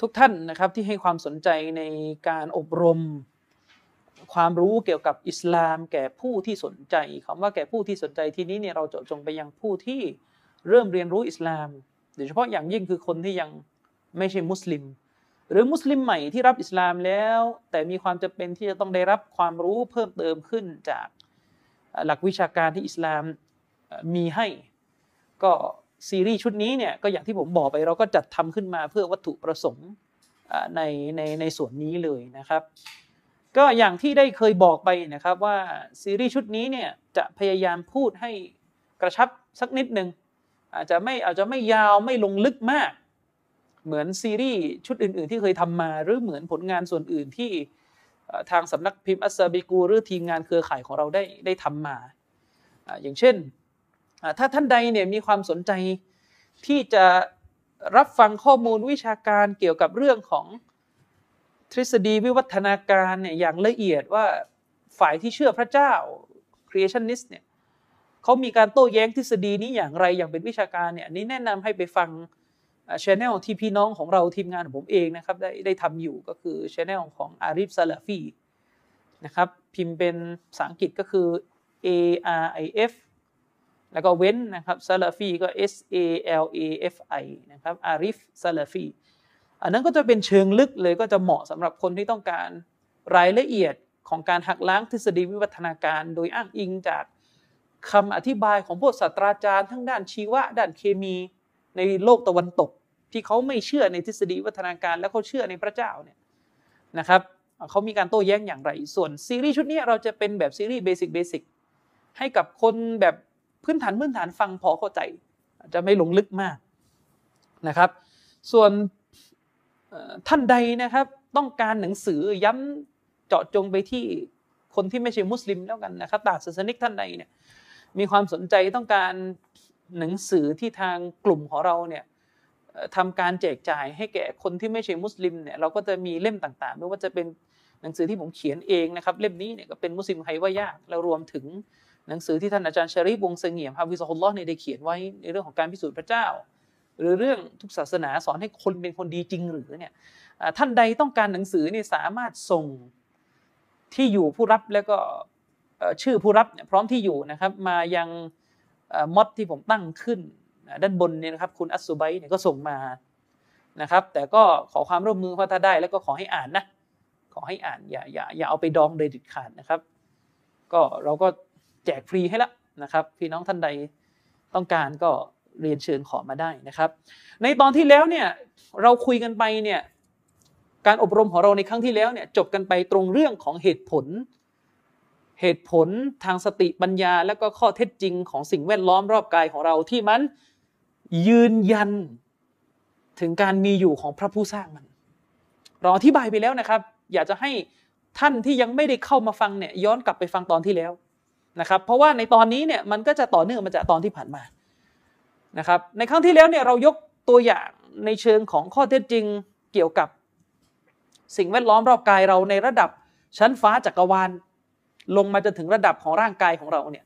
ทุกท่านนะครับที่ให้ความสนใจในการอบรม ความรู้เกี่ยวกับอิสลามแก่ผู้ที่สนใจคำว่าแก่ผู้ที่สนใจที่นี้เนี่ยเราเจาะจงไปยังผู้ที่เริ่มเรียนรู้อิสลามโดยเฉพาะอย่างยิ่งคือคนที่ยังไม่ใช่มุสลิม หรือมุสลิมใหม่ที่รับอิสลามแล้ว แต่มีความจำเป็นที่จะต้องได้รับความรู้เพิ่มเติมขึ้นจากหลักวิชาการที่อิสลามมีให้ ก็ ซีรีส์ชุดนี้เนี่ยก็อย่างที่ผมบอกไปเราก็จัดทำขึ้นมาเพื่อวัตถุประสงค์ในในในส่วนนี้เลยนะครับ ก็อย่างที่ได้เคยบอกไปนะครับว่าซีรีส์ชุดนี้เนี่ยจะพยายามพูดให้กระชับสักนิดหนึ่งอาจจะไม่อาจจะไม่ยาวไม่ลงลึกมาก เหมือนซีรีส์ชุดอื่น ๆ ที่เคยทำมาหรือเหมือนผลงานส่วนอื่นที่ทางสำนักพิมพ์อัสซาบิกูหรือทีมงานเครือข่ายของเราได้ได้ทำมา อย่างเช่น ถ้าท่านใดเนี่ยมีความสนใจที่จะรับฟังข้อมูลวิชาการเกี่ยวกับเรื่องของทฤษฎีวิวัฒนาการเนี่ยอย่างละเอียดว่าฝ่ายที่เชื่อพระเจ้า creationist เนี่ยเขามีการโต้แย้งทฤษฎีนี้อย่างไรอย่างเป็นวิชาการเนี่ยนี้แนะนำให้ไปฟังชแนลที่พี่น้องของเราทีมงานของผมเองนะครับได้ได้ทำอยู่ก็คือชแนลของอาริฟซาลาฟีนะครับพิมพ์เป็นภาษาอังกฤษก็คือ A R I F แล้วก็เว้นนะครับซาลาฟีก็ S A L A F I นะครับอาริฟซาลาฟีอันนั้นก็จะเป็นเชิงลึกเลยก็จะเหมาะสำหรับคนที่ต้องการรายละเอียดของการหักล้างทฤษฎีวิวัฒนาการ โดยอ้างอิงจากคำอธิบายของพวกศาสตราจารย์ทั้งด้านชีวะ ด้านเคมีในโลกตะวันตก ที่เขาไม่เชื่อในทฤษฎีวิวัฒนาการ และเขาเชื่อในพระเจ้าเนี่ยนะครับเขามีการโต้แย้งอย่างไร ส่วนซีรีส์ชุดนี้เราจะเป็นแบบซีรีส์ basic basic ให้กับคนแบบ พื้นฐานพื้นฐานฟังพอเข้าใจจะไม่ลงลึกมากนะครับ ส่วนท่านใดนะครับต้องการหนังสือย้ำเจาะจงไปที่คนที่ไม่ใช่มุสลิมแล้วกันนะครับต่างศาสนิกท่านใดเนี่ยมีความสนใจต้องการหนังสือที่ทางกลุ่มของเราเนี่ยทำการแจกจ่ายให้แก่คนที่ไม่ใช่มุสลิมเนี่ยเราก็จะมีเล่มต่างๆ ไม่ว่าจะเป็นหนังสือที่ผมเขียนเองนะครับ เล่มนี้เนี่ยก็เป็นมุสลิมใครว่ายากแล้วรวมถึง หนังสือที่ท่านอาจารย์ชาริฟวงเสงี่ยมฮาวิซฮุลลอฮ์เนี่ยได้เขียนไว้ในเรื่องของการพิสูจน์พระเจ้า หรือเรื่องทุกศาสนาสอนให้คนเป็นคนดีจริงหรือเนี่ยท่านใดต้องการหนังสือนี่สามารถส่งที่อยู่ผู้รับแล้วก็ชื่อผู้รับเนี่ยพร้อมที่อยู่นะครับ มายังมอดที่ผมตั้งขึ้นด้านบนเนี่ยนะครับ คุณอัสซุไบเนี่ยก็ส่งมานะครับ แต่ก็ขอความร่วมมือพอถ้าได้ แล้วก็ขอให้อ่านนะขอให้อ่านอย่าอย่าอย่าเอาไปดองโดยด็ดขาดนะครับ ก็เราก็ แจกฟรีให้ละนะครับ พี่น้องท่านใดต้องการก็เรียนเชิญขอมาได้นะครับ ในตอนที่แล้วเนี่ยเราคุยกันไปเนี่ยการอบรมของเราในครั้งที่แล้วเนี่ยจบกันไปตรงเรื่องของเหตุผล เหตุผลทางสติปัญญา และก็ข้อเท็จจริงของสิ่งแวดล้อมรอบกายของเราที่มันยืนยันถึงการมีอยู่ของพระผู้สร้างมัน เราอธิบายไปแล้วนะครับ อยากจะให้ท่านที่ยังไม่ได้เข้ามาฟังเนี่ยย้อนกลับไปฟังตอนที่แล้ว นะครับเพราะว่าในตอนนี้เนี่ยมันก็จะต่อเนื่องมาจากตอนที่ผ่านมานะครับในครั้งที่แล้วเนี่ยเรายกตัวอย่างในเชิงของข้อเท็จจริงเกี่ยวกับสิ่งแวดล้อมรอบกายเราในระดับชั้นฟ้าจักรวาล ลงมาจนถึงระดับของร่างกายของเราเนี่ย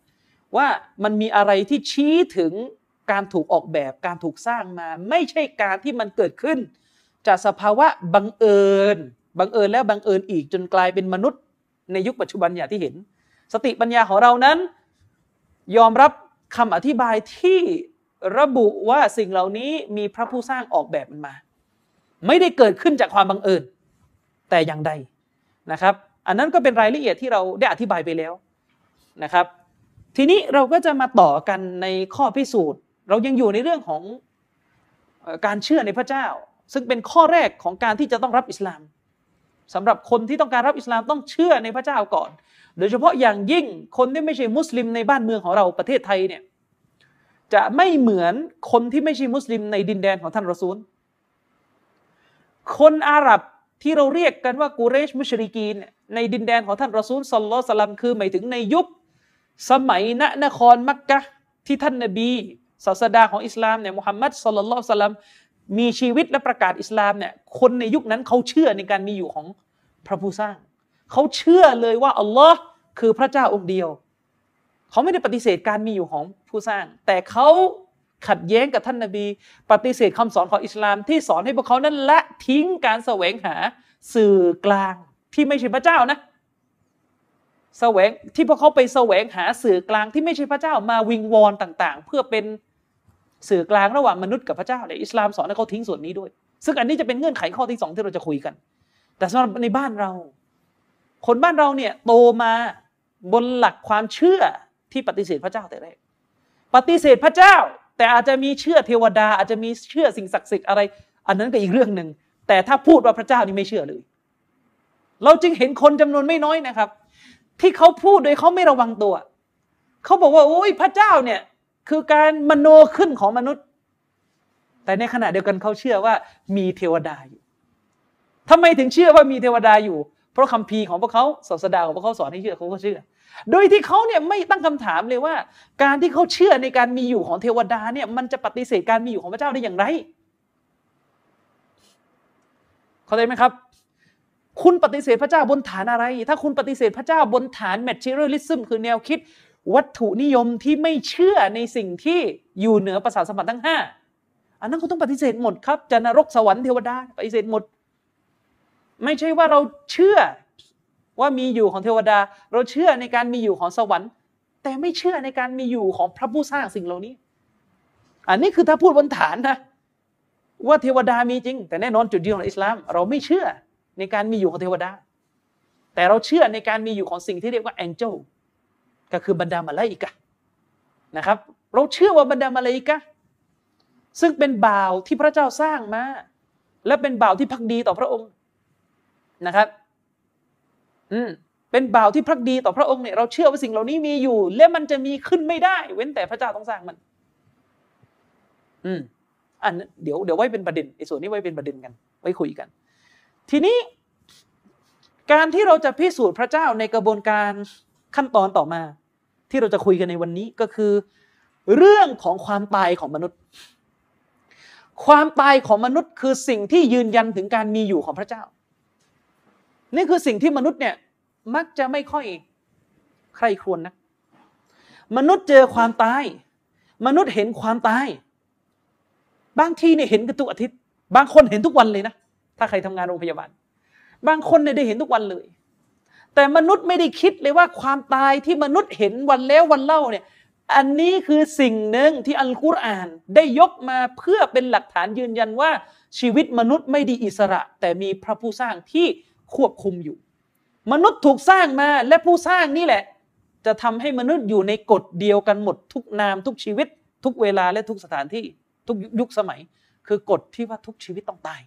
ว่ามันมีอะไรที่ชี้ถึงการถูกออกแบบการถูกสร้างมา ไม่ใช่การที่มันเกิดขึ้น จากสภาวะบังเอิญบังเอิญแล้วบังเอิญอีกจนกลายเป็นมนุษย์ในยุคปัจจุบันอย่างที่เห็น สติปัญญาของเรานั้น ยอมรับคำอธิบายที่ระบุว่าสิ่งเหล่านี้มีพระผู้สร้างออกแบบมันมา ไม่ได้เกิดขึ้นจากความบังเอิญ แต่อย่างใดนะครับ อันนั้นก็เป็นรายละเอียดที่เราได้อธิบายไปแล้วนะครับ ทีนี้เราก็จะมาต่อกันในข้อพิสูจน์ เรายังอยู่ในเรื่องของการเชื่อในพระเจ้า ซึ่งเป็นข้อแรกของการที่จะต้องรับอิสลามสำหรับคนที่ต้องการรับอิสลามต้องเชื่อในพระเจ้าก่อน โดยเฉพาะอย่างยิ่งคนที่ไม่ใช่มุสลิมในบ้านเมืองของเราประเทศไทยเนี่ยจะไม่เหมือนคนที่ไม่ใช่มุสลิมในดินแดนของท่านรอซูล คนอาหรับที่เราเรียกกันว่ากูเรชมุชริกีนในดินแดนของท่านรอซูลสลลสลัมคือหมายถึงในยุคสมัยณนครมักกะที่ท่านนบีศาสดาของอิสลามเนี่ยมุฮัมมัดสุลลลสลัมมีชีวิตและประกาศอิสลามเนี่ยคนในยุคนั้นเขาเชื่อในการมีอยู่ของพระผู้สร้าง เขาเชื่อเลยว่าอัลลอฮ์ คือพระเจ้าองค์เดียว เขาไม่ได้ปฏิเสธการมีอยู่ของผู้สร้าง แต่เขาขัดแย้งกับท่านนาบี ปฏิเสธคำสอนของอิสลามที่สอนให้พวกเขานั้นละทิ้งการแสวงหาสื่อกลางที่ไม่ใช่พระเจ้านะแสวงที่พวกเขาไปแสวงหาสื่อกลางที่ไม่ใช่พระเจ้ามาวิงวอนต่าง ๆ เพื่อเป็นสื่อกลางระหว่างมนุษย์กับพระเจ้าเนี่ยอิสลามสอนให้เขาทิ้งส่วนนี้ด้วย ซึ่งอันนี้จะเป็นเงื่อนไขข้อที่สองที่เราจะคุยกัน แต่สำหรับในบ้านเรา คนบ้านเราเนี่ยโตมาบนหลักความเชื่อที่ปฏิเสธพระเจ้าแต่แรก ปฏิเสธพระเจ้า แต่อาจจะมีเชื่อเทวดา อาจจะมีเชื่อสิ่งศักดิ์สิทธิ์อะไร อันนั้นก็อีกเรื่องหนึ่งแต่ถ้าพูดว่าพระเจ้านี่ไม่เชื่อเลย เราจึงเห็นคนจำนวนไม่น้อยนะครับ ที่เขาพูดโดยเขาไม่ระวังตัว เขาบอกว่าโอ้ยพระเจ้าเนี่ยคือการมโนขึ้นของมนุษย์ แต่ในขณะเดียวกันเขาเชื่อว่ามีเทวดาอยู่ทำไมถึงเชื่อว่ามีเทวดาอยู่ เพราะคัมภีของพวกเขาศาสดาของพวกเขาสอนให้เชื่อเขาก็เชื่อ โดยที่เขาเนี่ยไม่ตั้งคำถามเลยว่า การที่เขาเชื่อในการมีอยู่ของเทวดาเนี่ยมันจะปฏิเสธการมีอยู่ของพระเจ้าได้อย่างไร เข้าใจไหมครับ คุณปฏิเสธพระเจ้าบนฐานอะไร ถ้าคุณปฏิเสธพระเจ้าบนฐานแมทชิเรลิซึมคือแนวคิด วัตถุนิยมที่ไม่เชื่อในสิ่งที่อยู่เหนือประสาทสมผัสทั้งห้าอันนั้นคุณต้องปฏิเสธหมดครับจะนรกสวรรค์เทวดาปฏิเสธหมด ไม่ใช่ว่าเราเชื่อว่ามีอยู่ของเทวดา เราเชื่อในการมีอยู่ของสวรรค์ แต่ไม่เชื่อในการมีอยู่ของพระผู้สร้างสิ่งเหล่านี้ อันนี้คือถ้าพูดบนฐานนะว่าเทวดามีจริง แต่แน่นอนจุดยืนของอิสลาม เราไม่เชื่อในการมีอยู่ของเทวดา แต่เราเชื่อในการมีอยู่ของสิ่งที่เรียกว่าแองเจิลก็คือบรรดามาลาอิกะนะครับ เราเชื่อว่าบรรดามาลาอิกะซึ่งเป็นบ่าวที่พระเจ้าสร้างมา และเป็นบ่าวที่พักดีต่อพระองค์ นะครับ อืมเป็นบ่าวที่พักดีต่อพระองค์เนี่ยเราเชื่อว่าสิ่งเหล่านี้มีอยู่ และมันจะมีขึ้นไม่ได้ เว้นแต่พระเจ้าต้องสร้างมัน อืมอันเดี๋ยวเดี๋ยวไว้เป็นประเด็นไอ้ส่วนนี้ไว้เป็นประเด็นกัน ไว้คุยกัน ทีนี้ การที่เราจะพิสูจน์พระเจ้าในกระบวนการขั้นตอนต่อมา ที่เราจะคุยกันในวันนี้ก็คือ เรื่องของความตายของมนุษย์ ความตายของมนุษย์คือสิ่งที่ยืนยันถึงการมีอยู่ของพระเจ้า นี่คือสิ่งที่มนุษย์เนี่ยมักจะไม่ค่อยใครควรนะมนุษย์เจอความตาย มนุษย์เห็นความตาย บางทีเนี่ยเห็นกันทุกอาทิตย์ บางคนเห็นทุกวันเลยนะ ถ้าใครทำงานโรงพยาบาล บางคนเนี่ยได้เห็นทุกวันเลย แต่มนุษย์ไม่ได้คิดเลยว่าความตายที่มนุษย์เห็นวันแล้ววันเล่าเนี่ย อันนี้คือสิ่งหนึ่งที่อัลกุรอานได้ยกมาเพื่อเป็นหลักฐานยืนยันว่าชีวิตมนุษย์ไม่ดีอิสระ แต่มีพระผู้สร้างที่ ควบคุมอยู่ มนุษย์ถูกสร้างมาและผู้สร้างนี่แหละ จะทำให้มนุษย์อยู่ในกฎเดียวกันหมดทุกนามทุกชีวิต ทุกเวลาและทุกสถานที่ทุกยุคสมัย คือกฎที่ว่าทุกชีวิตต้องตาย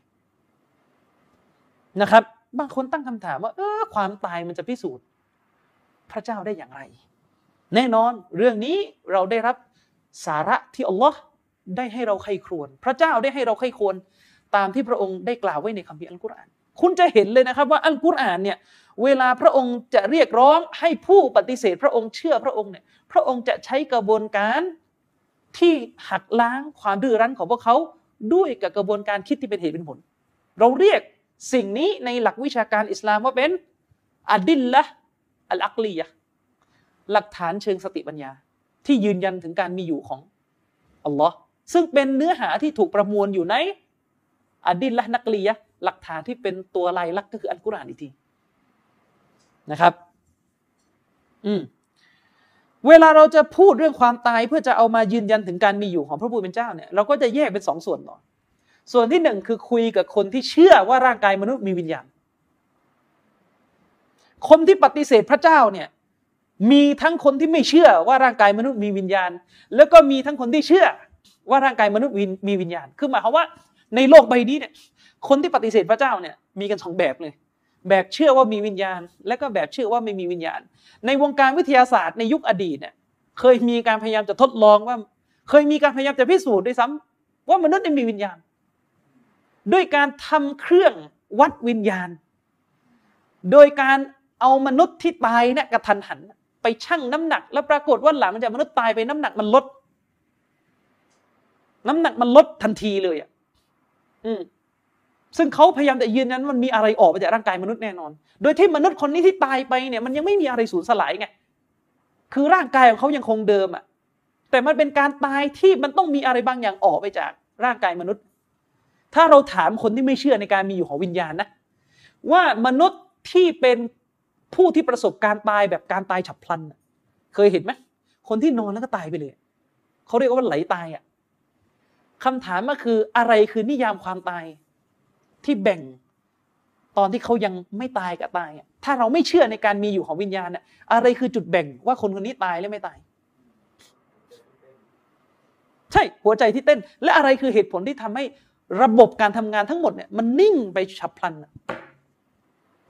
นะครับ บางคนตั้งคำถามว่าเออความตายมันจะพิสูจน์ พระเจ้าได้อย่างไร แน่นอนเรื่องนี้เราได้รับสาระที่อัลลอฮ์ได้ให้เราใครครวญพระเจ้าได้ให้เราใครวรตามที่พระองค์ได้กล่าวไว้ในคัมภีร์อัลกุรอาน คุณจะเห็นเลยนะครับว่าอัลกุรอานเนี่ยเวลาพระองค์จะเรียกร้องให้ผู้ปฏิเสธ พระองค์เชื่อพระองค์เนี่ยพระองค์จะใช้กระบวนการที่หักล้างความดื้อรั้นของพวกเขาด้วยกับกระบวนการคิดที่เป็นเหตุเป็นผล เราเรียกสิ่งนี้ในหลักวิชาการอิสลามว่าเป็นอดิลละอัลอักลียะหลักฐานเชิงสติปัญญา ที่ยืนยันถึงการมีอยู่ของอัลลอฮ์ซึ่งเป็นเนื้อหาที่ถูกประมวลอยู่ในอดิลละนักลียะ หลักฐานที่เป็นตัวลายลักษณ์ก็คืออัลกุรอานอีกทีนะครับ อืมเวลาเราจะพูดเรื่องความตายเพื่อจะเอามายืนยันถึงการมีอยู่ของพระผู้เป็นเจ้าเนี่ยเราก็จะแยกเป็นสองส่วนก่อนส่วนที่หนึ่งคือคุยกับคนที่เชื่อว่าร่างกายมนุษย์มีวิญญาณ คนที่ปฏิเสธพระเจ้าเนี่ยมีทั้งคนที่ไม่เชื่อว่าร่างกายมนุษย์มีวิญญาณ แล้วก็มีทั้งคนที่เชื่อว่าร่างกายมนุษย์มีวิญญาณ คือหมายความว่าในโลกใบนี้เนี่ย คนที่ปฏิเสธพระเจ้าเนี่ยมีกันสองแบบเลย แบบเชื่อว่ามีวิญญาณ และก็แบบเชื่อว่าไม่มีวิญญาณ ในวงการวิทยาศาสตร์ในยุคอดีตเนี่ยเคยมีการพยายามจะทดลองว่า เคยมีการพยายามจะพิสูจน์ด้วยซ้ำว่ามนุษย์มีวิญญาณ ด้วยการทำเครื่องวัดวิญญาณ โดยการเอามนุษย์ที่ตายเนี่ยกระทันหัน ไปชั่งน้ำหนัก แล้วปรากฏว่าหลังจากมนุษย์ตายไปน้ำหนักมันลด น้ำหนักมันลดทันทีเลยอะอืม ซึ่งเขาพยายามจะยืนยันมันมีอะไรออกไปจากร่างกายมนุษย์แน่นอน โดยที่มนุษย์คนนี้ที่ตายไปเนี่ยมันยังไม่มีอะไรสูญสลายไง คือร่างกายของเขายังคงเดิมอะ แต่มันเป็นการตายที่มันต้องมีอะไรบางอย่างออกไปจากร่างกายมนุษย์ ถ้าเราถามคนที่ไม่เชื่อในการมีอยู่ของวิญญาณนะว่ามนุษย์ที่เป็นผู้ที่ประสบการตายแบบการตายฉับพลัน เคยเห็นไหมคนที่นอนแล้วก็ตายไปเลย เขาเรียกว่าไหลตายอะคำถามก็คืออะไรคือนิยามความตาย ที่แบ่งตอนที่เขายังไม่ตายกับตายถ้าเราไม่เชื่อในการมีอยู่ของวิญญาณน่ะอะไรคือจุดแบ่งว่าคนคนนี้ตายหรือไม่ตาย ใช่หัวใจที่เต้น และอะไรคือเหตุผลที่ทำให้ระบบการทำงานทั้งหมดเนี่ยมันนิ่งไปฉับพลัน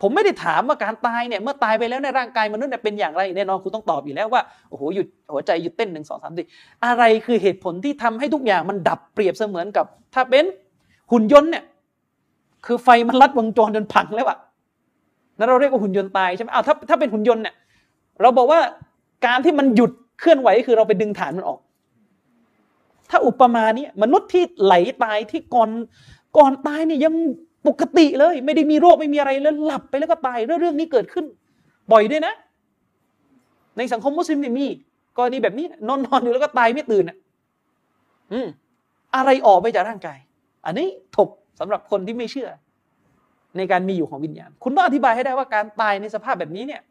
ผมไม่ได้ถามว่าการตายเนี่ยเมื่อตายไปแล้วในร่างกายมนุษย์เนี่ยเป็นอย่างไรแน่นอนคุณต้องตอบอยู่แล้วว่าโอ้โหหยุดหัวใจหยุดเต้นหนึ่งสองสามสี่อะไรคือเหตุผลที่ทำให้ทุกอย่างมันดับเปรียบเสมือนกับ ถ้าเป็นหุ่นยนต์เนี่ย คือไฟมันลัดวงจรจนพังแล้วอะนั่นเราเรียกว่าหุ่นยนต์ตายใช่ไหมอ้าวถ้าถ้าเป็นหุ่นยนต์เนี่ยเราบอกว่าการที่มันหยุดเคลื่อนไหวคือเราไปดึงฐานมันออก ถ้าอุปมาเนี้มนุษย์ที่ไหลตายที่ก่อนก่อนตายเนี่ยยังปกติเลย ไม่ได้มีโรคไม่มีอะไรแล้วหลับไปแล้วก็ตายเรื่องเรื่องนี้เกิดขึ้น บ่อยด้วยนะ ในสังคมมุสลิมเนี่ยมีกรณีแบบนี้นอนนอนอยู่แล้วก็ตายไม่ตื่นอะ อืมอะไรออกไปจากร่างกาย อันนี้ถก สำหรับคนที่ไม่เชื่อ ในการมีอยู่ของวิญญาณ คุณต้องอธิบายให้ได้ว่าการตายในสภาพแบบนี้เนี่ย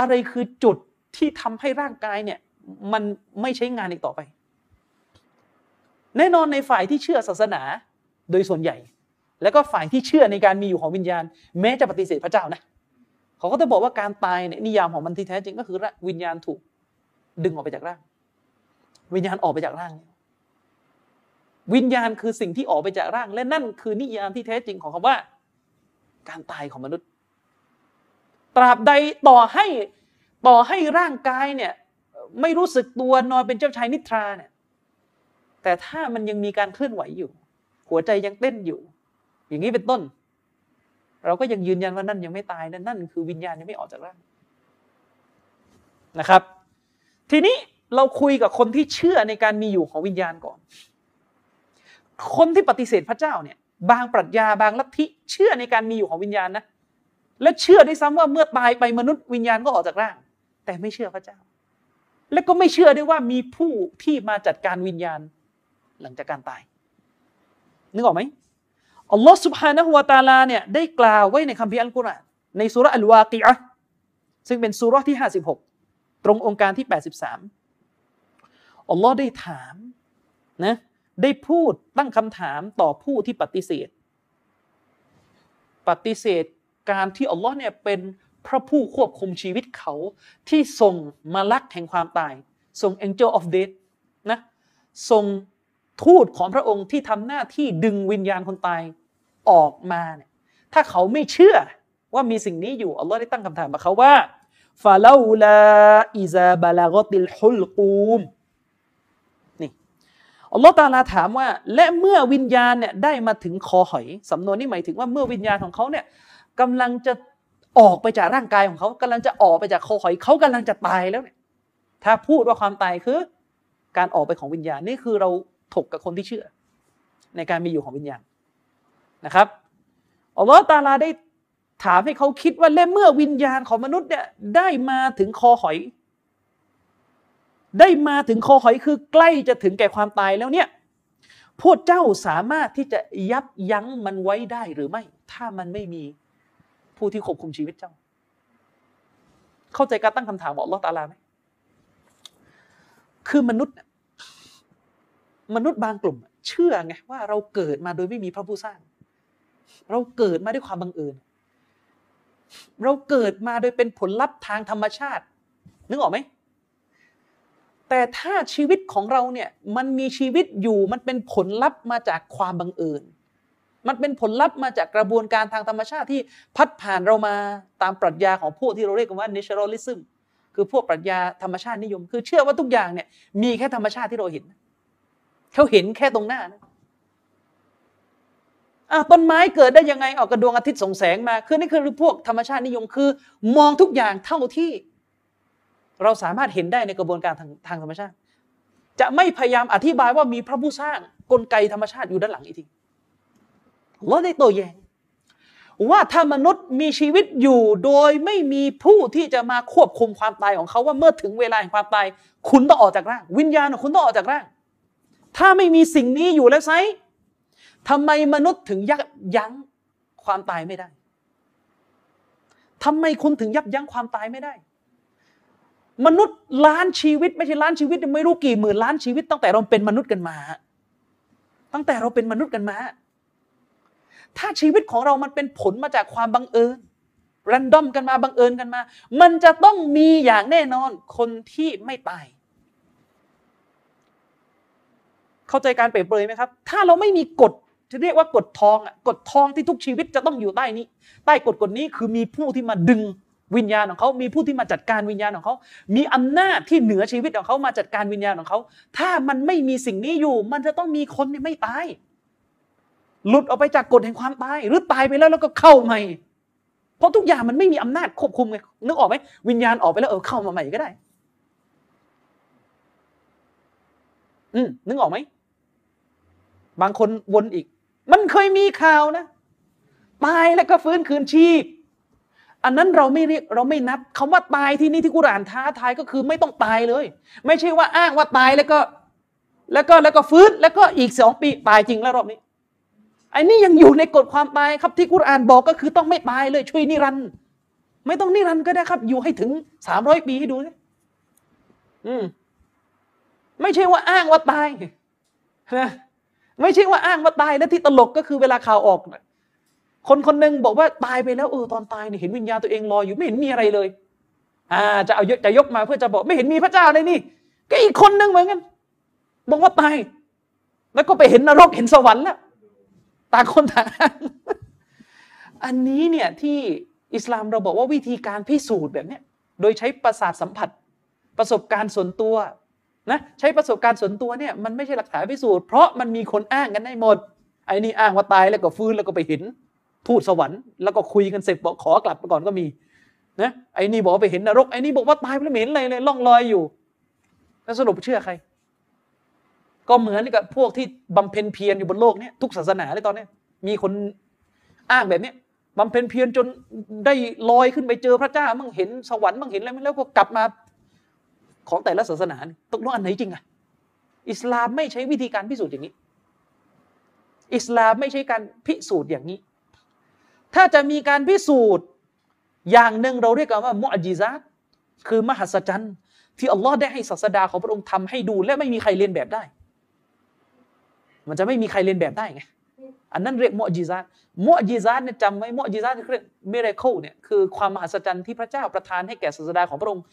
อะไรคือจุดที่ทำให้ร่างกายเนี่ยมันไม่ใช้งานอีกต่อไป แน่นอนในฝ่ายที่เชื่อศาสนาโดยส่วนใหญ่ แล้วก็ฝ่ายที่เชื่อในการมีอยู่ของวิญญาณ แม้จะปฏิเสธพระเจ้านะเขาก็จะบอกว่าการตายเนี่ยนิยามของมันที่แท้จริงก็คือวิญญาณถูกดึงออกไปจากร่าง วิญญาณออกไปจากร่าง วิญญาณคือสิ่งที่ออกไปจากร่าง และนั่นคือนิยามที่แท้จริงของคำว่า การตายของมนุษย์ ตราบใดต่อให้ต่อให้ร่างกายเนี่ยไม่รู้สึกตัวนอนเป็นเจ้าชายนิทราเนี่ยแต่ถ้ามันยังมีการเคลื่อนไหวอยู่ หัวใจยังเต้นอยู่ อย่างนี้เป็นต้น เราก็ยังยืนยันว่านั่นยังไม่ตายนั่นนั่นคือวิญญาณยังไม่ออกจากร่างนะครับ ทีนี้เราคุยกับคนที่เชื่อในการมีอยู่ของวิญญาณก่อน คนที่ปฏิเสธพระเจ้าเนี่ย บางปรัชญาบางลัทธิเชื่อในการมีอยู่ของวิญญาณนะและเชื่อได้ซ้ำว่าเมื่อตายไปมนุษย์วิญญาณก็ออกจากร่าง แต่ไม่เชื่อพระเจ้า และก็ไม่เชื่อได้ว่ามีผู้ที่มาจัดการวิญญาณ หลังจากการตาย นึกออกไหมอัลลอฮฺสุบฮานะฮุวาตาลาเนี่ยได้กล่าวไว้ในคัมภีร์อัลกุรอานในสุรอัลวากีอะซึ่งเป็นสุรที่ห้าสิบหกตรงองค์การที่แปดสิบสามอัลลอฮ์ได้ถามนะ ได้พูดตั้งคำถามต่อผู้ที่ปฏิเสธ ปฏิเสธการที่อัลลอฮ์เนี่ยเป็นพระผู้ควบคุมชีวิตเขาที่ส่งมาลักแห่งความตาย ส่ง angel of death นะส่งทูตของพระองค์ที่ทำหน้าที่ดึงวิญญาณคนตายออกมาเนี่ยถ้าเขาไม่เชื่อว่ามีสิ่งนี้อยู่อัลลอฮ์ได้ตั้งคำถามกับเขาว่าฟาลาลาอิซาบาลากติลฮุลกูม อัลลอฮ์ตาลาถามว่า และเมื่อวิญญาณเนี่ยได้มาถึงคอหอยสำนวนนี้หมายถึงว่าเมื่อวิญญาณของเขาเนี่ยกำลังจะออกไปจากร่างกายของเขากำลังจะออกไปจากคอหอยเขากำลังจะตายแล้วเนี่ยถ้าพูดว่าความตายคือ การออกไปของวิญญาณนี่คือเราถกกับคนที่เชื่อ ในการมีอยู่ของวิญญาณนะครับอัลลอฮ์ตาลาได้ถามให้เขาคิดว่าและเมื่อวิญญาณของมนุษย์เนี่ยได้มาถึงคอหอย ได้มาถึงคอหอยคือใกล้จะถึงแก่ความตายแล้วเนี่ยพวกเจ้าสามารถที่จะยับยั้งมันไว้ได้หรือไม่ ถ้ามันไม่มีผู้ที่ควบคุมชีวิตเจ้า เข้าใจการตั้งคำถามของลอตาลาไหมคือมนุษย์ มนุษย์บางกลุ่ม เชื่อไงว่าเราเกิดมาโดยไม่มีพระผู้สร้าง เราเกิดมาด้วยความบังเอิญเราเกิดมาโดยเป็นผลลัพธ์ทางธรรมชาติ นึกออกไหม แต่ถ้าชีวิตของเราเนี่ยมันมีชีวิตอยู่มันเป็นผลลัพธ์มาจากความบังเอิญมันเป็นผลลัพธ์มาจากกระบวนการทางธรรมชาติที่พัดผ่านเรามาตามปรัชญาของพวกที่เราเรียกกันว่า naturalism คือพวกปรัชญาธรรมชาตินิยม คือเชื่อว่าทุกอย่างเนี่ยมีแค่ธรรมชาติที่เราเห็นเขาเห็นแค่ตรงหน้านะอะต้นไม้เกิดได้ยังไงออกกระดวงอาทิตย์ส่งแสงมา คือนี่คือพวกธรรมชาตินิยมคือ มองทุกอย่างเท่าที่ เราสามารถเห็นได้ในกระบวนการทางทางธรรมชาติ จะไม่พยายามอธิบายว่ามีพระผู้สร้างกลไกธรรมชาติอยู่ด้านหลังอีกทีเราได้โต้แย้งว่าถ้ามนุษย์มีชีวิตอยู่โดยไม่มีผู้ที่จะมาควบคุมความตายของเขาว่าเมื่อถึงเวลาแห่งความตาย คุณต้องออกจากร่าง วิญญาณของคุณต้องออกจากร่าง ถ้าไม่มีสิ่งนี้อยู่แล้วไซทำไมมนุษย์ถึงยับยั้งความตายไม่ได้ทำไมคุณถึงยับยั้งความตายไม่ได้ มนุษย์ล้านชีวิต ไม่ใช่ล้านชีวิตไม่รู้กี่หมื่นล้านชีวิต ตั้งแต่เราเป็นมนุษย์กันมา ตั้งแต่เราเป็นมนุษย์กันมา ถ้าชีวิตของเรามันเป็นผลมาจากความบังเอิญรันดอมกันมาบังเอิญกันมา มันจะต้องมีอย่างแน่นอนคนที่ไม่ตาย เข้าใจการเปรียบเปรยไหมครับ ถ้าเราไม่มีกฎจะเรียกว่ากฎทองอะกฎทองที่ทุกชีวิตจะต้องอยู่ใต้นี้ ใต้กฎกฎนี้คือมีผู้ที่มาดึง วิญญาณของเขา มีผู้ที่มาจัดการวิญญาณของเขา มีอำนาจที่เหนือชีวิตของเขามาจัดการวิญญาณของเขา ถ้ามันไม่มีสิ่งนี้อยู่ มันจะต้องมีคนไม่ตาย หลุดออกไปจากกฎแห่งความตาย หรือตายไปแล้วแล้วก็เข้าใหม่ เพราะทุกอย่างมันไม่มีอำนาจควบคุมไง นึกออกไหมวิญญาณออกไปแล้วเออเข้ามาใหม่ก็ได้ อืมนึกออกไหม บางคนวนอีก มันเคยมีข่าวนะ ตายแล้วก็ฟื้นคืนชีพ อันนั้นเราไม่เรียกเราไม่นับคำว่าตายที่นี่ที่กุรานท้าทายก็คือไม่ต้องตายเลย ไม่ใช่ว่าอ้างว่าตายแล้วก็ แล้วก็แล้วก็ฟื้นแล้วก็อีกสองปีตายจริงแล้วรอบนี้ไอ้นี่ยังอยู่ในกฎความตายครับที่กุรานบอกก็คือต้องไม่ตายเลยช่วยนิรันด์ไม่ต้องนิรันด์ก็ได้ครับ อยู่ให้ถึงสามร้อยปีให้ดูสิอืมไม่ใช่ว่าอ้างว่าตายนะไม่ใช่ว่าอ้างว่าตายแล้วที่ตลกก็คือเวลาข่าวออก คนคนหนึ่งบอกว่าตายไปแล้วเออตอนตายเนี่ยเห็นวิญญาณตัวเองลอยอยู่ไม่เห็นมีอะไรเลย อ่า จะเอาจะยกมาเพื่อจะบอกไม่เห็นมีพระเจ้าเลยนี่ก็อีกคนหนึ่งเหมือนกันบอกว่าตาย แล้วก็ไปเห็นนรกเห็นสวรรค์แล้วต่างคนต่างอันนี้เนี่ยที่อิสลามเราบอกว่าวิธีการพิสูจน์แบบนี้โดยใช้ประสาทสัมผัส ประสบการณ์ส่วนตัวนะใช้ประสบการณ์ส่วนตัวเนี่ยมันไม่ใช่หลักฐานพิสูจน์เพราะมันมีคนอ้างกันได้หมดไอ้นี่อ้างว่าตายแล้วก็ฟื้นแล้วก็ไปเห็น ทูตสวรรค์แล้วก็คุยกันเสร็จบอกขอกลับไปก่อนก็มีนะไอ้นี่บอกไปเห็นนรกไอ้นี่บอกว่าตายแล้วไม่เห็นอะไรเลยล่องลอยอยู่แล้วสรุปเชื่อใคร ก็เหมือนกับพวกที่บำเพ็ญเพียรอยู่บนโลกนี้ทุกศาสนาเลยตอนนี้มีคนอ้างแบบนี้บำเพ็ญเพียรจนได้ลอยขึ้นไปเจอพระเจ้ามั่งเห็นสวรรค์มั่งเห็นอะไรแล้วก็กลับมาของแต่ละศาสนาตกลงอันไหนจริงอะอิสลามไม่ใช้วิธีการพิสูจน์อย่างนี้ อิสลามไม่ใช่การพิสูจน์อย่างนี้ ถ้าจะมีการพิสูจน์อย่างหนึ่งเราเรียกกันว่ามุอจิซัตคือมหัศจรรย์ที่อัลลอฮ์ได้ให้ศาสดาของพระองค์ทำให้ดู และไม่มีใครเลียนแบบได้ มันจะไม่มีใครเลียนแบบได้ไงอันนั้นเรียกมุอจิซาตมุอจิซาตเนี่ยจำไว้มุอจิซาตเรียก miracle เนี่ยคือความมหัศจรรย์ที่พระเจ้าประทานให้แก่ศาสดาของพระองค์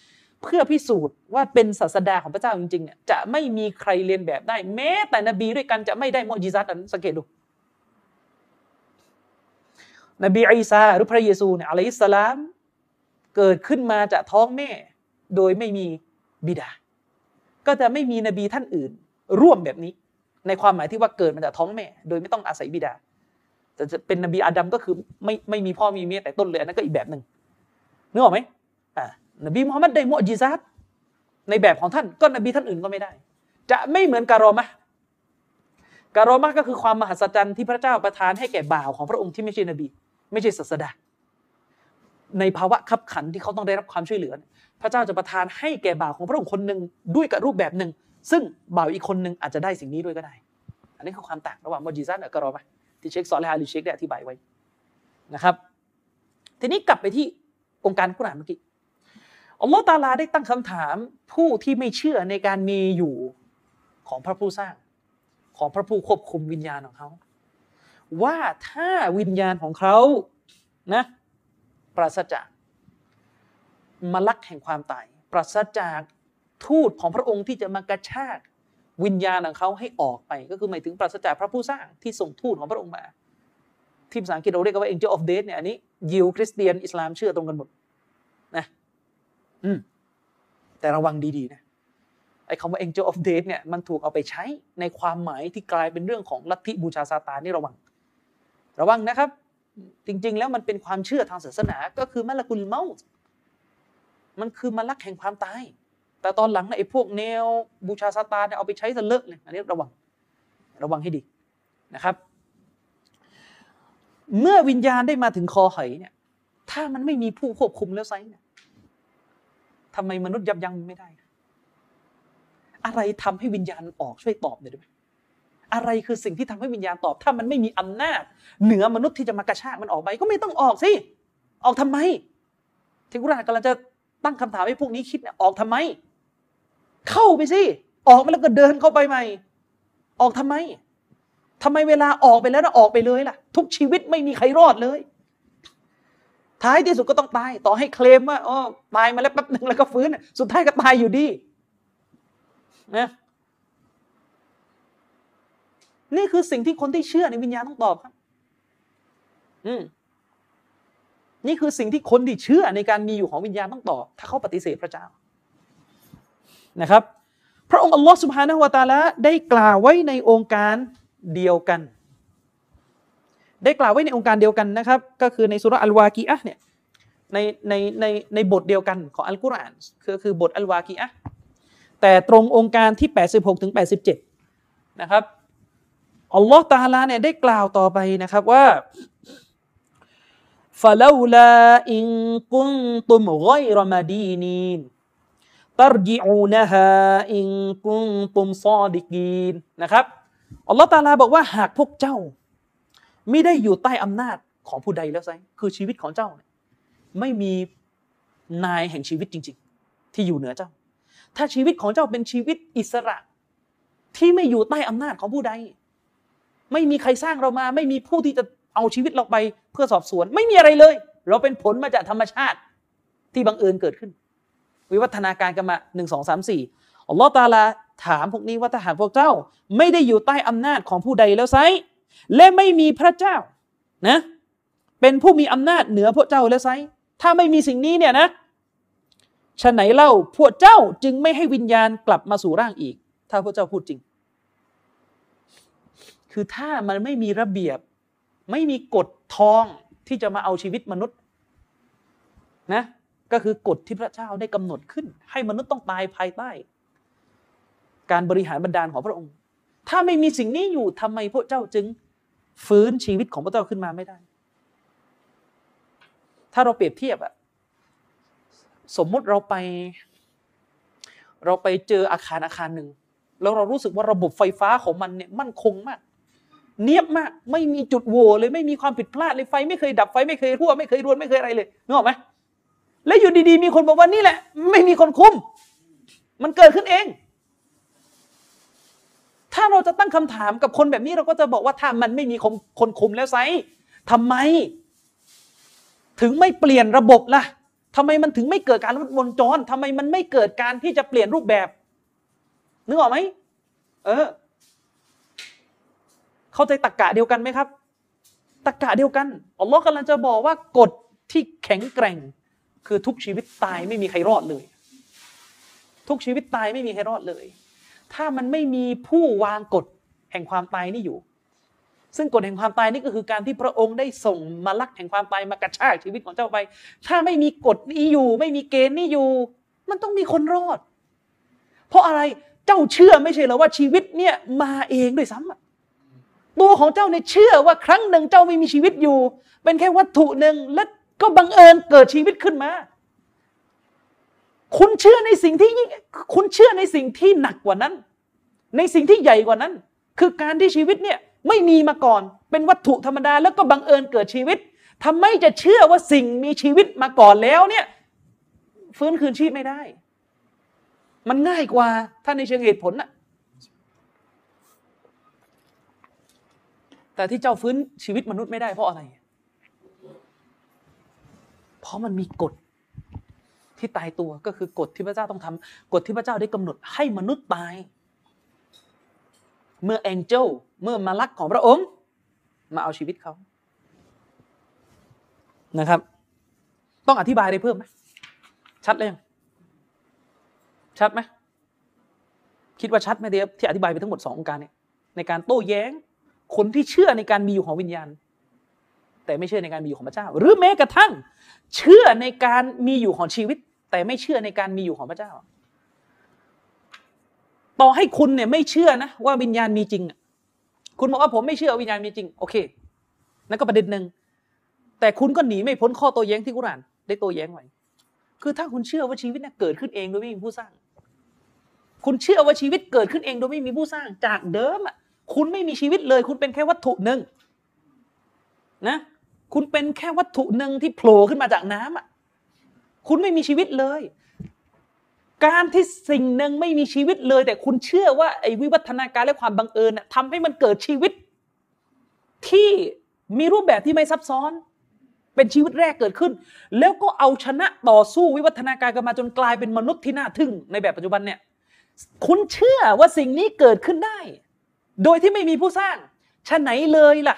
เพื่อพิสูจน์ว่าเป็นศาสดาของพระเจ้าจริงๆเนี่ยจะไม่มีใครเลียนแบบได้ แม้แต่นบีด้วยกันจะไม่ได้มุอจิซาตนั้นสังเกตดู นบีอีสาหรือพระเยซูเนี่ยอะลัยฮิสลาม เกิดขึ้นมาจากท้องแม่ โดยไม่มีบิดา ก็จะไม่มีนบีท่านอื่น ร่วมแบบนี้ ในความหมายที่ว่าเกิดมาจากท้องแม่ โดยไม่ต้องอาศัยบิดา แต่จะเป็นนบีอาดัมก็คือไม่ไม่มีพ่อมีแม่แต่ต้นเลยนั่นก็อีกแบบหนึ่งนึกออกไหมอ่านบีมุฮัมมัดได้มุอจิซัตในแบบของท่านก็นบีท่านอื่นก็ไม่ได้ จะไม่เหมือนการอมะการอมะก็คือความมหัศจรรย์ที่พระเจ้าประทานให้แก่บ่าวของพระองค์ที่ไม่ใช่นบี ไม่ใช่ศาสดา ในภาวะขับขันที่เขาต้องได้รับความช่วยเหลือ พระเจ้าจะประทานให้แก่บ่าวของพระองค์คนหนึ่งด้วยกับรูปแบบหนึ่ง ซึ่งบ่าวอีกคนหนึ่งอาจจะได้สิ่งนี้ด้วยก็ได้ อันนี้คือความต่างระหว่างมอจิซัตกับกรอมะที่เช็คซอลและฮาลิเช็คได้อธิบายไว้นะครับ ทีนี้กลับไปที่องค์การกุรานเมื่อกี้อัลลอฮฺตาลาได้ตั้งคำถามผู้ที่ไม่เชื่อในการมีอยู่ของพระผู้สร้าง ของพระผู้ควบคุมวิญญาณของเขา ว่าถ้าวิญญาณของเขานะปราศจากมลักแห่งความตาย ปราศจากทูตของพระองค์ที่จะมากระชากวิญญาณของเขาให้ออกไป ก็คือหมายถึงปราศจากพระผู้สร้างที่ส่งทูตของพระองค์มา ที่ภาษาอังกฤษเราเรียกว่า angel of death เนี่ยอันนี้ยิวคริสเตียนอิสลามเชื่อตรงกันหมดนะอืมแต่ระวังดีๆนะไอ้คำว่า angel of death เนี่ยมันถูกเอาไปใช้ในความหมายที่กลายเป็นเรื่องของลัทธิบูชาซาตานนี่ระวัง ระวังนะครับ จริงๆ แล้วมันเป็นความเชื่อทางศาสนาก็คือมลกุลเมาส์มันคือมลักแห่งความตาย แต่ตอนหลังไอ้พวกแนวบูชาซาตานเอาไปใช้ซะเลอะเลยอันนี้ระวังระวังให้ดีนะครับ เมื่อวิญญาณได้มาถึงคอหอยเนี่ย ถ้ามันไม่มีผู้ควบคุมแล้วไซเนี่ยทำไมมนุษย์ยับยั้งไม่ได้ อะไรทำให้วิญญาณออกช่วยตอบหน่อยได้ไหม อะไรคือสิ่งที่ทำให้วิญญาณตอบ ถ้ามันไม่มีอำนาจ เหนือมนุษย์ที่จะมากระชากมันออกไป ก็ไม่ต้องออกสิ ออกทำไม ที่กุรานกำลังจะตั้งคำถามให้พวกนี้คิดเนี่ยออกทำไม เข้าไปสิ ออกไปแล้วก็เดินเข้าไปใหม่ ออกทำไมทำไมเวลาออกไปแล้วนะออกไปเลยล่ะ ทุกชีวิตไม่มีใครรอดเลย ท้ายที่สุดก็ต้องตาย ต่อให้เคลมว่าอ๋อตายมาแล้วแป๊บหนึ่งแล้วก็ฟื้น สุดท้ายก็ตายอยู่ดี นะ นี่คือสิ่งที่คนที่เชื่อในวิญญาณต้องตอบครับ อืมนี่คือสิ่งที่คนที่เชื่อในการมีอยู่ของวิญญาณต้องตอบ ถ้าเขาปฏิเสธพระเจ้านะครับ พระองค์อัลลอฮ์สุบฮานะฮุวาตาละได้กล่าวไว้ในองค์การเดียวกัน ได้กล่าวไว้ในองค์การเดียวกันนะครับ ก็คือในสุรอัลวากีอะเนี่ยในในในในบทเดียวกันของอัลกุรอานคือคือบทอัลวากีอะแต่ตรงองค์การที่ 86ถึง87 นะครับ อัลลอฮ์ตาลาเนี่ยได้กล่าวต่อไปนะครับว่า فلولا إن كنتم غير مدينين ترجعونها إن كنتم صادقين นะครับอัลลอฮ์ตาลาบอกว่าหากพวกเจ้า ไม่ได้อยู่ใต้อำนาจของผู้ใดแล้วไซคือชีวิตของเจ้า ไม่มีนายแห่งชีวิตจริง ๆ ที่อยู่เหนือเจ้า ถ้าชีวิตของเจ้าเป็นชีวิตอิสระ ที่ไม่อยู่ใต้อำนาจของผู้ใด ไม่มีใครสร้างเรามา ไม่มีผู้ที่จะเอาชีวิตเราไปเพื่อสอบสวน ไม่มีอะไรเลย เราเป็นผลมาจากธรรมชาติที่บังเอิญเกิดขึ้น วิวัฒนาการกันมาหนึ่งสองสามสี่อัลลอฮ์ตาลาถามพวกนี้ว่าถ้าหากพวกเจ้า ไม่ได้อยู่ใต้อำนาจของผู้ใดแล้วไซและไม่มีพระเจ้านะเป็นผู้มีอำนาจเหนือพวกเจ้าแล้วไซถ้าไม่มีสิ่งนี้เนี่ยนะฉะไหนเล่าพวกเจ้าจึงไม่ให้วิญญาณกลับมาสู่ร่างอีก ถ้าพวกเจ้าพูดจริง คือถ้ามันไม่มีระเบียบ ไม่มีกฎทองที่จะมาเอาชีวิตมนุษย์นะก็คือกฎที่พระเจ้าได้กำหนดขึ้น ให้มนุษย์ต้องตายภายใต้ การบริหารบรรดาลของพระองค์ ถ้าไม่มีสิ่งนี้อยู่ทำไมพระเจ้าจึงฟื้นชีวิตของพระเจ้าขึ้นมาไม่ได้ ถ้าเราเปรียบเทียบอะสมมุติเราไป เราไปเจออาคารอาคารหนึ่งแล้วเรารู้สึกว่าระบบไฟฟ้าของมันเนี่ยมั่นคงมาก เนียบมาก ไม่มีจุดโหว่เลยไม่มีความผิดพลาดเลยไฟไม่เคยดับไฟไม่เคยรั่วไม่เคยรวนไม่เคยอะไรเลยนึกออกไหมแล้วอยู่ดีๆ มีคนบอกว่านี่แหละ ไม่มีคนคุม มันเกิดขึ้นเอง ถ้าเราจะตั้งคำถามกับคนแบบนี้เราก็จะบอกว่าถ้ามันไม่มีคนคนคุมแล้วไซทำไม ถึงไม่เปลี่ยนระบบล่ะทำไมมันถึงไม่เกิดการลดวงจรทำไมมันไม่เกิดการที่จะเปลี่ยนรูปแบบนึกออกไหมเออ เข้าใจตรกกะเดียวกันไหมครับตรกกะเดียวกันอัลลอฮ์กำลังจะบอกว่ากฎที่แข็งแกร่ง คือทุกชีวิตตายไม่มีใครรอดเลย ทุกชีวิตตายไม่มีใครรอดเลย ถ้ามันไม่มีผู้วางกฎแห่งความตายนี่อยู่ ซึ่งกฎแห่งความตายนี่ก็คือการที่พระองค์ได้ส่งมาลักแห่งความตายมากระชากชีวิตของเจ้าไป ถ้าไม่มีกฎนี้อยู่ ไม่มีเกณฑ์นี้อยู่ มันต้องมีคนรอด เพราะอะไรเจ้าเชื่อไม่ใช่หรอว่าชีวิตเนี่ยมาเองด้วยซ้ำ ตัวของเจ้าเนี่ยเชื่อว่าครั้งหนึ่งเจ้าไม่มีชีวิตอยู่ เป็นแค่วัตถุหนึ่งและก็บังเอิญเกิดชีวิตขึ้นมา คุณเชื่อในสิ่งที่คุณเชื่อในสิ่งที่หนักกว่านั้น ในสิ่งที่ใหญ่กว่านั้น คือการที่ชีวิตเนี่ยไม่มีมาก่อน เป็นวัตถุธรรมดา แล้วก็บังเอิญเกิดชีวิตทำไมจะเชื่อว่าสิ่งมีชีวิตมาก่อนแล้วเนี่ยฟื้นคืนชีพไม่ได้ มันง่ายกว่าถ้าในเชิงเหตุผลน่ะ แต่ที่เจ้าฟื้นชีวิตมนุษย์ไม่ได้เพราะอะไร เพราะมันมีกฎที่ตายตัวก็คือกฎที่พระเจ้าต้องทำกฎที่พระเจ้าได้กำหนดให้มนุษย์ตาย เมื่อแองเจิลเมื่อมาลักของพระองค์ มาเอาชีวิตเขานะครับ ต้องอธิบายอะไรเพิ่มไหมชัดเลยชัดไหมคิดว่าชัดไหมเดียที่อธิบายไปทั้งหมดสององค์การเนี่ยในการโต้แย้ง คนที่เชื่อในการมีอยู่ของวิญญาณ แต่ไม่เชื่อในการมีอยู่ของพระเจ้า หรือแม้กระทั่ง เชื่อในการมีอยู่ของชีวิต แต่ไม่เชื่อในการมีอยู่ของพระเจ้า ต่อให้คุณเนี่ยไม่เชื่อนะว่าวิญญาณมีจริงคุณบอกว่าผมไม่เชื่อวิญญาณมีจริงโอเคนั่นก็ประเด็นหนึ่งแต่คุณก็หนีไม่พ้นข้อโต้แย้งที่กุรานได้โต้แย้งไว้คือถ้าคุณเชื่อว่าชีวิตเนี่ยเกิดขึ้นเองโดยไม่มีผู้สร้าง คุณเชื่อว่าชีวิตเกิดขึ้นเองโดยไม่มีผู้สร้างจากเดิมอะ คุณไม่มีชีวิตเลย คุณเป็นแค่วัตถุหนึ่งนะคุณเป็นแค่วัตถุหนึ่งที่โผล่ขึ้นมาจากน้ำอะคุณไม่มีชีวิตเลย การที่สิ่งหนึ่งไม่มีชีวิตเลย แต่คุณเชื่อว่าไอ้วิวัฒนาการและความบังเอิญทำให้มันเกิดชีวิต ที่มีรูปแบบที่ไม่ซับซ้อน เป็นชีวิตแรกเกิดขึ้น แล้วก็เอาชนะต่อสู้วิวัฒนาการกันมาจนกลายเป็นมนุษย์ที่น่าทึ่งในแบบปัจจุบันเนี่ย คุณเชื่อว่าสิ่งนี้เกิดขึ้นได้ โดยที่ไม่มีผู้สร้างชะไหนเลยล่ะ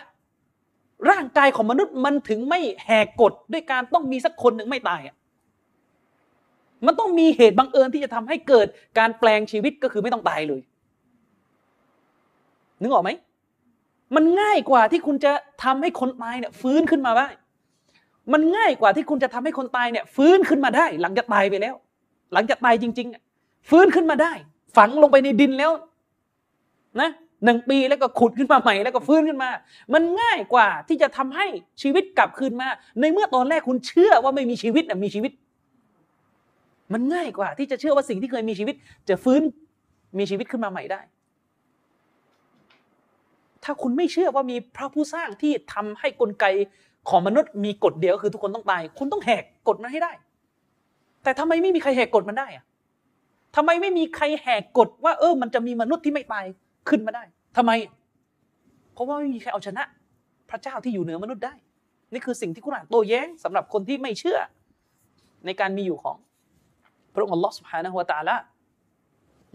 ร่างกายของมนุษย์มันถึงไม่แหกกฎด้วยการต้องมีสักคนหนึ่งไม่ตายอะมันต้องมีเหตุบังเอิญที่จะทำให้เกิดการแปลงชีวิตก็คือไม่ต้องตายเลย นึกออกไหม มันง่ายกว่าที่คุณจะทำให้คนตายเนี่ยฟื้นขึ้นมาได้ มันง่ายกว่าที่คุณจะทำให้คนตายเนี่ยฟื้นขึ้นมาได้ หลังจากตายไปแล้ว หลังจากตายจริง ๆ ฟื้นขึ้นมาได้ ฝังลงไปในดินแล้ว นะ หนึ่งปีแล้วก็ขุดขึ้นมาใหม่แล้วก็ฟื้นขึ้นมา มันง่ายกว่าที่จะทำให้ชีวิตกลับคืนมา ในเมื่อตอนแรกคุณเชื่อว่าไม่มีชีวิตนะมีชีวิต มันง่ายกว่า ที่จะเชื่อว่าสิ่งที่เคยมีชีวิต จะฟื้นมีชีวิตขึ้นมาใหม่ได้ ถ้าคุณไม่เชื่อว่ามีพระผู้สร้างที่ทำให้กลไกของมนุษย์มีกฎเดียวคือทุกคนต้องตาย คุณต้องแหกกฎมันให้ได้ แต่ทำไมไม่มีใครแหกกฎมันได้อะทำไมไม่มีใครแหกกฎว่า เออ มันจะมีมนุษย์ที่ไม่ตาย ขึ้นมาได้ทำไม เพราะว่าไม่มีใครเอาชนะ พระเจ้าที่อยู่เหนือมนุษย์ได้ นี่คือสิ่งที่กุรอานโต้แย้งสำหรับคนที่ไม่เชื่อ ในการมีอยู่ของ พระองค์อัลลอฮฺสุบฮานะฮุวาตาละ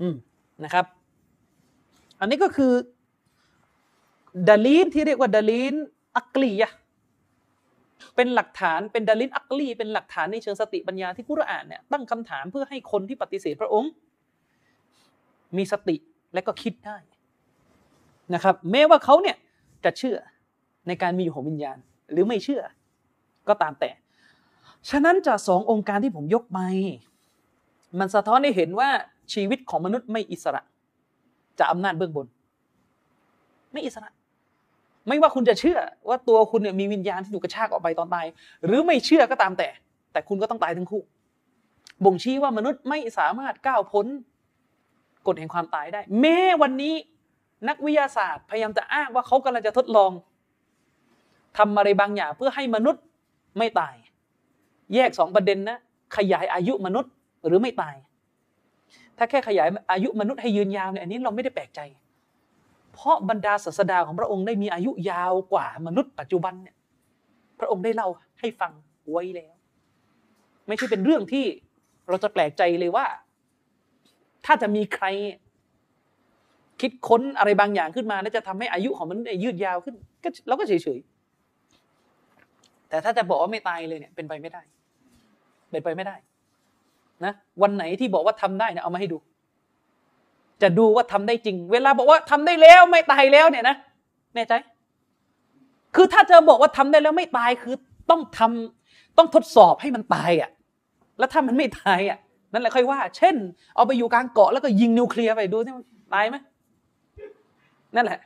อืมนะครับ อันนี้ก็คือดาลีนที่เรียกว่าดาลีนอักลียะเป็นหลักฐานเป็นดาลินอักลี เป็นหลักฐานในเชิงสติปัญญาที่กุรอานเนี่ยตั้งคำถามเพื่อให้คนที่ปฏิเสธพระองค์ มีสติและก็คิดได้ นะครับแม้ว่าเขาเนี่ยจะเชื่อในการมีอยู่ของวิญญาณ หรือไม่เชื่อ ก็ตามแต่ ฉะนั้นจากสององค์การที่ผมยกไปมันสะท้อนให้เห็นว่าชีวิตของมนุษย์ไม่อิสระจากอำนาจเบื้องบน ไม่อิสระ ไม่ว่าคุณจะเชื่อว่าตัวคุณเนี่ยมีวิญญาณที่ถูกกระชากออกไปตอนตาย หรือไม่เชื่อก็ตามแต่ แต่คุณก็ต้องตายทั้งคู่ บ่งชี้ว่ามนุษย์ไม่สามารถก้าวพ้นกฎแห่งความตายได้ แม้วันนี้ นักวิทยาศาสตร์พยายามจะอ้างว่าเขากำลังจะทดลองทำอะไรบางอย่างเพื่อให้มนุษย์ไม่ตาย แยกสองประเด็นนะขยายอายุมนุษย์หรือไม่ตาย ถ้าแค่ขยายอายุมนุษย์ให้ยืนยาวเนี่ยอันนี้เราไม่ได้แปลกใจ เพราะบรรดาศาสดาของพระองค์ได้มีอายุยาวกว่ามนุษย์ปัจจุบันเนี่ยพระองค์ได้เล่าให้ฟังไว้แล้ว ไม่ใช่เป็นเรื่องที่เราจะแปลกใจเลยว่า ถ้าจะมีใคร คิดค้นอะไรบางอย่างขึ้นมา แล้วจะทำให้อายุของมันยืดยาวขึ้น ก็เราก็เฉยๆ แต่ถ้าจะบอกว่าไม่ตายเลยเนี่ยเป็นไปไม่ได้ เป็นไปไม่ได้นะวันไหนที่บอกว่าทำได้เนี่ยเอามาให้ดู จะดูว่าทำได้จริง เวลาบอกว่าทำได้แล้วไม่ตายแล้วเนี่ยนะแน่ใจ คือถ้าเธอบอกว่าทำได้แล้วไม่ตายคือต้องทำต้องทดสอบให้มันตายอะ แล้วถ้ามันไม่ตายอะนั่นแหละค่อยว่า เช่น เอาไปอยู่กลางเกาะแล้วก็ยิงนิวเคลียร์ไปดูที่ตายไหม นั่นแหละ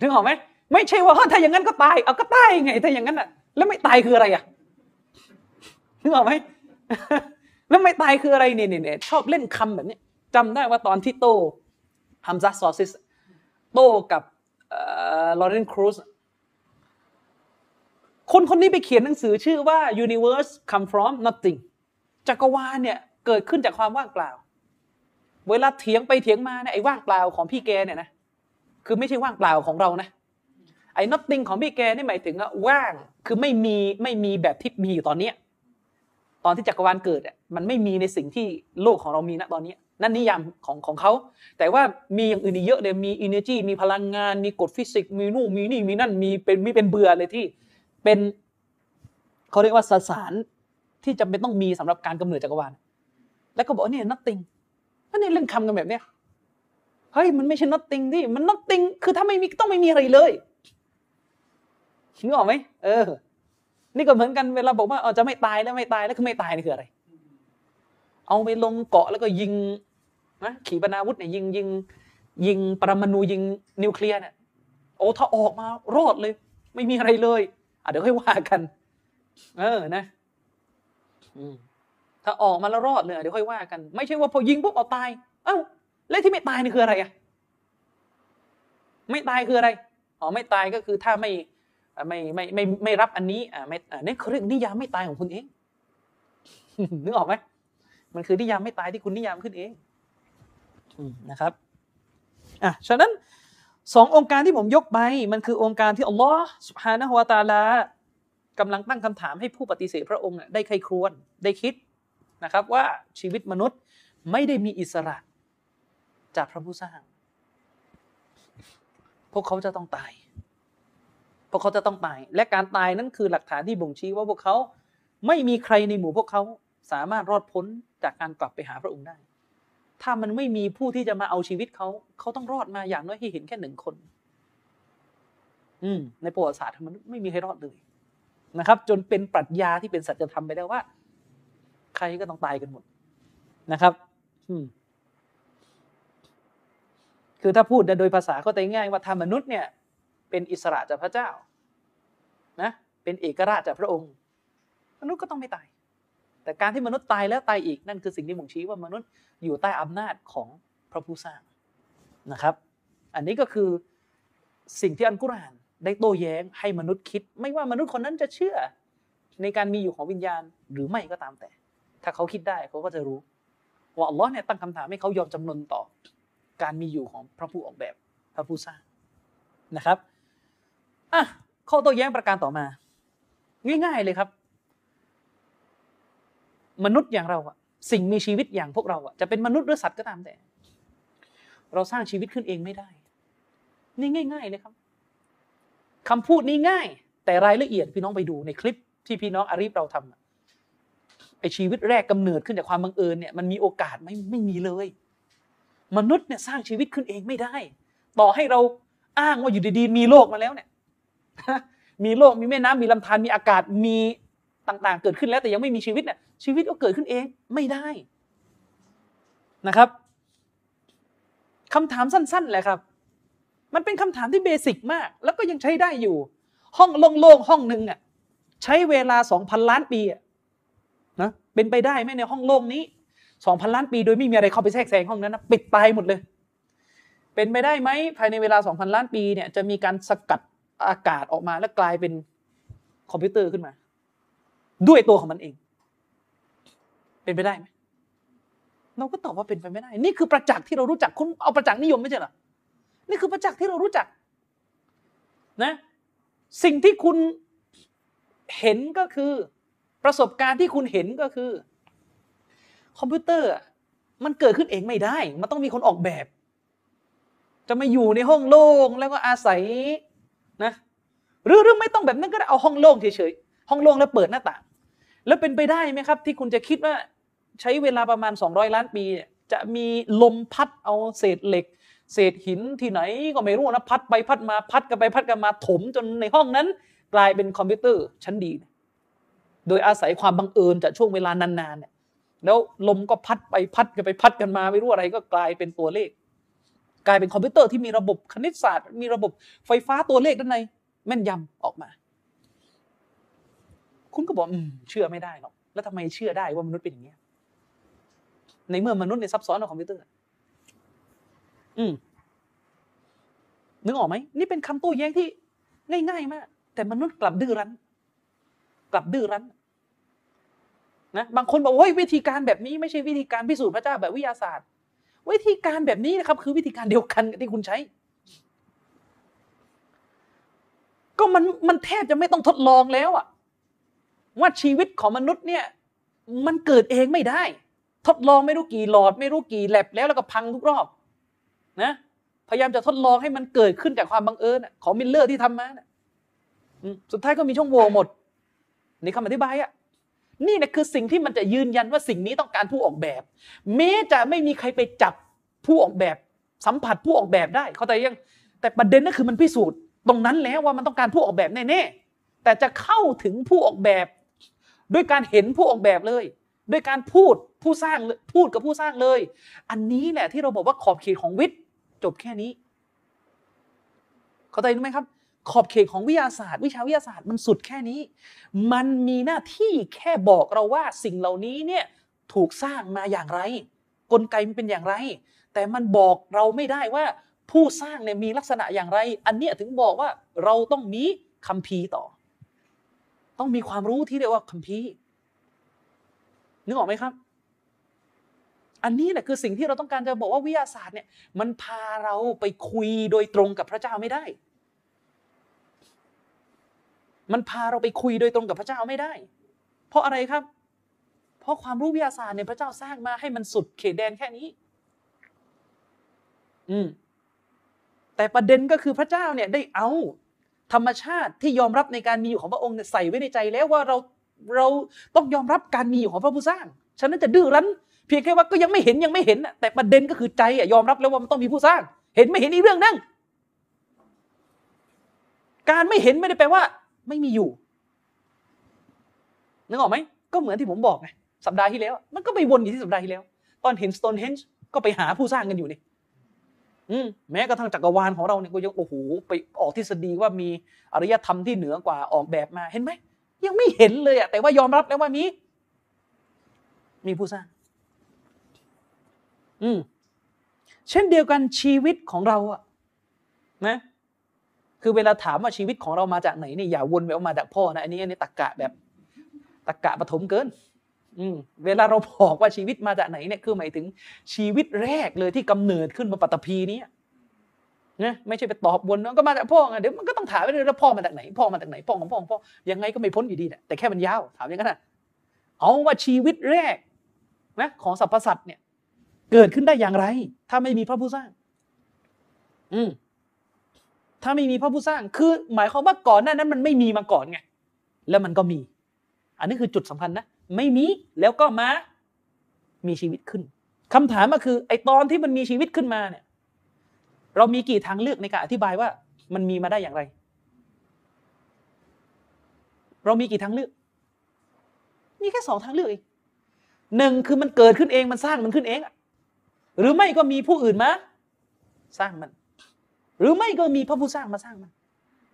ถึงหอมไหมไม่ใช่ว่าถ้าอย่างนั้นก็ตายเอาก็ตายไงถ้าอย่างนั้นอะ แล้วไม่ตายคืออะไรอะถึงหอมไหมแล้วไม่ตายคืออะไรเนี่ยเนี่ยชอบเล่นคำแบบนี้จำได้ว่าตอนที่โตฮัมซาซอซิสโตกับลอเรนครูซคนคนนี้ไปเขียนหนังสือชื่อว่า universe come from nothing จักรวาลเนี่ยเกิดขึ้นจากความว่างเปล่า เวลาเถียงไปเถียงมาเนี่ยไอ้ว่างเปล่าของพี่แกเนี่ยนะ คือไม่ใช่ว่างเปล่าของเรานะไอ้ nothing ของพี่แกนี่หมายถึงว่างคือไม่มีไม่มีแบบที่มีอยู่ตอนนี้ตอนที่จักรวาลเกิดอะมันไม่มีในสิ่งที่โลกของเรามีณตอนนี้นั่นนิยามของของเขาแต่ว่ามีอย่างอื่นอีกเยอะเลยมี energy มีพลังงาน มีกฎฟิสิกส์มีนู่นมีนี่มีนั่นมีเป็นมีเป็นเบือเลยที่เป็นเขาเรียกว่าสสารที่จำเป็นต้องมีสำหรับการกำเนิดจักรวาล แล้วก็บอกเนี่ย nothing นั่นนี่เล่นคำกันแบบเนี้ย เฮ้ยมันไม่ใช่ nothing ที่มัน nothing คือถ้าไม่มีต้องไม่มีอะไรเลยนึกออกไหมเออ นี่ก็เหมือนกันเวลาบอกว่าเออจะไม่ตายแล้วไม่ตายแล้วคือไม่ตายนี่คืออะไร เอาไปลงเกาะแล้วก็ยิงนะขีปนาวุธเนี่ยยิงยิง ยิงปรมาณูยิงนิวเคลียร์เนี่ยโอ้ถ้าออกมารอดเลย ไม่มีอะไรเลยอะเดี๋ยวค่อยว่ากัน เออนะถ้าออกมาแล้วรอดเลยเดี๋ยวค่อยว่ากัน ไม่ใช่ว่าพอยิงปุ๊บเอาตาย เอ้า แล้วที่ไม่ตายนี่คืออะไรอะไม่ตายคืออะไรอ๋อไม่ตายก็คือถ้าไม่ไม่ไม่ไม่ไม่รับอันนี้อ่าไม่อ่านี่เขาเรียกนิยามไม่ตายของคุณเองนึกออกไหมมันคือนิยามไม่ตายที่คุณนิยามขึ้นเองนะครับอะฉะนั้นสององค์การที่ผมยกไปมันคือองค์การที่อัลลอฮ์สุฮานะฮุวาตาลากำลังตั้งคำถามให้ผู้ปฏิเสธพระองค์ได้ใครครวญได้คิดนะครับว่าชีวิตมนุษย์ไม่ได้มีอิสระ จากพระผู้สร้าง พวกเขาจะต้องตาย พวกเขาจะต้องตาย และการตายนั้นคือหลักฐานที่บ่งชี้ว่าพวกเขาไม่มีใครในหมู่พวกเขาสามารถรอดพ้นจากการกลับไปหาพระองค์ได้ ถ้ามันไม่มีผู้ที่จะมาเอาชีวิตเขา เขาต้องรอดมาอย่างน้อยให้เห็นแค่หนึ่งคน อืม ในประวัติศาสตร์มันไม่มีใครรอดเลยนะครับ จนเป็นปรัชญาที่เป็นสัจธรรมไปแล้วว่า ใครก็ต้องตายกันหมดนะครับ อืม คือถ้าพูดโดยภาษาก็ใจง่ายว่าถ้ามนุษย์เนี่ยเป็นอิสระจากพระเจ้านะเป็นเอกราชจากพระองค์ มนุษย์ก็ต้องไม่ตาย แต่การที่มนุษย์ตายแล้วตายอีกนั่นคือสิ่งที่บ่งชี้ว่ามนุษย์อยู่ใต้อำนาจของพระผู้สร้างนะครับ อันนี้ก็คือสิ่งที่อันกุรอานได้โต้แย้งให้มนุษย์คิด ไม่ว่ามนุษย์คนนั้นจะเชื่อ ในการมีอยู่ของวิญญาณหรือไม่ก็ตามแต่ ถ้าเขาคิดได้เขาก็จะรู้ว่าอัลลอฮ์เนี่ยตั้งคำถามให้เขายอมจำนนต่อ การมีอยู่ของพระผู้ออกแบบพระผู้สร้างนะครับอะข้อโต้แย้งประการต่อมา ง่าย ๆเลยครับ มนุษย์อย่างเราอะสิ่งมีชีวิตอย่างพวกเราอะจะเป็นมนุษย์หรือสัตว์ก็ตามแต่ เราสร้างชีวิตขึ้นเองไม่ได้ นี่ง่าย ๆ เลยครับคำพูดนี้ง่าย แต่รายละเอียดพี่น้องไปดูในคลิปที่พี่น้องอารีฟเราทำไอชีวิตแรกกำเนิดขึ้นจากความบังเอิญเนี่ยมันมีโอกาสไม่ไม่มีเลย มนุษย์เนี่ยสร้างชีวิตขึ้นเองไม่ได้ ต่อให้เราอ้างว่าอยู่ดีๆ มีโลกมาแล้วเนี่ยมีโลกมีแม่น้ำมีลำธารมีอากาศมีต่างๆ เกิดขึ้นแล้วแต่ยังไม่มีชีวิตเนี่ยชีวิตก็เกิดขึ้นเองไม่ได้นะครับคำถามสั้นๆแหละครับ มันเป็นคำถามที่เบสิกมาก แล้วก็ยังใช้ได้อยู่ ห้องโล่งๆห้องหนึ่งอะใช้เวลาสองพันล้านปีอะนะเป็นไปได้ไหมในห้องโล่งนี้ สองพันล้านปีโดยไม่มีอะไรเข้าไปแทรกแซงห้องนั้นนะปิดตายหมดเลย เป็นไปได้ไหมภายในเวลาสองพันล้านปีเนี่ยจะมีการสกัดอากาศออกมาแล้วกลายเป็นคอมพิวเตอร์ขึ้นมา ด้วยตัวของมันเอง เป็นไปได้ไหมเราก็ตอบว่าเป็นไปไม่ได้ นี่คือประจักษ์ที่เรารู้จักคุณเอาประจักษ์นิยมไม่ใช่เหรอนี่คือประจักษ์ที่เรารู้จักนะสิ่งที่คุณเห็นก็คือ ประสบการณ์ที่คุณเห็นก็คือ คอมพิวเตอร์มันเกิดขึ้นเองไม่ได้ มันต้องมีคนออกแบบ จะมาอยู่ในห้องโล่งแล้วก็อาศัยนะหรือหรือไม่ต้องแบบนั้นก็ได้เอาห้องโล่งเฉยๆห้องโล่งแล้วเปิดหน้าต่าง แล้วเป็นไปได้ไหมครับ ที่คุณจะคิดว่าใช้เวลาประมาณ 200 ล้านปี จะมีลมพัดเอาเศษเหล็ก เศษหินที่ไหนก็ไม่รู้นะพัดไปพัดมาพัดกันไปพัดกันมาถมจนในห้องนั้น กลายเป็นคอมพิวเตอร์ชั้นดี โดยอาศัยความบังเอิญจากช่วงเวลานานๆเนี่ย แล้วลมก็พัดไปพัดกันไปพัดกันมา ไม่รู้อะไรก็กลายเป็นตัวเลข กลายเป็นคอมพิวเตอร์ที่มีระบบคณิตศาสตร์ มีระบบไฟฟ้าตัวเลขด้านในแม่นยำออกมา คุณก็บอกอืมเชื่อไม่ได้หรอกแล้วทำไมเชื่อได้ว่ามนุษย์เป็นอย่างนี้ในเมื่อมนุษย์ในซับซ้อนกว่าคอมพิวเตอร์ อืมนึกออกไหมนี่เป็นคำโต้แย้งที่ง่าย ๆ มาก แต่มนุษย์กลับดื้อรั้น กลับดื้อรั้น นะบางคนบอกว่าวิธีการแบบนี้ไม่ใช่วิธีการพิสูจน์พระเจ้าแบบวิทยาศาสตร์ วิธีการแบบนี้นะครับ คือวิธีการเดียวกันที่คุณใช้ ก็มันมันแทบจะไม่ต้องทดลองแล้วอะว่าชีวิตของมนุษย์เนี่ย มันเกิดเองไม่ได้ ทดลองไม่รู้กี่หลอด ไม่รู้กี่แล็บแล้วแล้วก็พังทุกรอบ นะพยายามจะทดลองให้มันเกิดขึ้นจากความบังเอิญของมิลเลอร์ที่ทำมานะสุดท้ายก็มีช่องโหว่หมด นี่คำอธิบายอะ นี่นะคือสิ่งที่มันจะยืนยันว่าสิ่งนี้ต้องการผู้ออกแบบ แม้จะไม่มีใครไปจับผู้ออกแบบ สัมผัสผู้ออกแบบได้ เขาแต่ยังแต่ประเด็นนั่นคือมันพิสูจน์ตรงนั้นแล้วว่ามันต้องการผู้ออกแบบแน่ๆแต่จะเข้าถึงผู้ออกแบบ ด้วยการเห็นผู้ออกแบบเลย ด้วยการพูดผู้สร้างพูดกับผู้สร้างเลย อันนี้แหละที่เราบอกว่าขอบเขตของวิทย์จบแค่นี้ เข้าใจไหมครับ ขอบเขตของวิทยาศาสตร์ วิชาวิทยาศาสตร์มันสุดแค่นี้ มันมีหน้าที่แค่บอกเราว่าสิ่งเหล่านี้เนี่ยถูกสร้างมาอย่างไร กลไกมันเป็นอย่างไร แต่มันบอกเราไม่ได้ว่าผู้สร้างเนี่ยมีลักษณะอย่างไร อันเนี้ยถึงบอกว่าเราต้องมีคัมภีร์ต่อ ต้องมีความรู้ที่เรียกว่าคัมภีร์นึกออกไหมครับ อันนี้แหละคือสิ่งที่เราต้องการจะบอกว่าวิทยาศาสตร์เนี่ยมันพาเราไปคุยโดยตรงกับพระเจ้าไม่ได้ มันพาเราไปคุยโดยตรงกับพระเจ้าไม่ได้ เพราะอะไรครับ เพราะความรู้วิทยาศาสตร์เนี่ยพระเจ้าสร้างมาให้มันสุดเขตแดนแค่นี้ อืม แต่ประเด็นก็คือพระเจ้าเนี่ยได้เอา ธรรมชาติที่ยอมรับในการมีอยู่ของพระองค์ใส่ไว้ในใจแล้วว่าเราเราต้องยอมรับการมีอยู่ของพระผู้สร้าง ฉะนั้นจะดื้อรั้น เพียงแค่ว่าก็ยังไม่เห็นยังไม่เห็นแต่ประเด็นก็คือใจยอมรับแล้วว่ามันต้องมีผู้สร้าง เห็นไม่เห็นอีกเรื่องนั่งการไม่เห็นไม่ได้แปลว่า ไม่มีอยู่นึกออกไหมก็เหมือนที่ผมบอกไงสัปดาห์ที่แล้ว มันก็ไปวนอยู่ที่สัปดาห์ที่แล้ว ตอนเห็นสโตนเฮนจ์ก็ไปหาผู้สร้างกันอยู่นี่อืมแม้กระทั่งจักรวาลของเราเนี่ยก็ยังโอ้โหไปออกทฤษฎีว่ามีอารยธรรมที่เหนือกว่าออกแบบมาเห็นไหมยังไม่เห็นเลยอะแต่ว่ายอมรับแล้วว่ามี มีผู้สร้าง อืมเช่นเดียวกันชีวิตของเราอะนะ คือเวลาถามว่าชีวิตของเรามาจากไหนเนี่ยอย่าวนไปว่ามาจากพ่อนะอันนี้อันนี้ตะกะแบบตะกะปฐมเกินอืมเวลาเราบอกว่าชีวิตมาจากไหนเนี่ยคือหมายถึงชีวิตแรกเลยที่กำเนิดขึ้นมาปัตตภีนี้นะไม่ใช่ไปตอบวนก็มาจากพ่อไงเดี๋ยวมันก็ต้องถามไปเลยแล้วพ่อมาจากไหน พ่อมาจากไหนพ่อของพ่อของพ่อยังไงก็ไม่พ้นอยู่ดีแหละแต่แค่มันยาวถามอย่างนั้นนะเอาว่าชีวิตแรกนะของสรรพสัตว์เนี่ย เกิดขึ้นได้อย่างไร ถ้าไม่มีพระผู้สร้าง อืม ถ้าไม่มีพระผู้สร้างคือหมายความว่าก่อนหน้านั้นมันไม่มีมาก่อนไงแล้วมันก็มี อันนี้คือจุดสำคัญนะ ไม่มีแล้วก็มามีชีวิตขึ้นคำถามก็คือไอตอนที่มันมีชีวิตขึ้นมาเนี่ย เรามีกี่ทางเลือกในการอธิบายว่า มันมีมาได้อย่างไร เรามีกี่ทางเลือก มีแค่สองทางเลือกเองหนึ่งคือมันเกิดขึ้นเองมันสร้างมันขึ้นเองหรือไม่ก็มีผู้อื่นมาสร้างมัน หรือไม่ก็มีพระผู้สร้างมาสร้างมัน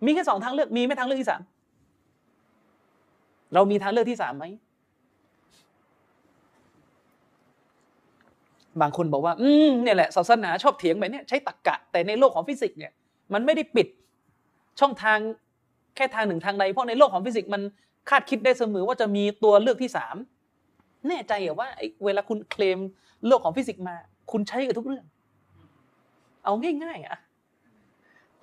มีแค่สองทางเลือกมีไม่ทางเลือกที่สามเรามีทางเลือกที่สามไหมบางคนบอกว่า อืมเนี่ยแหละศาสนาชอบเถียงแบบนี้ใช้ตรรกกะ แต่ในโลกของฟิสิกส์เนี่ย มันไม่ได้ปิดช่องทางแค่ทางหนึ่งทางใดเพราะในโลกของฟิสิกส์มันคาดคิดได้เสมอว่าจะมีตัวเลือกที่สามแน่ใจเหรอว่าเวลาคุณเคลมโลกของฟิสิกส์มา คุณใช้กับทุกเรื่อง เอาง่ายๆอะ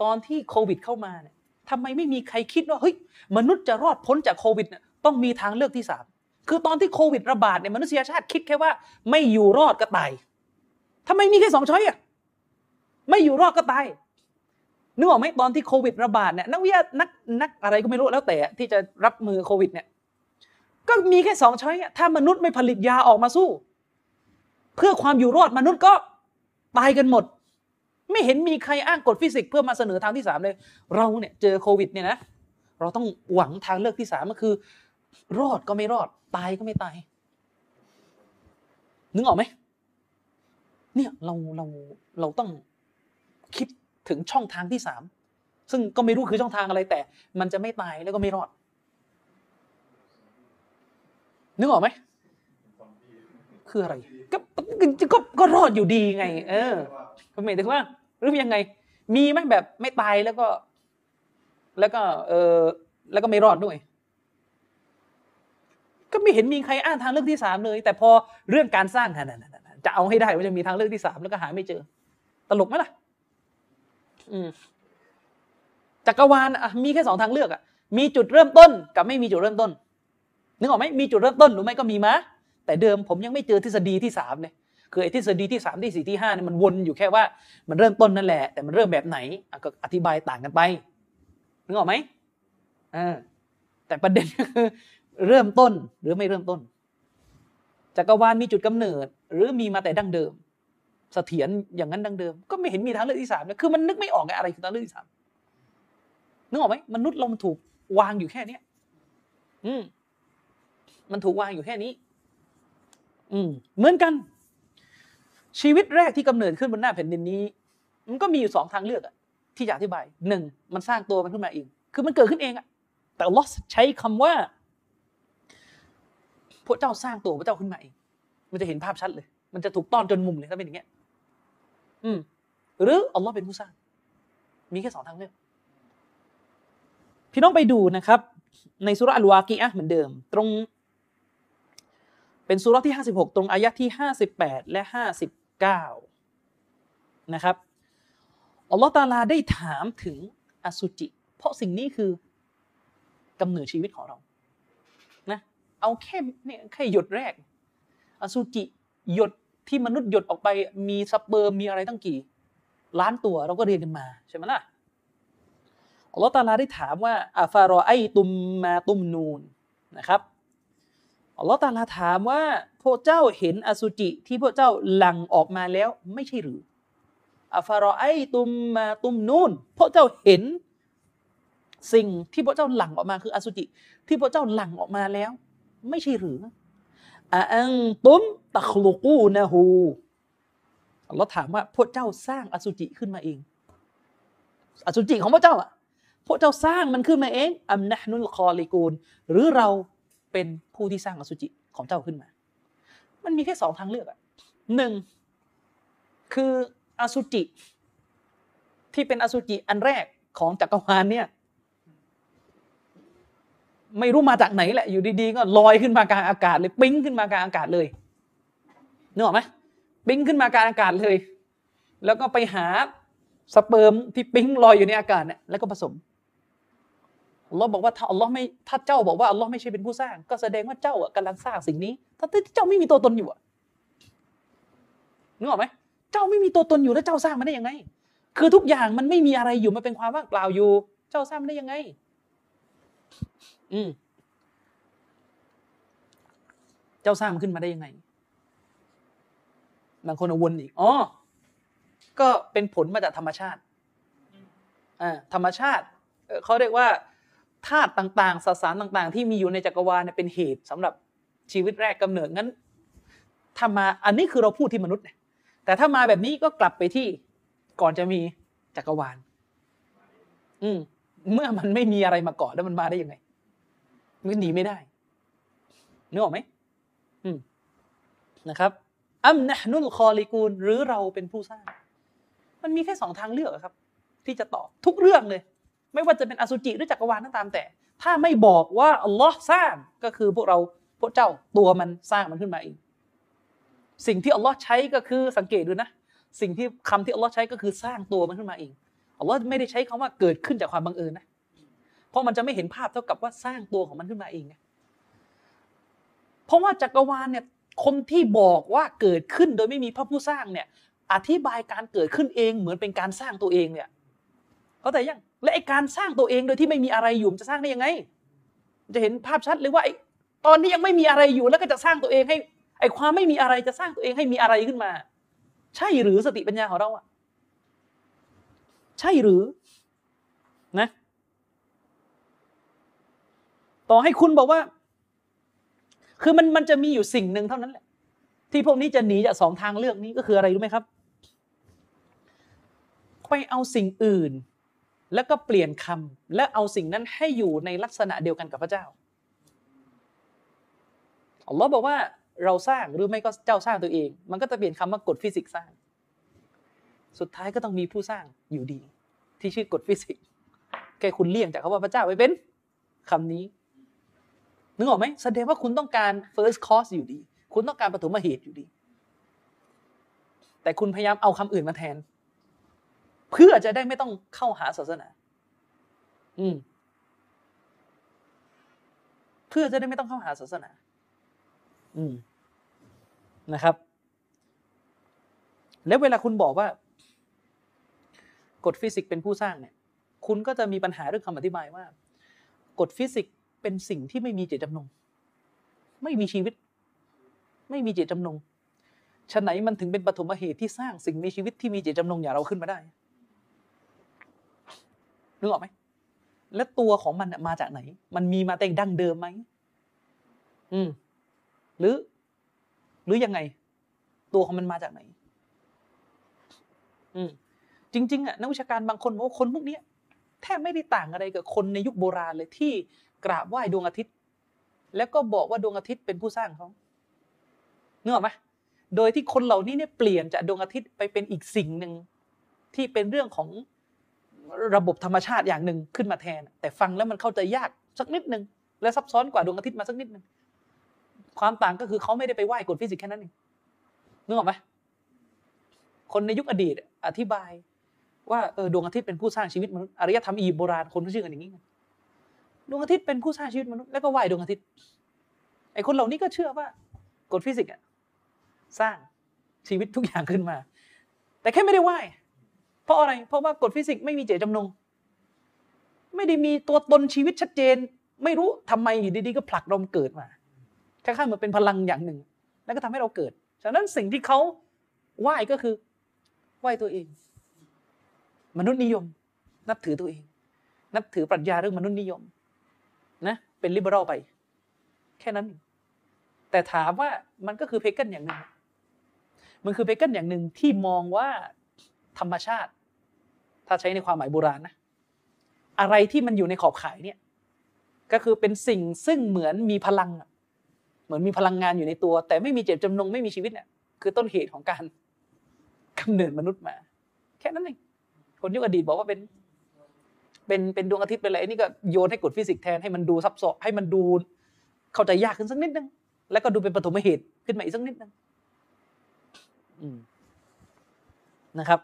ตอนที่โควิดเข้ามาเนี่ยทำไมไม่มีใครคิดว่าเฮ้ยมนุษย์จะรอดพ้นจากโควิดเนี่ยต้องมีทางเลือกที่สามคือตอนที่โควิดระบาดเนี่ยมนุษยชาติคิดแค่ว่า ไม่อยู่รอดก็ตายทำไมมีแค่สอง choice อะไม่อยู่รอดก็ตายนึกออกไหมตอนที่โควิดระบาดเนี่ยนักวิทยานักนักอะไรก็ไม่รู้แล้วแต่ที่จะรับมือโควิดเนี่ยก็มีแค่สอง choice อะถ้ามนุษย์ไม่ผลิตยาออกมาสู้ เพื่อความอยู่รอดมนุษย์ก็ตายกันหมด ไม่เห็นมีใครอ้างกฎฟิสิกส์เพื่อมาเสนอทางที่สามเลย เราเนี่ยเจอโควิดเนี่ยนะ เราต้องหวังทางเลือกที่สามก็คือ รอดก็ไม่รอด ตายก็ไม่ตาย นึกออกไหม เนี่ยเราเราเราต้องคิดถึงช่องทางที่สามซึ่งก็ไม่รู้คือช่องทางอะไรแต่ มันจะไม่ตายแล้วก็ไม่รอด นึกออกไหมคืออะไร ก็ก็ก็รอดอยู่ดีไง เออก็หมายถึงว่า หรือยังไง มีไหมแบบไม่ตายแล้วก็ แล้วก็เออแล้วก็ไม่รอดด้วย ก็ไม่เห็นมีใครอ้างทางเลือกที่สามเลย แต่พอเรื่องการสร้างนั่นจะเอาให้ได้ว่าจะมีทางเลือกที่สามแล้วก็หาไม่เจอ ตลกไหมล่ะ อืมจักรวาลอะมีแค่สองทางเลือกอะมีจุดเริ่มต้นกับไม่มีจุดเริ่มต้นนึกออกไหมมีจุดเริ่มต้นหรือไม่ก็มีมะแต่เดิมผมยังไม่เจอทฤษฎีที่สามเนี่ย คือไอ้ทฤษฎีที่สามที่สี่ที่ห้าเนี่ยมันวนอยู่แค่ว่ามันเริ่มต้นนั่นแหละ แต่มันเริ่มแบบไหนก็อธิบายต่างกันไปนึกออกไหมอ่าแต่ประเด็นก็คือเริ่มต้นหรือไม่เริ่มต้นจักรวาลมีจุดกำเนิด หรือมีมาแต่ดั้งเดิมเสถียรอย่างนั้นดั้งเดิม ก็ไม่เห็นมีทางเลือกที่สามเลยคือมันนึกไม่ออกไงอะไรคือทางเลือกที่สามนึกออกไหมมนุษย์เรามันถูกวางอยู่แค่เนี้ยอืมมันถูกวางอยู่แค่นี้ อืมเหมือนกัน ชีวิตแรกที่กำเนิดขึ้นบนหน้าแผ่นดินนี้ มันก็มีอยู่สองทางเลือกอะที่จะอธิบายหนึ่งมันสร้างตัวมันขึ้นมาเอง คือมันเกิดขึ้นเองอะแต่ลอสใช้คำว่าพระเจ้าสร้างตัวพระเจ้าขึ้นมาเอง มันจะเห็นภาพชัดเลย มันจะถูกต้อนจนมุมเลยถ้าเป็นอย่างเงี้ย อืม หรืออัลลอฮ์เป็นผู้สร้าง มีแค่สองทางเลือก พี่น้องไปดูนะครับ ในสุรอัลวากีอะเหมือนเดิม ตรง เป็นสุรที่ห้าสิบหกตรงอายะที่ห้าสิบแปดและห้าสิบเก้านะครับอัลลอฮ์ตาลาได้ถามถึงอสุจิ เพราะสิ่งนี้คือกำเนิดชีวิตของเรานะเอาแค่เนี่ยแค่หยดแรก อสุจิหยดที่มนุษย์หยดออกไปมีสเปิร์มมีอะไรตั้งกี่ ล้านตัวเราก็เรียนกันมาใช่ไหมล่ะอัลลอฮ์ตาลาได้ถามว่าอาฟารอไอตุมมาตุมนูนนะครับ อัลลอฮ์ตาลาถามว่าพวกเจ้าเห็นอสุจิที่พวกเจ้าหลั่งออกมาแล้วไม่ใช่หรืออาฟารอไอตุมมาตุมนูนพวกเจ้าเห็นสิ่งที่พวกเจ้าหลั่งออกมาคืออสุจิ ที่พวกเจ้าหลั่งออกมาแล้ว ไม่ใช่หรืออังตุมตัคลุกูนะฮูเราถามว่าพวกเจ้าสร้างอสุจิขึ้นมาเอง อสุจิของพวกเจ้าอะพวกเจ้าสร้างมันขึ้นมาเองอัมนะนุลคอลิกูลหรือเรา เป็นผู้ที่สร้างอสุจิของเจ้าขึ้นมา มันมีแค่สองทางเลือกอะหนึ่งคืออสุจิ ที่เป็นอสุจิอันแรกของจักรวาลเนี่ย ไม่รู้มาจากไหนแหละ อยู่ดีๆ ก็ลอยขึ้นมากลางอากาศเลยปิ้งขึ้นมากลางอากาศเลยนึกออกไหมปิ้งขึ้นมากลางอากาศเลย แล้วก็ไปหาสเปิร์มที่ปิ้งลอยอยู่ในอากาศเนี่ยแล้วก็ผสม อัลลอฮ์บอกว่าถ้าอัลลอฮ์ไม่ถ้าเจ้าบอกว่าอัลลอฮ์ไม่ใช่เป็นผู้สร้าง ก็แสดงว่าเจ้าอะกำลังสร้างสิ่งนี้ ถ้าเจ้าไม่มีตัวตนอยู่อะนึกออกไหมเจ้าไม่มีตัวตนอยู่แล้วเจ้าสร้างมันได้ยังไง คือทุกอย่างมันไม่มีอะไรอยู่มันเป็นความว่างเปล่าอยู่ เจ้าสร้างมันได้ยังไง อืมเจ้าสร้างมันขึ้นมาได้ยังไงบางคนวนอีกอ๋อก็เป็นผลมาจากธรรมชาติอ่าธรรมชาติเขาเรียกว่า ธาตุต่างๆสสารต่างๆ ที่มีอยู่ในจักรวาลเป็นเหตุสำหรับชีวิตแรกกำเนิดงั้นถ้ามาอันนี้คือเราพูดที่มนุษย์ แต่ถ้ามาแบบนี้ก็กลับไปที่ก่อนจะมีจักรวาล อืมเมื่อมันไม่มีอะไรมาก่อนแล้วมันมาได้ยังไงมันหนีไม่ได้นึกออกไหมอืมนะครับอัมนะนุลคอลิกูลหรือเราเป็นผู้สร้าง มันมีแค่สองทางเลือกครับ ที่จะตอบทุกเรื่องเลย ไม่ว่าจะเป็นอสุจิหรือจักรวาลนั่นตามแต่ ถ้าไม่บอกว่าอัลลอฮ์สร้างก็คือพวกเราพวกเจ้าตัวมันสร้างมันขึ้นมาเอง สิ่งที่อัลลอฮ์ใช้ก็คือสังเกตดูนะ สิ่งที่คำที่อัลลอฮ์ใช้ก็คือสร้างตัวมันขึ้นมาเองอัลลอฮ์ไม่ได้ใช้คำว่าเกิดขึ้นจากความบังเอิญนะ เพราะมันจะไม่เห็นภาพเท่ากับว่าสร้างตัวของมันขึ้นมาเองไงเพราะว่าจักรวาลเนี่ยคนที่บอกว่าเกิดขึ้นโดยไม่มีพระผู้สร้างเนี่ย อธิบายการเกิดขึ้นเองเหมือนเป็นการสร้างตัวเองเนี่ย เขาแต่ยังและไอการสร้างตัวเองโดยที่ไม่มีอะไรอยู่จะสร้างได้ยังไง จะเห็นภาพชัดเลยว่าไอตอนนี้ยังไม่มีอะไรอยู่แล้วก็จะสร้างตัวเองให้ไอความไม่มีอะไรจะสร้างตัวเองให้มีอะไรขึ้นมา ใช่หรือสติปัญญาของเราอะใช่หรือนะ ต่อให้คุณบอกว่า คือมันมันจะมีอยู่สิ่งหนึ่งเท่านั้นแหละ ที่พวกนี้จะหนีจากสองทางเลือกนี้ก็คืออะไรรู้ไหมครับ ไปเอาสิ่งอื่น แล้วก็เปลี่ยนคำและเอาสิ่งนั้นให้อยู่ในลักษณะเดียวกันกับพระเจ้าอัลลอฮ์บอกว่าเราสร้างหรือไม่ก็เจ้าสร้างตัวเอง มันก็จะเปลี่ยนคำว่ากฎฟิสิกส์สร้าง สุดท้ายก็ต้องมีผู้สร้างอยู่ดี ที่ชื่อกฎฟิสิกส์แค่คุณเลี่ยงจากคำว่าพระเจ้าไปเป็นคำนี้นึกออกไหมแสดงว่าคุณต้องการ first cause อยู่ดี คุณต้องการปฐมเหตุอยู่ดี แต่คุณพยายามเอาคำอื่นมาแทน เพื่อจะได้ไม่ต้องเข้าหาศาสนา อืม เพื่อจะได้ไม่ต้องเข้าหาศาสนา อืม นะครับ แล้วเวลาคุณบอกว่ากฎฟิสิกส์เป็นผู้สร้างเนี่ย คุณก็จะมีปัญหาเรื่องคำอธิบายว่า กฎฟิสิกส์เป็นสิ่งที่ไม่มีเจตจำนง ไม่มีชีวิต ไม่มีเจตจำนงฉะไหนมันถึงเป็นปฐมเหตุที่สร้างสิ่งมีชีวิตที่มีเจตจำนงอย่างเราขึ้นมาได้ นึกออกไหมและตัวของมันมาจากไหน มันมีมาแต่ดั้งเดิมไหมอืม หรือ หรือยังไง ตัวของมันมาจากไหน อืม จริง ๆอะนักวิชาการบางคนบอกว่าคนพวกนี้แทบไม่ได้ต่างอะไรกับคนในยุคโบราณเลยที่กราบไหว้ดวงอาทิตย์ แล้วก็บอกว่าดวงอาทิตย์เป็นผู้สร้างเขาเนื้อไหมโดยที่คนเหล่านี้เนี่ยเปลี่ยนจากดวงอาทิตย์ไปเป็นอีกสิ่งหนึ่งที่เป็นเรื่องของ ระบบธรรมชาติอย่างหนึ่งขึ้นมาแทน แต่ฟังแล้วมันเข้าใจยากสักนิดหนึ่งและซับซ้อนกว่าดวงอาทิตย์มาสักนิดหนึ่งความต่างก็คือเขาไม่ได้ไปไหว้กฎฟิสิกส์แค่นั้นเองนึกออกไหมคนในยุคอดีตอธิบาย ว่าเออดวงอาทิตย์เป็นผู้สร้างชีวิตมนุษย์อารยธรรมอียิปต์โบราณคนเขาเชื่อกันอย่างนี้ดวงอาทิตย์เป็นผู้สร้างชีวิตมนุษย์แล้วก็ไหว้ดวงอาทิตย์ไอ้คนเหล่านี้ก็เชื่อว่ากฎฟิสิกส์สร้างชีวิตทุกอย่างขึ้นมา แต่แค่ไม่ได้ไหว้ เพราะอะไร เพราะว่ากฎฟิสิกส์ไม่มีเจตจำนง ไม่ได้มีตัวตนชีวิตชัดเจน ไม่รู้ทำไมอยู่ดีๆก็ผลักเราเกิดมาคล้ายๆเหมือนเป็นพลังอย่างหนึ่ง แล้วก็ทำให้เราเกิด ฉะนั้นสิ่งที่เขาไหว้ก็คือไหว้ตัวเอง มนุษย์นิยม นับถือตัวเอง นับถือปรัชญาเรื่องมนุษย์นิยม นะ เป็นลิเบอรัลไป แค่นั้น แต่ถามว่ามันก็คือเพกันอย่างหนึ่งมันคือเพกันอย่างหนึ่งที่มองว่าธรรมชาติ ถ้าใช้ในความหมายโบราณนะ อะไรที่มันอยู่ในขอบข่ายเนี่ย ก็คือเป็นสิ่งซึ่งเหมือนมีพลัง เหมือนมีพลังงานอยู่ในตัว แต่ไม่มีเจตจำนงไม่มีชีวิตเนี่ย คือต้นเหตุของการกำเนิดมนุษย์มา แค่นั้นเอง คนยุคอดีตบอกว่าเป็นเป็นเป็นดวงอาทิตย์เป็นอะไรนี่ก็โยนให้กฎฟิสิกส์แทนให้มันดูซับซ้อนให้มันดูเข้าใจยากขึ้นสักนิดนึง แล้วก็ดูเป็นปฐมเหตุขึ้นมาอีกสักนิดนึงนะครับ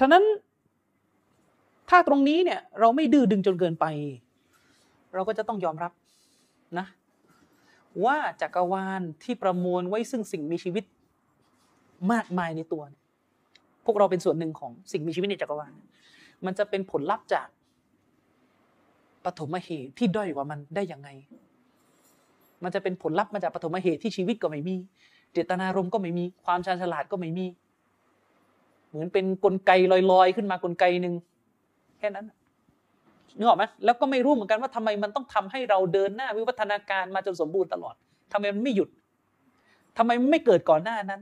ฉะนั้นถ้าตรงนี้เนี่ยเราไม่ดื้อดึงจนเกินไป เราก็จะต้องยอมรับนะว่าจักรวาลที่ประมวลไว้ซึ่งสิ่งมีชีวิตมากมายในตัวพวกเราเป็นส่วนหนึ่งของสิ่งมีชีวิตในจักรวาล มันจะเป็นผลลัพธ์จากปฐมเหตุที่ด้อยกว่ามันได้ยังไง มันจะเป็นผลลัพธ์มาจากปฐมเหตุที่ชีวิตก็ไม่มี เจตนารมณ์ก็ไม่มี ความชาญฉลาดก็ไม่มี เหมือนเป็นนกลไกลอยๆ ขึ้นมากลไกหนึ่งแค่นั้นนึกออกไหมแล้วก็ไม่รู้เหมือนกันว่าทำไมมันต้องทำให้เราเดินหน้าวิวัฒนาการมาจนสมบูรณ์ตลอดทำไมมันไม่หยุดทำไมมันไม่เกิดก่อนหน้านั้น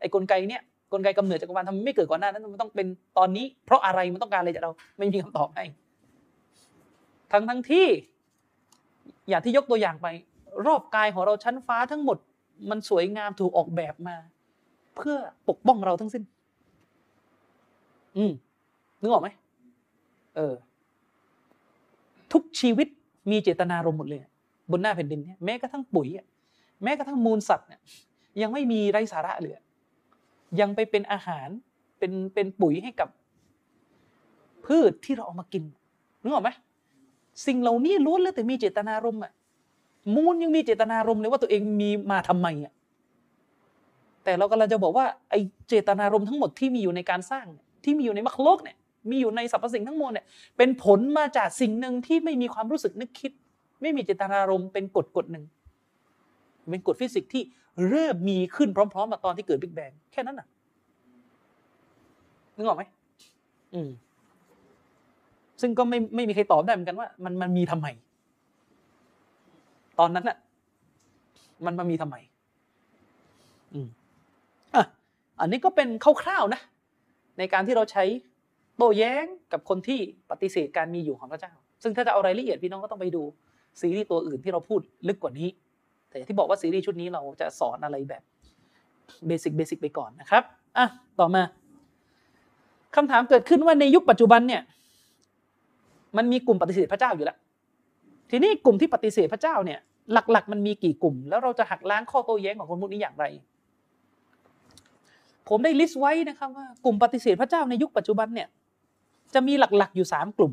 ไอ้กลไกเนี้ยกลไกกำเนิดจักรวาลทำไมไม่เกิดก่อนหน้านั้น มันต้องเป็นตอนนี้ เพราะอะไรมันต้องการอะไรจากเรา ไม่มีคำตอบให้ ทั้งทั้งที่อย่างที่ยกตัวอย่างไป รอบกายของเราชั้นฟ้าทั้งหมด มันสวยงามถูกออกแบบมา เพื่อปกป้องเราทั้งสิ้น อืมนึกออกไหมเออ ทุกชีวิตมีเจตนารมณ์หมดเลย บนหน้าแผ่นดินเนี่ยแม้กระทั่งปุ๋ยแม้กระทั่งมูลสัตว์เนี่ย ยังไม่มีไรสาระเลยยังไปเป็นอาหารเป็นเป็นปุ๋ยให้กับ พืชที่เราเอามากินนึกออกไหมสิ่งเหล่านี้ล้วนแล้วแต่มีเจตนารมณ์อะมูลยังมีเจตนารมณ์เลยว่าตัวเองมีมาทำไมอะแต่เรากำลังจะบอกว่าไอเจตนารมณ์ทั้งหมดที่มีอยู่ในการสร้าง ที่มีอยู่ในมรรคโลกเนี่ยมีอยู่ในสรรพสิ่งทั้งมวลเนี่ยเป็นผลมาจากสิ่งหนึ่งที่ไม่มีความรู้สึกนึกคิด ไม่มีเจตนารมณ์เป็นกฎกฎหนึ่งเป็นกฎฟิสิกส์ที่เริ่มมีขึ้นพร้อมๆมาตอนที่เกิดบิ๊กแบงแค่นั้นน่ะนึกออกไหมอืมซึ่งก็ไม่ไม่มีใครตอบได้เหมือนกันว่า มันมันมีทำไม ตอนนั้นน่ะ มันมามีทำไม อืมอะอันนี้ก็เป็นคร่าวๆนะ ในการที่เราใช้โต้แย้งกับคนที่ปฏิเสธการมีอยู่ของพระเจ้า ซึ่งถ้าจะเอารายละเอียดพี่น้องก็ต้องไปดูซีรีส์ตัวอื่นที่เราพูดลึกกว่านี้ แต่ที่บอกว่าซีรีส์ชุดนี้เราจะสอนอะไรแบบbasic basic ไปก่อนนะครับอะต่อมาคำถามเกิดขึ้นว่าในยุคปัจจุบันเนี่ยมันมีกลุ่มปฏิเสธพระเจ้าอยู่แล้ว ทีนี้กลุ่มที่ปฏิเสธพระเจ้าเนี่ยหลักๆ มันมีกี่กลุ่ม แล้วเราจะหักล้างข้อโต้แย้งของคนพวกนี้อย่างไร ผมได้ list ไว้นะครับว่ากลุ่มปฏิเสธพระเจ้าในยุคปัจจุบันเนี่ย จะมีหลักๆอยู่สามกลุ่ม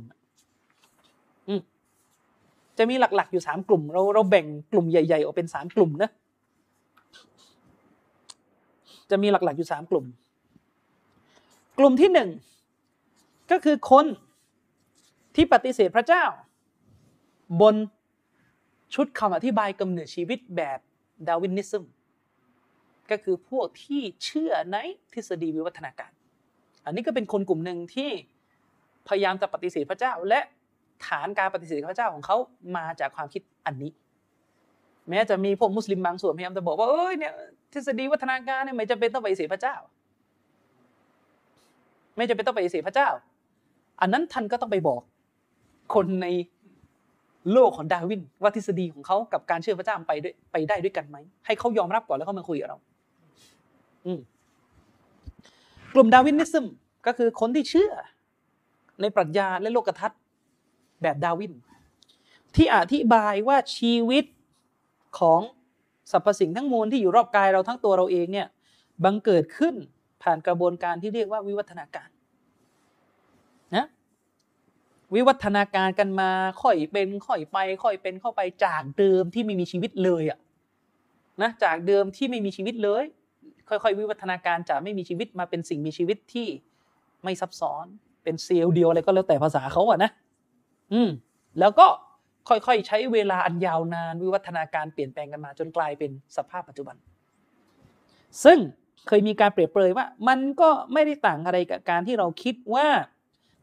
จะมีหลักๆอยู่สามกลุ่ม เราเราแบ่งกลุ่มใหญ่ๆออกเป็นสามกลุ่มนะจะมีหลักๆอยู่สามกลุ่ม กลุ่มที่หนึ่งก็คือคนที่ปฏิเสธพระเจ้า บนชุดคำอธิบายกำเนิดชีวิตแบบดาวินิซึม ก็คือพวกที่เชื่อในทฤษฎีวิวัฒนาการ อันนี้ก็เป็นคนกลุ่มหนึ่งที่พยายามจะปฏิเสธพระเจ้า และฐานการปฏิเสธพระเจ้าของเขามาจากความคิดอันนี้ แม้จะมีพวกมุสลิมบางส่วนพยายามจะบอกว่าเอ้ยเนี่ยทฤษฎีวัฒนาการเนี่ยไม่จำเป็นต้องปฏิเสธพระเจ้า ไม่จำเป็นต้องปฏิเสธพระเจ้า อันนั้นท่านก็ต้องไปบอก คนในโลกของดาวินว่าทฤษฎีของเขากับการเชื่อพระเจ้าไปด้วยไปได้ด้วยกันไหมให้เขายอมรับก่อนแล้วเขามาคุยกับเรา กลุ่มดาวินิซึมก็คือคนที่เชื่อ ในปรัชญาและโลกทัศน์แบบดาวิน ที่อธิบายว่าชีวิตของสรรพสิ่งทั้งมวลที่อยู่รอบกายเราทั้งตัวเราเองเนี่ยบังเกิดขึ้นผ่านกระบวนการที่เรียกว่าวิวัฒนาการนะวิวัฒนาการกันมาค่อยเป็นค่อยไป ค่อยเป็นเข้าไปจากเดิมที่ไม่มีชีวิตเลยอะนะจากเดิมที่ไม่มีชีวิตเลย ค่อยๆ วิวัฒนาการจากไม่มีชีวิตมาเป็นสิ่งมีชีวิตที่ไม่ซับซ้อนเป็นเซลล์เดียวอะไรก็แล้วแต่ภาษาเขาอะนะ อืม แล้วก็ค่อยๆ ใช้เวลาอันยาวนานวิวัฒนาการเปลี่ยนแปลงกันมาจนกลายเป็นสภาพปัจจุบัน ซึ่งเคยมีการเปรียบเปรยว่า มันก็ไม่ได้ต่างอะไรกับการที่เราคิดว่า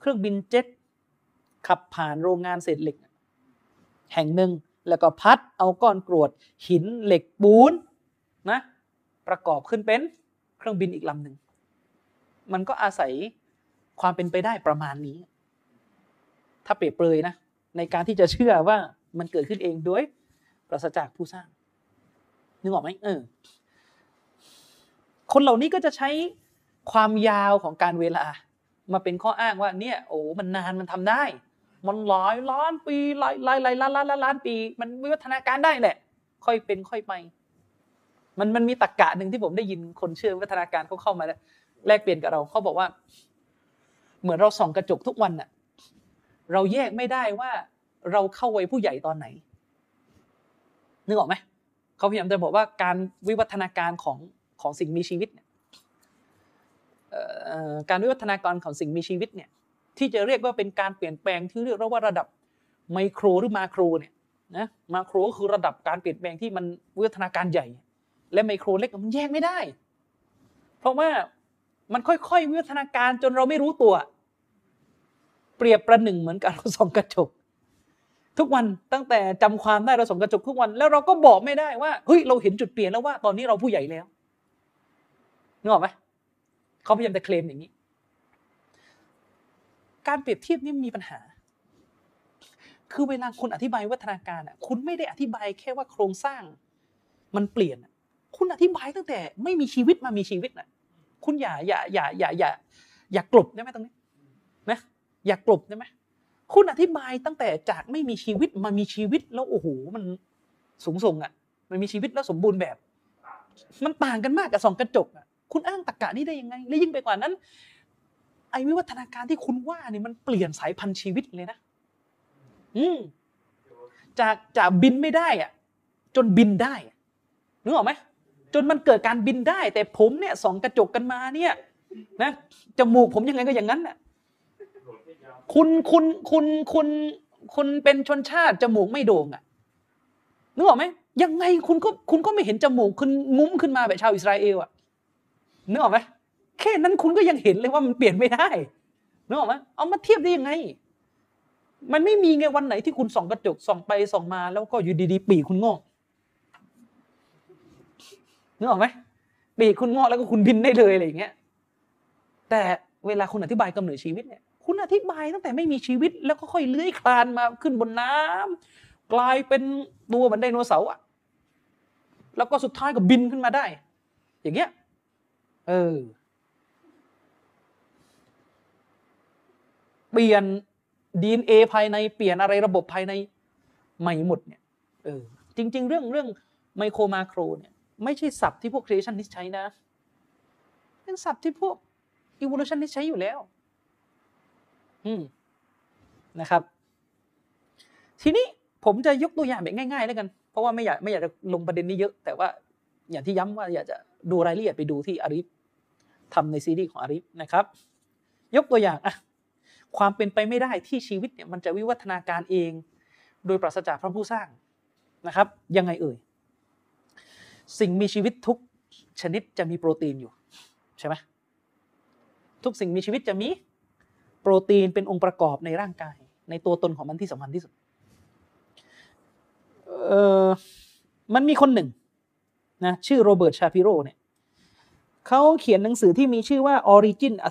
เครื่องบินเจ็ตขับผ่านโรงงานเศษเหล็ก แห่งหนึ่งแล้วก็พัดเอาก้อนกรวดหินเหล็กปูนนะ ประกอบขึ้นเป็นเครื่องบินอีกลำหนึ่ง มันก็อาศัยความเป็นไปได้ประมาณนี้ ถ้าเปรียบเปรยนะ ในการที่จะเชื่อว่ามันเกิดขึ้นเองโดยปราศจากผู้สร้าง นึกออกไหมเออ คนเหล่านี้ก็จะใช้ความยาวของการเวลา มาเป็นข้ออ้างว่า เนี่ย โอ้มันนานมันทำได้ มันหลายล้านปีหลายหลายหลายล้านล้านล้านปี มันวิวัฒนาการได้แหละ ค่อยเป็นค่อยไป มันมันมีตรกกะหนึ่งที่ผมได้ยินคนเชื่อวิวัฒนาการเขาเข้ามาแลกเปลี่ยนกับเราเขาบอกว่า เหมือนเราส่องกระจกทุกวันน่ะ เราแยกไม่ได้ว่าเราเข้าวัยผู้ใหญ่ตอนไหนนึกออกไหมเขาพยายามจะบอกว่าการวิวัฒนาการของของสิ่งมีชีวิตเนี่ยการวิวัฒนาการของสิ่งมีชีวิตเนี่ย ที่จะเรียกว่าเป็นการเปลี่ยนแปลงที่เรียกว่าระดับไมโครหรือมาโครเนี่ยนะมาโครก็คือระดับการเปลี่ยนแปลงที่มันวิวัฒนาการใหญ่ และไมโครเล็กมันแยกไม่ได้ เพราะว่ามันค่อยๆวิวัฒนาการจนเราไม่รู้ตัว เปรียบประหนึ่งเหมือนกับเราส่องกระจก ทุกวันตั้งแต่จำความได้เราส่องกระจกทุกวัน แล้วเราก็บอกไม่ได้ว่าเฮ้ยเราเห็นจุดเปลี่ยนแล้วว่าตอนนี้เราผู้ใหญ่แล้วนึกออกไหมเขาพยายามจะเคลมอย่างนี้ การเปรียบเทียบนี่มีปัญหา คือเวลาคุณอธิบายวัฒนาการอะคุณไม่ได้อธิบายแค่ว่าโครงสร้างมันเปลี่ยน คุณอธิบายตั้งแต่ไม่มีชีวิตมามีชีวิตน่ะคุณอย่าอย่าอย่าอย่าอย่าอย่ากลบได้ไหมตรงนี้นะอย่ากลบได้ไหมคุณอธิบายตั้งแต่จากไม่มีชีวิตมามีชีวิตแล้วโอ้โหมันสูงส่งอะ มันมีชีวิตแล้วสมบูรณ์แบบ มันต่างกันมากกับสองกระจกอะคุณอ้างตรกกะนี้ได้ยังไง และยิ่งไปกว่านั้น ไอ้วิวัฒนาการที่คุณว่าเนี่ยมันเปลี่ยนสายพันธุ์ชีวิตเลยนะอืมจากจากบินไม่ได้อะ จนบินได้นึกออกไหม จนมันเกิดการบินได้ แต่ผมเนี่ยสองกระจกกันมาเนี่ยนะจมูกผมยังไงก็อย่างนั้นน่ะคุณคุณคุณคุณคุณเป็นชนชาติจมูกไม่โด่งอะนึกออกไหมยังไงคุณก็คุณก็ไม่เห็นจมูกคุณงุ้มขึ้นมาแบบชาวอิสราเอลอะนึกออกไหมแค่นั้นคุณก็ยังเห็นเลยว่ามันเปลี่ยนไม่ได้นึกออกไหมเอามาเทียบได้ยังไง มันไม่มีไงวันไหนที่คุณส่องกระจกส่องไปส่องมา แล้วก็อยู่ดีๆ ปีคุณงอก นึกออกไหมปีกคุณงอกแล้วก็คุณบินได้เลยอะไรอย่างเงี้ย แต่เวลาคุณอธิบายกำเนิดชีวิตเนี่ยคุณอธิบายตั้งแต่ไม่มีชีวิต แล้วก็ค่อยเลื้อยคลานมาขึ้นบนน้ำกลายเป็นตัวเหมือนไดโนเสาร์อะแล้วก็สุดท้ายก็บินขึ้นมาได้ อย่างเงี้ยเออเปลี่ยนดีเอ็นเอภายในเปลี่ยนอะไรระบบภายในใหม่หมดเนี่ยเออจริง ๆ เรื่องเรื่องไมโครมาโครเนี่ย ไม่ใช่ศัพท์ที่พวก creationist ใช้นะ เป็นศัพท์ที่พวก evolutionist ใช้อยู่แล้ว อืมนะครับ ทีนี้ผมจะยกตัวอย่างแบบง่ายๆแล้วกัน เพราะว่าไม่อยากไม่อยากจะลงประเด็นนี้เยอะ แต่ว่าอย่างที่ย้ำว่าอยากจะดูรายละเอียดไปดูที่อาริฟทำในซีรีส์ของอาริฟนะครับ ยกตัวอย่างอะความเป็นไปไม่ได้ที่ชีวิตเนี่ยมันจะวิวัฒนาการเอง โดยปราศจากพระผู้สร้างนะครับ ยังไงเอ่ย สิ่งมีชีวิตทุกชนิดจะมีโปรตีนอยู่ใช่ไหมทุกสิ่งมีชีวิตจะมีโปรตีนเป็นองค์ประกอบในร่างกาย ในตัวตนของมันที่สำคัญที่สุดเออมันมีคนหนึ่งนะชื่อโรเบิร์ตชาปิโรเนี่ยเขาเขียนหนังสือที่มีชื่อว่า Origin a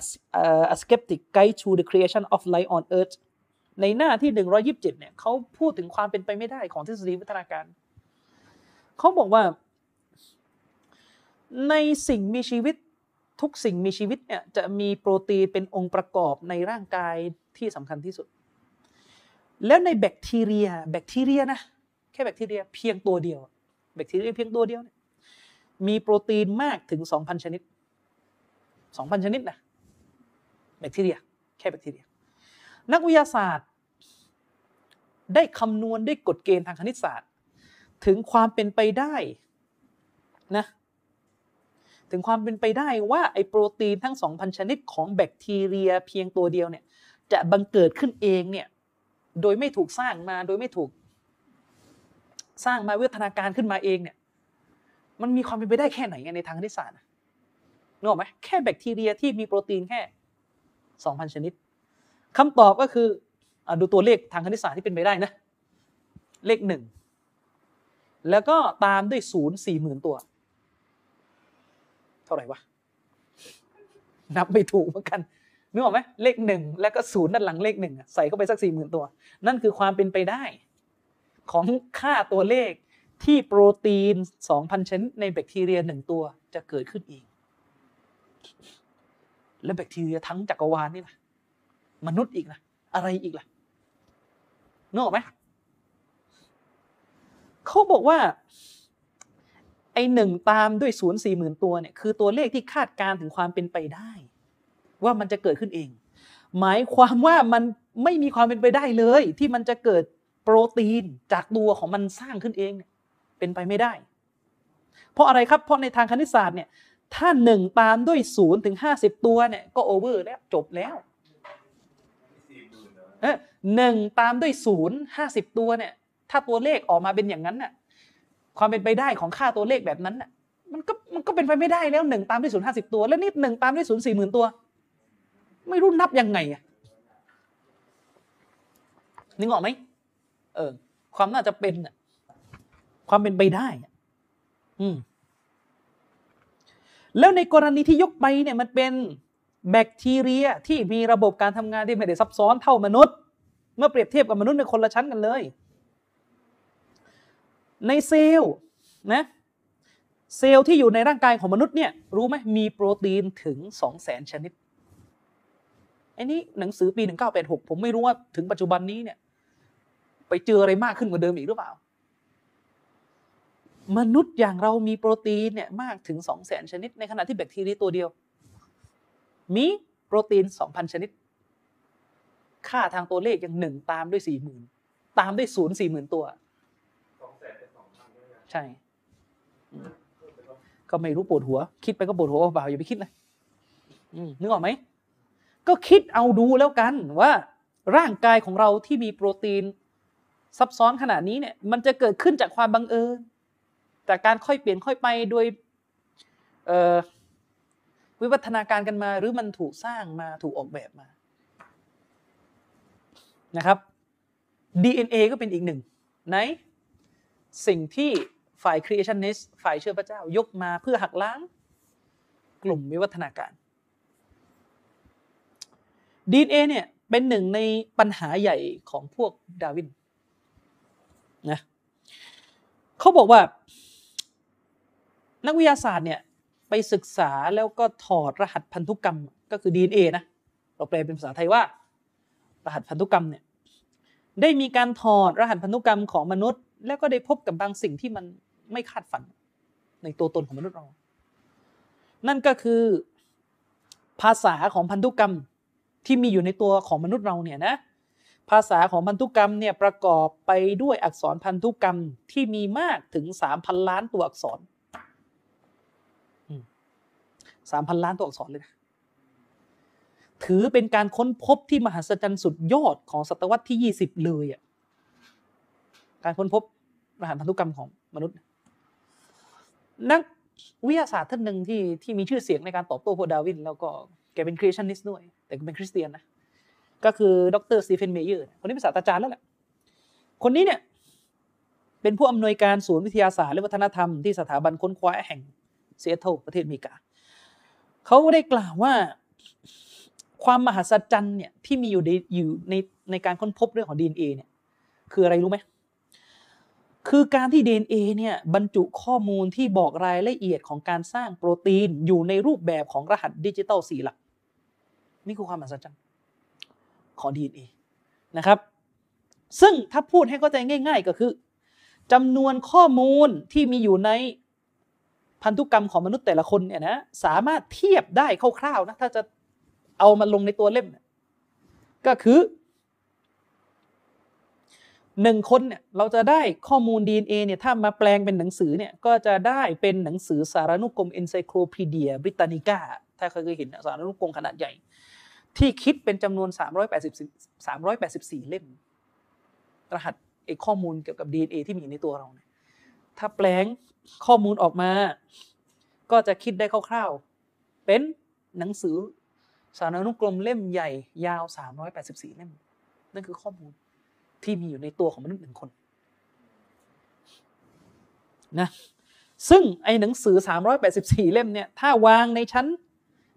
a Skeptic Guide to the Creation of Life on Earth ในหน้าที่ 127เนี่ยเขาพูดถึงความเป็นไปไม่ได้ของทฤษฎีวิทยาการ เขาบอกว่า ในสิ่งมีชีวิตทุกสิ่งมีชีวิตเนี่ยจะมีโปรตีนเป็นองค์ประกอบในร่างกายที่สำคัญที่สุด แล้วในแบคทีเรียแบคทีเรียนะแค่แบคทีเรียเพียงตัวเดียว แบคทีเรียเพียงตัวเดียวเนี่ยมีโปรตีนมากถึง 2,000 ชนิด 2,000 ชนิดนะแบคทีเรีย แค่แบคทีเรีย นักวิทยาศาสตร์ ได้คำนวณได้กฎเกณฑ์ทางคณิตศาสตร์ ถึงความเป็นไปได้นะ ถึงความเป็นไปได้ว่าไอโปรตีนทั้ง 2,000 ชนิดของแบคทีเรียเพียงตัวเดียวเนี่ยจะบังเกิดขึ้นเองเนี่ยโดยไม่ถูกสร้างมาโดยไม่ถูก สร้างมาวิวัฒนาการขึ้นมาเองเนี่ยมันมีความเป็นไปได้แค่ไหนในทางคณิตศาสตร์นึกออกไหมแค่แบคทีเรียที่มีโปรตีนแค่ 2,000 ชนิดคำตอบก็คืออดูตัวเลขทางคณิตศาสตร์ที่เป็นไปได้นะ เลขหนึ่งแล้วก็ตามด้วยศูนย์สี่หมื่นตัว ท่าไหร่วะนับไม่ถูกเหมือนกันนึกออกไหมเลขหนึ่งแล้วก็ศูนย์ด้านหลังเลขหนึ่งใส่เข้าไปสักสี่หมื่นตัว นั่นคือความเป็นไปได้ ของค่าตัวเลขที่โปรตีน 2,000 ชนิดในแบคทีเรียหนึ่งตัวจะเกิดขึ้นเอง และแบคทีเรียทั้งจักรวาลนี่ล่ะ มนุษย์อีกล่ะ อะไรอีกล่ะนึกออกไหมเขาบอกว่า หนึ่งตามด้วยศูนย์สี่หมื่นตัวเนี่ยคือตัวเลขที่คาดการถึงความเป็นไปได้ ว่ามันจะเกิดขึ้นเอง หมายความว่ามันไม่มีความเป็นไปได้เลย ที่มันจะเกิดโปรตีนจากตัวของมันสร้างขึ้นเองเนี่ยเป็นไปไม่ได้ เพราะอะไรครับเพราะในทางคณิตศาสตร์เนี่ยถ้าหนึ่งตามด้วยศูนย์ถึงห้าสิบตัวเนี่ยก็โอเวอร์แล้วจบแล้วหนึ่งตามด้วยศูนย์ห้าสิบตัวเนี่ยถ้าตัวเลขออกมาเป็นอย่างนั้นน่ะ ความเป็นไปได้ของค่าตัวเลขแบบนั้นน่ะมันก็มันก็เป็นไปไม่ได้แล้วหนึ่งตามด้วยศูนย์ห้าสิบตัว แล้วนี่หนึ่งตามด้วยศูนย์สี่หมื่นตัว ไม่รู้นับยังไงอะนึกออกไหมเออ ความน่าจะเป็นอะความเป็นไปได้อืมแล้วในกรณีที่ยกไปเนี่ยมันเป็นแบคทีเรียที่มีระบบการทำงานที่ไม่ได้ซับซ้อนเท่ามนุษย์ เมื่อเปรียบเทียบกับมนุษย์ในคนละชั้นกันเลย ในเซลล์นะเซลล์ที่อยู่ในร่างกายของมนุษย์เนี่ยรู้ไหมมีโปรตีนถึงสองแสนชนิดไอ้นี้หนังสือปี 1986 ผมไม่รู้ว่าถึงปัจจุบันนี้เนี่ยไปเจออะไรมากขึ้นกว่าเดิมอีกหรือเปล่า มนุษย์อย่างเรามีโปรตีนเนี่ยมากถึงสองแสนชนิด ในขณะที่แบคทีเรียตัวเดียว มีโปรตีนสองพันชนิด ค่าทางตัวเลขอย่างหนึ่งตามด้วยสี่หมื่นตามด้วยศูนย์สี่หมื่นตัว ใช่ ก็ไม่รู้ปวดหัว คิดไปก็ปวดหัวเปล่าอย่าไปคิดเลยนึกออกไหม ก็คิดเอาดูแล้วกันว่า ร่างกายของเราที่มีโปรตีน ซับซ้อนขนาดนี้เนี่ย มันจะเกิดขึ้นจากความบังเอิญจากการค่อยเปลี่ยนค่อยไปโดยวิวัฒนาการกันมาหรือมันถูกสร้างมาถูกออกแบบมานะครับ DNA ก็เป็นอีกหนึ่งในสิ่งที่ ฝ่าย creationist ฝ่ายเชื่อพระเจ้ายกมาเพื่อหักล้าง กลุ่มวิวัฒนาการ DNA เนี่ยเป็นหนึ่งในปัญหาใหญ่ของพวกดาวินนะเขาบอกว่า นักวิทยาศาสตร์เนี่ยไปศึกษาแล้วก็ถอดรหัสพันธุกรรมก็คือ DNA นะเราแปลเป็นภาษาไทยว่า รหัสพันธุกรรมเนี่ยได้มีการถอดรหัสพันธุกรรมของมนุษย์ แล้วก็ได้พบกับบางสิ่งที่มัน ไม่คาดฝัน ในตัวตนของมนุษย์เรา นั่นก็คือภาษาของพันธุกรรมที่มีอยู่ในตัวของมนุษย์เราเนี่ยนะ ภาษาของพันธุกรรมเนี่ยประกอบไปด้วยอักษรพันธุกรรมที่มีมากถึงสามพันล้านตัวอักษรสามพันล้านตัวอักษรเลยนะถือเป็นการค้นพบที่มหัศจรรย์สุดยอดของศตวรรษที่ยี่สิบเลยอะ การค้นพบรหัสพันธุกรรมของมนุษย์ นักวิทยาศาสตร์ท่านหนึ่งที่ที่มีชื่อเสียงในการตอบโต้พวกดาร์วิน แล้วก็แกเป็น creationist ด้วย แต่เป็นคริสเตียนนะก็คือดรสตีเฟนเมเยอร์คนนี้เป็นศาสตราจารย์แล้วแหละคนนี้เนี่ยเป็นผู้อำนวยการศูนย์วิทยาศาสตร์และวัฒนธรรมที่สถาบันค้นคว้าแห่งเซียโตรประเทศอเมริกาเขาได้กล่าวว่าความมหัศจรรย์เนี่ยที่มีอยู่ในอยู่ในในการค้นพบเรื่องของ DNA เนี่ยคืออะไรรู้ไหม คือการที่ DNA เนี่ยบรรจุข้อมูลที่บอกรายละเอียดของการสร้างโปรตีนอยู่ในรูปแบบของรหัสดิจิตอลสี่หลัก นี่คือความมหัศจรรย์ของ DNA นะครับ ซึ่งถ้าพูดให้เข้าใจง่าย ๆ ก็คือจำนวนข้อมูลที่มีอยู่ในพันธุกรรมของมนุษย์แต่ละคนเนี่ยนะสามารถเทียบได้คร่าวๆนะถ้าจะเอามาลงในตัวเล่มก็คือ หนึ่งคนเนี่ยเราจะได้ข้อมูล DNA เนี่ยถ้ามาแปลงเป็นหนังสือเนี่ยก็จะได้เป็นหนังสือสารานุกรม Encyclopedia Britannica ถ้าเคยเห็นสารานุกรมขนาดใหญ่ ที่คิดเป็นจำนวน 380 384 เล่ม รหัสเอข้อมูลเกี่ยวกับ DNA ที่มีในตัวเราเนี่ยถ้าแปลงข้อมูลออกมา ก็จะคิดได้คร่าวๆ เป็นหนังสือสารานุกรมเล่มใหญ่ยาว 384 เล่ม นั่นคือข้อมูล ที่มีอยู่ในตัวของมนุษย์หนึ่งคนนะซึ่งไอ้หนังสือ 384 เล่มเนี่ยถ้าวางในชั้น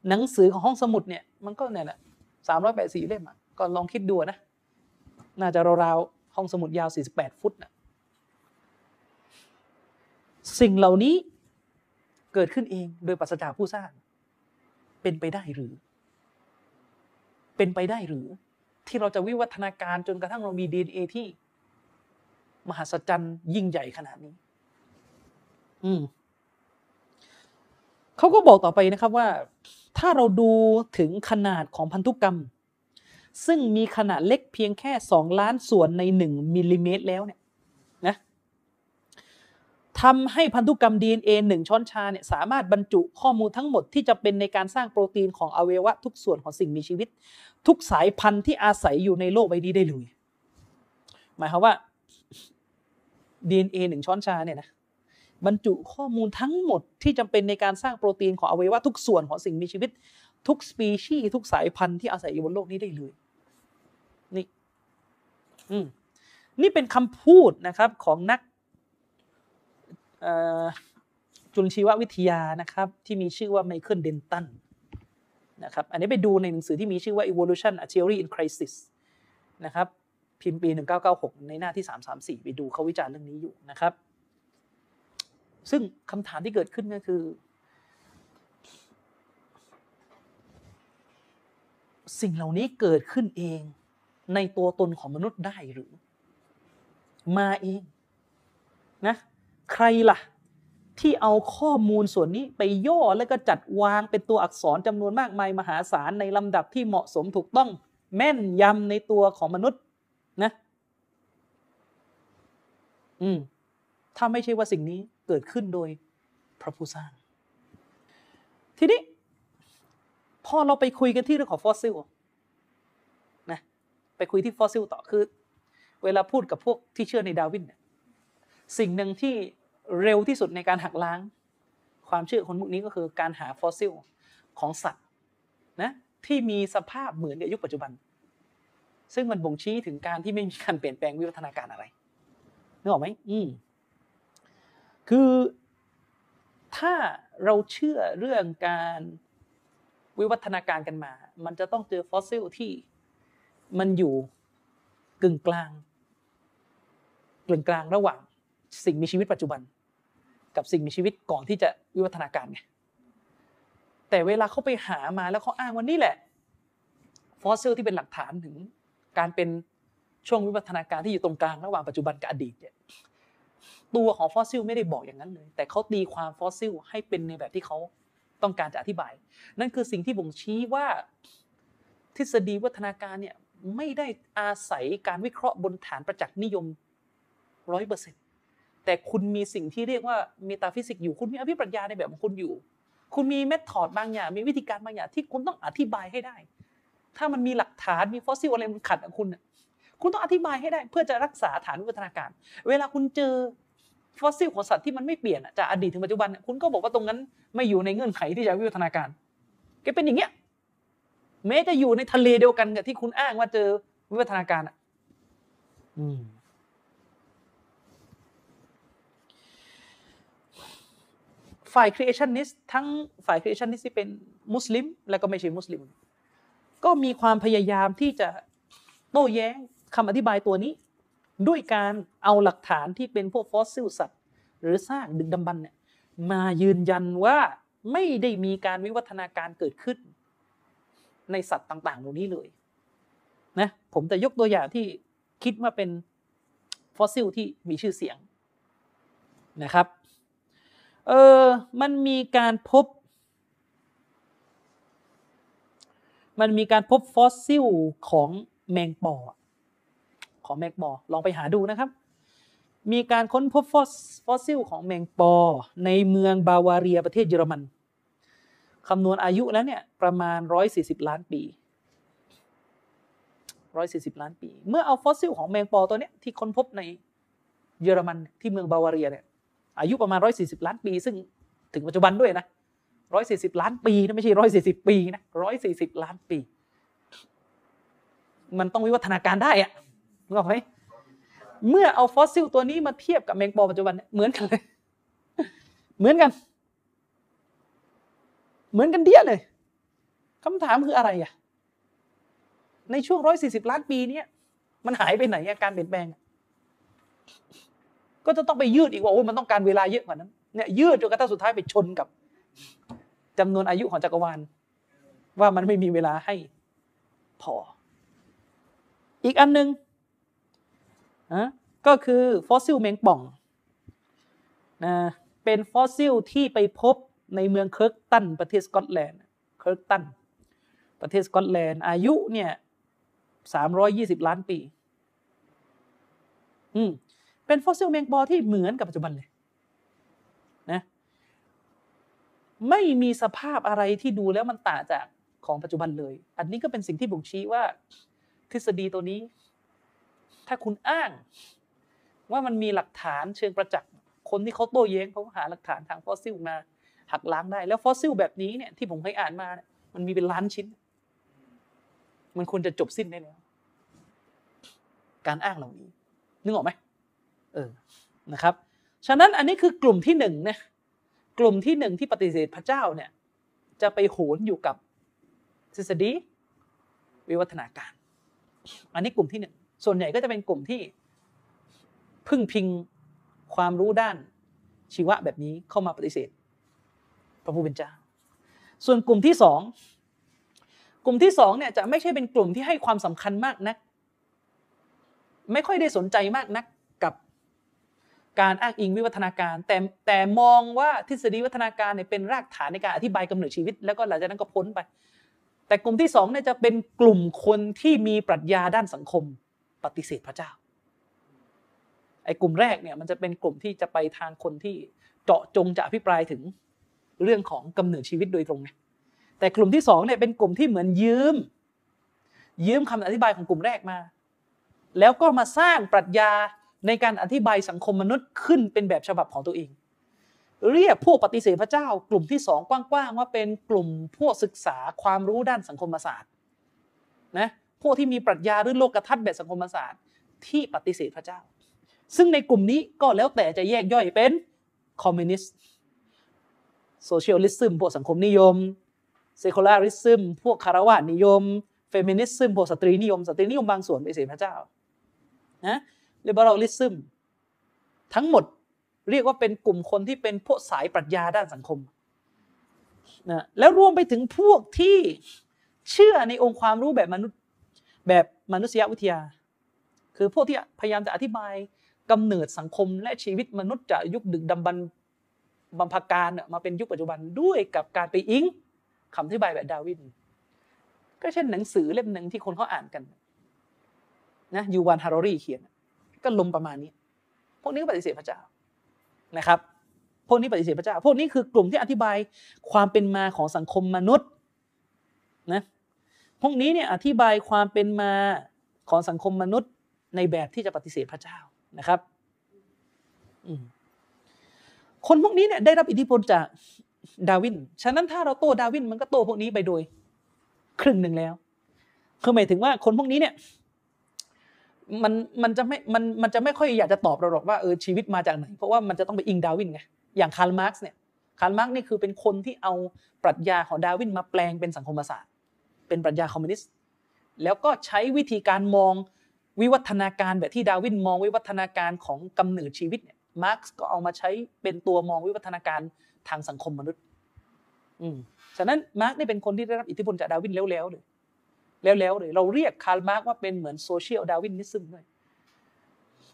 หนังสือของห้องสมุดเนี่ยมันก็เนี่ยแหละ384 เล่มอะก็ลองคิดดูนะ น่าจะราวๆห้องสมุดยาว 48 ฟุตนะสิ่งเหล่านี้เกิดขึ้นเองโดยปัสจากผู้สร้าง เป็นไปได้หรือ เป็นไปได้หรือ ที่เราจะวิวัฒนาการจนกระทั่งเรามี DNA ที่ มหัศจรรย์ยิ่งใหญ่ขนาดนี้ อืมเขาก็บอกต่อไปนะครับว่า ถ้าเราดูถึงขนาดของพันธุกรรม ซึ่งมีขนาดเล็กเพียงแค่สองล้านส่วนในหนึ่งมิลลิเมตรแล้วเนี่ย ทำให้พันธุกรรม DNA หนึ่งช้อนชาเนี่ยสามารถบรรจุข้อมูลทั้งหมดที่จะเป็นในการสร้างโปรตีนของอวัยวะทุกส่วนของสิ่งมีชีวิต ทุกสายพันธุ์ที่อาศัยอยู่ในโลกใบนี้ได้เลย หมายความว่า DNA หนึ่งช้อนชาเนี่ยนะบรรจุข้อมูลทั้งหมดที่จำเป็นในการสร้างโปรตีนของอวัยวะทุกส่วนของสิ่งมีชีวิต ทุกสปีชีส์ทุกสายพันธุ์ที่อาศัยอยู่บนโลกนี้ได้เลยนี่อืมนี่เป็นคำพูดนะครับของนัก จุลชีววิทยานะครับที่มีชื่อว่าไมเคิลเดนตันนะครับอันนี้ไปดูในหนังสือที่มีชื่อว่า evolution a theory in crisis นะครับพิมพ์ปี 1996 ในหน้าที่ 334 ไปดูเขาวิจารณ์เรื่องนี้อยู่นะครับ ซึ่งคำถามที่เกิดขึ้นก็คือ สิ่งเหล่านี้เกิดขึ้นเองในตัวตนของมนุษย์ได้หรือ มาเองนะ ใครล่ะ ที่เอาข้อมูลส่วนนี้ไปย่อแล้วก็จัดวางเป็นตัวอักษรจำนวนมากมายมหาศาลในลำดับที่เหมาะสมถูกต้อง แม่นยำในตัวของมนุษย์นะ อืมถ้าไม่ใช่ว่าสิ่งนี้เกิดขึ้นโดยพระผู้สร้าง ทีนี้ พอเราไปคุยกันที่เรื่องของฟอสซิลนะไปคุยที่ฟอสซิลต่อคือ เวลาพูดกับพวกที่เชื่อในดาร์วินเนี่ย สิ่งหนึ่งที่เร็วที่สุดในการหักล้าง ความเชื่อคนพวกนี้ก็คือการหาฟอสซิลของสัตว์นะที่มีสภาพเหมือนกับยุคปัจจุบัน ซึ่งมันบ่งชี้ถึงการที่ไม่มีการเปลี่ยนแปลงวิวัฒนาการอะไรนึกออกไหมอืมคือถ้าเราเชื่อเรื่องการวิวัฒนาการกันมา มันจะต้องเจอฟอสซิลที่มันอยู่กึ่งกลางกึ่งกลางระหว่าง สิ่งมีชีวิตปัจจุบัน กับสิ่งมีชีวิตก่อนที่จะวิวัฒนาการไงแต่เวลาเขาไปหามาแล้วเขาอ้างว่านี่แหละ ฟอสซิลที่เป็นหลักฐานถึงการเป็นช่วงวิวัฒนาการที่อยู่ตรงกลางระหว่างปัจจุบันกับอดีตเนี่ยตัวของฟอสซิลไม่ได้บอกอย่างนั้นเลย แต่เขาตีความฟอสซิลให้เป็นในแบบที่เขาต้องการจะอธิบาย นั่นคือสิ่งที่บ่งชี้ว่าทฤษฎีวิวัฒนาการเนี่ยไม่ได้อาศัยการวิเคราะห์บนฐานประจักษ์นิยมร้อยเปอร์เซ็นต์ แต่คุณมีสิ่งที่เรียกว่า metaphysics อยู่ คุณมีอภิปรัชญาในแบบของคุณอยู่ คุณมี method บางอย่าง มีวิธีการบางอย่างที่คุณต้องอธิบายให้ได้ ถ้ามันมีหลักฐานมีฟอสซิลอะไรมันขัดกับคุณ คุณต้องอธิบายให้ได้ เพื่อจะรักษาฐานวิวัฒนาการ เวลาคุณเจอฟอสซิลของสัตว์ที่มันไม่เปลี่ยนจากอดีตถึงปัจจุบันคุณก็บอกว่าตรงนั้นไม่อยู่ในเงื่อนไขที่จะวิวัฒนาการแกเป็นอย่างเงี้ยแม้จะอยู่ในทะเลเดียวกันกับที่คุณอ้างว่าเจอวิวัฒนาการอะ อืม ฝ่าย creationist ทั้งฝ่าย creationist ที่เป็นมุสลิม และก็ไม่ใช่มุสลิม ก็มีความพยายามที่จะโต้แย้งคำอธิบายตัวนี้ ด้วยการเอาหลักฐานที่เป็นพวกฟอสซิลสัตว์ หรือซากดึกดำบรรพ์เนี่ยมายืนยันว่าไม่ได้มีการวิวัฒนาการเกิดขึ้น ในสัตว์ต่างๆเหล่านี้เลยนะผมจะยกตัวอย่างที่คิดว่าเป็นฟอสซิลที่มีชื่อเสียงนะครับ เออ มันมีการพบ มันมีการพบฟอสซิลของแมงปอ ของแมงปอ ลองไปหาดูนะครับ มีการค้นพบฟอสฟอสซิลของแมงปอ ในเมืองบาวาเรียประเทศเยอรมัน คำนวณอายุแล้วเนี่ยประมาณ 140 ล้านปี 140 ล้านปี เมื่อเอาฟอสซิลของแมงปอตัวนี้ที่ค้นพบในเยอรมันที่เมืองบาวาเรียเนี่ย อายุประมาณ 140 ล้านปี ซึ่งถึงปัจจุบันด้วยนะ140 ล้านปีนะไม่ใช่ 140 ปีนะ140 ล้านปี มันต้องวิวัฒนาการได้อะรู้ไหมเมื่อเอาฟอสซิลตัวนี้มาเทียบกับแมงปอปัจจุบันเหมือนกันเลย เหมือนกัน เหมือนกันเดียเลยคำถามคืออะไรอะ ในช่วง 140 ล้านปีนี้มันหายไปไหนอาการเปลี่ยนแปลง ก็จะต้องไปยืดอีกว่าโอ้มันต้องการเวลาเยอะกว่านั้นเนี่ยยืดจนกระทั่งสุดท้ายไปชนกับจำนวนอายุของจักรวาล ว่ามันไม่มีเวลาให้พอ อีกอันหนึ่งนะก็คือฟอสซิลแมงป่องนะเป็นฟอสซิลที่ไปพบในเมืองเคิร์กตันประเทศสกอตแลนด์เคิร์กตันประเทศสกอตแลนด์อายุเนี่ยสามร้อยยี่สิบล้านปี อืม เป็นฟอสซิลแมงป่องที่เหมือนกับปัจจุบันเลยนะไม่มีสภาพอะไรที่ดูแล้วมันต่างจากของปัจจุบันเลย อันนี้ก็เป็นสิ่งที่บ่งชี้ว่า ทฤษฎีตัวนี้ ถ้าคุณอ้าง ว่ามันมีหลักฐานเชิงประจักษ์คนที่เขาโต้แย้งเขาหาหลักฐานทางฟอสซิลมาหักล้างได้ แล้วฟอสซิลแบบนี้เนี่ยที่ผมเคยอ่านมา มันมีเป็นล้านชิ้น มันควรจะจบสิ้นได้แล้ว การอ้างเหล่านี้ นึกออกไหม เออนะครับ ฉะนั้นอันนี้คือกลุ่มที่หนึ่งนะกลุ่มที่หนึ่งที่ปฏิเสธพระเจ้าเนี่ย จะไปโหนอยู่กับทฤษฎีวิวัฒนาการ อันนี้กลุ่มที่หนึ่งส่วนใหญ่ก็จะเป็นกลุ่มที่พึ่งพิงความรู้ด้านชีวะแบบนี้เข้ามาปฏิเสธ พระผู้เป็นเจ้า ส่วนกลุ่มที่สองกลุ่มที่สองเนี่ยจะไม่ใช่เป็นกลุ่มที่ให้ความสำคัญมากนัก ไม่ค่อยได้สนใจมากนัก การอ้างอิงวิวัฒนาการ แต่แต่มองว่าทฤษฎีวิวัฒนาการเนี่ยเป็นรากฐานในการอธิบายกำเนิดชีวิต แล้วก็หลังจากนั้นก็พ้นไป แต่กลุ่มที่สองเนี่ยจะเป็นกลุ่มคนที่มีปรัชญาด้านสังคมปฏิเสธพระเจ้าไอ้กลุ่มแรกเนี่ยมันจะเป็นกลุ่มที่จะไปทางคนที่เจาะจงจะอภิปรายถึงเรื่องของกำเนิดชีวิตโดยตรงไงแต่กลุ่มที่สองเนี่ยเป็นกลุ่มที่เหมือนยืม ยืมคำอธิบายของกลุ่มแรกมา แล้วก็มาสร้างปรัชญา ในการอธิบายสังคมมนุษย์ขึ้นเป็นแบบฉบับของตัวเอง เรียกพวกปฏิเสธพระเจ้า กลุ่มที่สองกว้างๆว่าเป็นกลุ่มพวกศึกษาความรู้ด้านสังคมศาสตร์นะพวกที่มีปรัชญาหรือโลกทัศน์แบบสังคมศาสตร์ ที่ปฏิเสธพระเจ้า ซึ่งในกลุ่มนี้ก็แล้วแต่จะแยกย่อยเป็นคอมมิวนิสต์ socialism พวกสังคมนิยม secularism พวกฆราวาสนิยมfeminism พวกสตรีนิยมสตรีนิยมบางส่วนปฏิเสธพระเจ้านะ เ l เบอรัลลิซึมทั้งหมดเรียกว่าเป็นกลุ่มคนที่เป็นพวกสายปรัชญาด้านสังคมนะแล้วรวมไปถึงพวกที่เชื่อในองค์ความรู้แบบมนุษย์แบบมนุษยวิทยา คือพวกที่พยายามจะอธิบายกำเนิดสังคมและชีวิตมนุษย์จากยุคดึกดำบรรพ์บรรพกาลมาเป็นยุคปัจจุบันด้วยกับการไปอิงคำอธิบายแบบดาวิน ก็เช่นหนังสือเล่มหนึ่งที่คนเขาอ่านกันนะยูวานฮารอรีเขียน ก็ลมประมาณนี้ พวกนี้ก็ปฏิเสธพระเจ้านะครับ พวกนี้ปฏิเสธพระเจ้า พวกนี้คือกลุ่มที่อธิบายความเป็นมาของสังคมมนุษย์นะพวกนี้เนี่ยอธิบายความเป็นมาของสังคมมนุษย์ในแบบที่จะปฏิเสธพระเจ้านะครับคนพวกนี้เนี่ยได้รับอิทธิพลจากดาร์วิน ฉะนั้นถ้าเราโต้ดาร์วินมันก็โต้พวกนี้ไปโดย ครึ่งหนึ่งแล้ว คือหมายถึงว่าคนพวกนี้เนี่ย มันมันจะไม่มันมันจะไม่ค่อยอยากจะตอบเราหรอกว่าเออชีวิตมาจากไหน เพราะว่ามันจะต้องไปอิงดาร์วินไงอย่างคาร์ลมาร์กซ์เนี่ยคาร์ลมาร์กซ์นี่คือเป็นคนที่เอาปรัชญาของดาร์วินมาแปลงเป็นสังคมศาสตร์ เป็นปรัชญาคอมมิวนิสต์แล้วก็ใช้วิธีการมองวิวัฒนาการแบบที่ดาร์วินมองวิวัฒนาการของกำเนิดชีวิตเนี่ยมาร์กซ์ก็เอามาใช้เป็นตัวมองวิวัฒนาการทางสังคมมนุษย์ อืมฉะนั้นมาร์กซ์นี่เป็นคนที่ได้รับอิทธิพลจากดาร์วินล้วนๆเลย ล้วนๆเลย เราเรียกคาร์ลมาร์กซ์ว่าเป็นเหมือน Social Darwinism ด้วย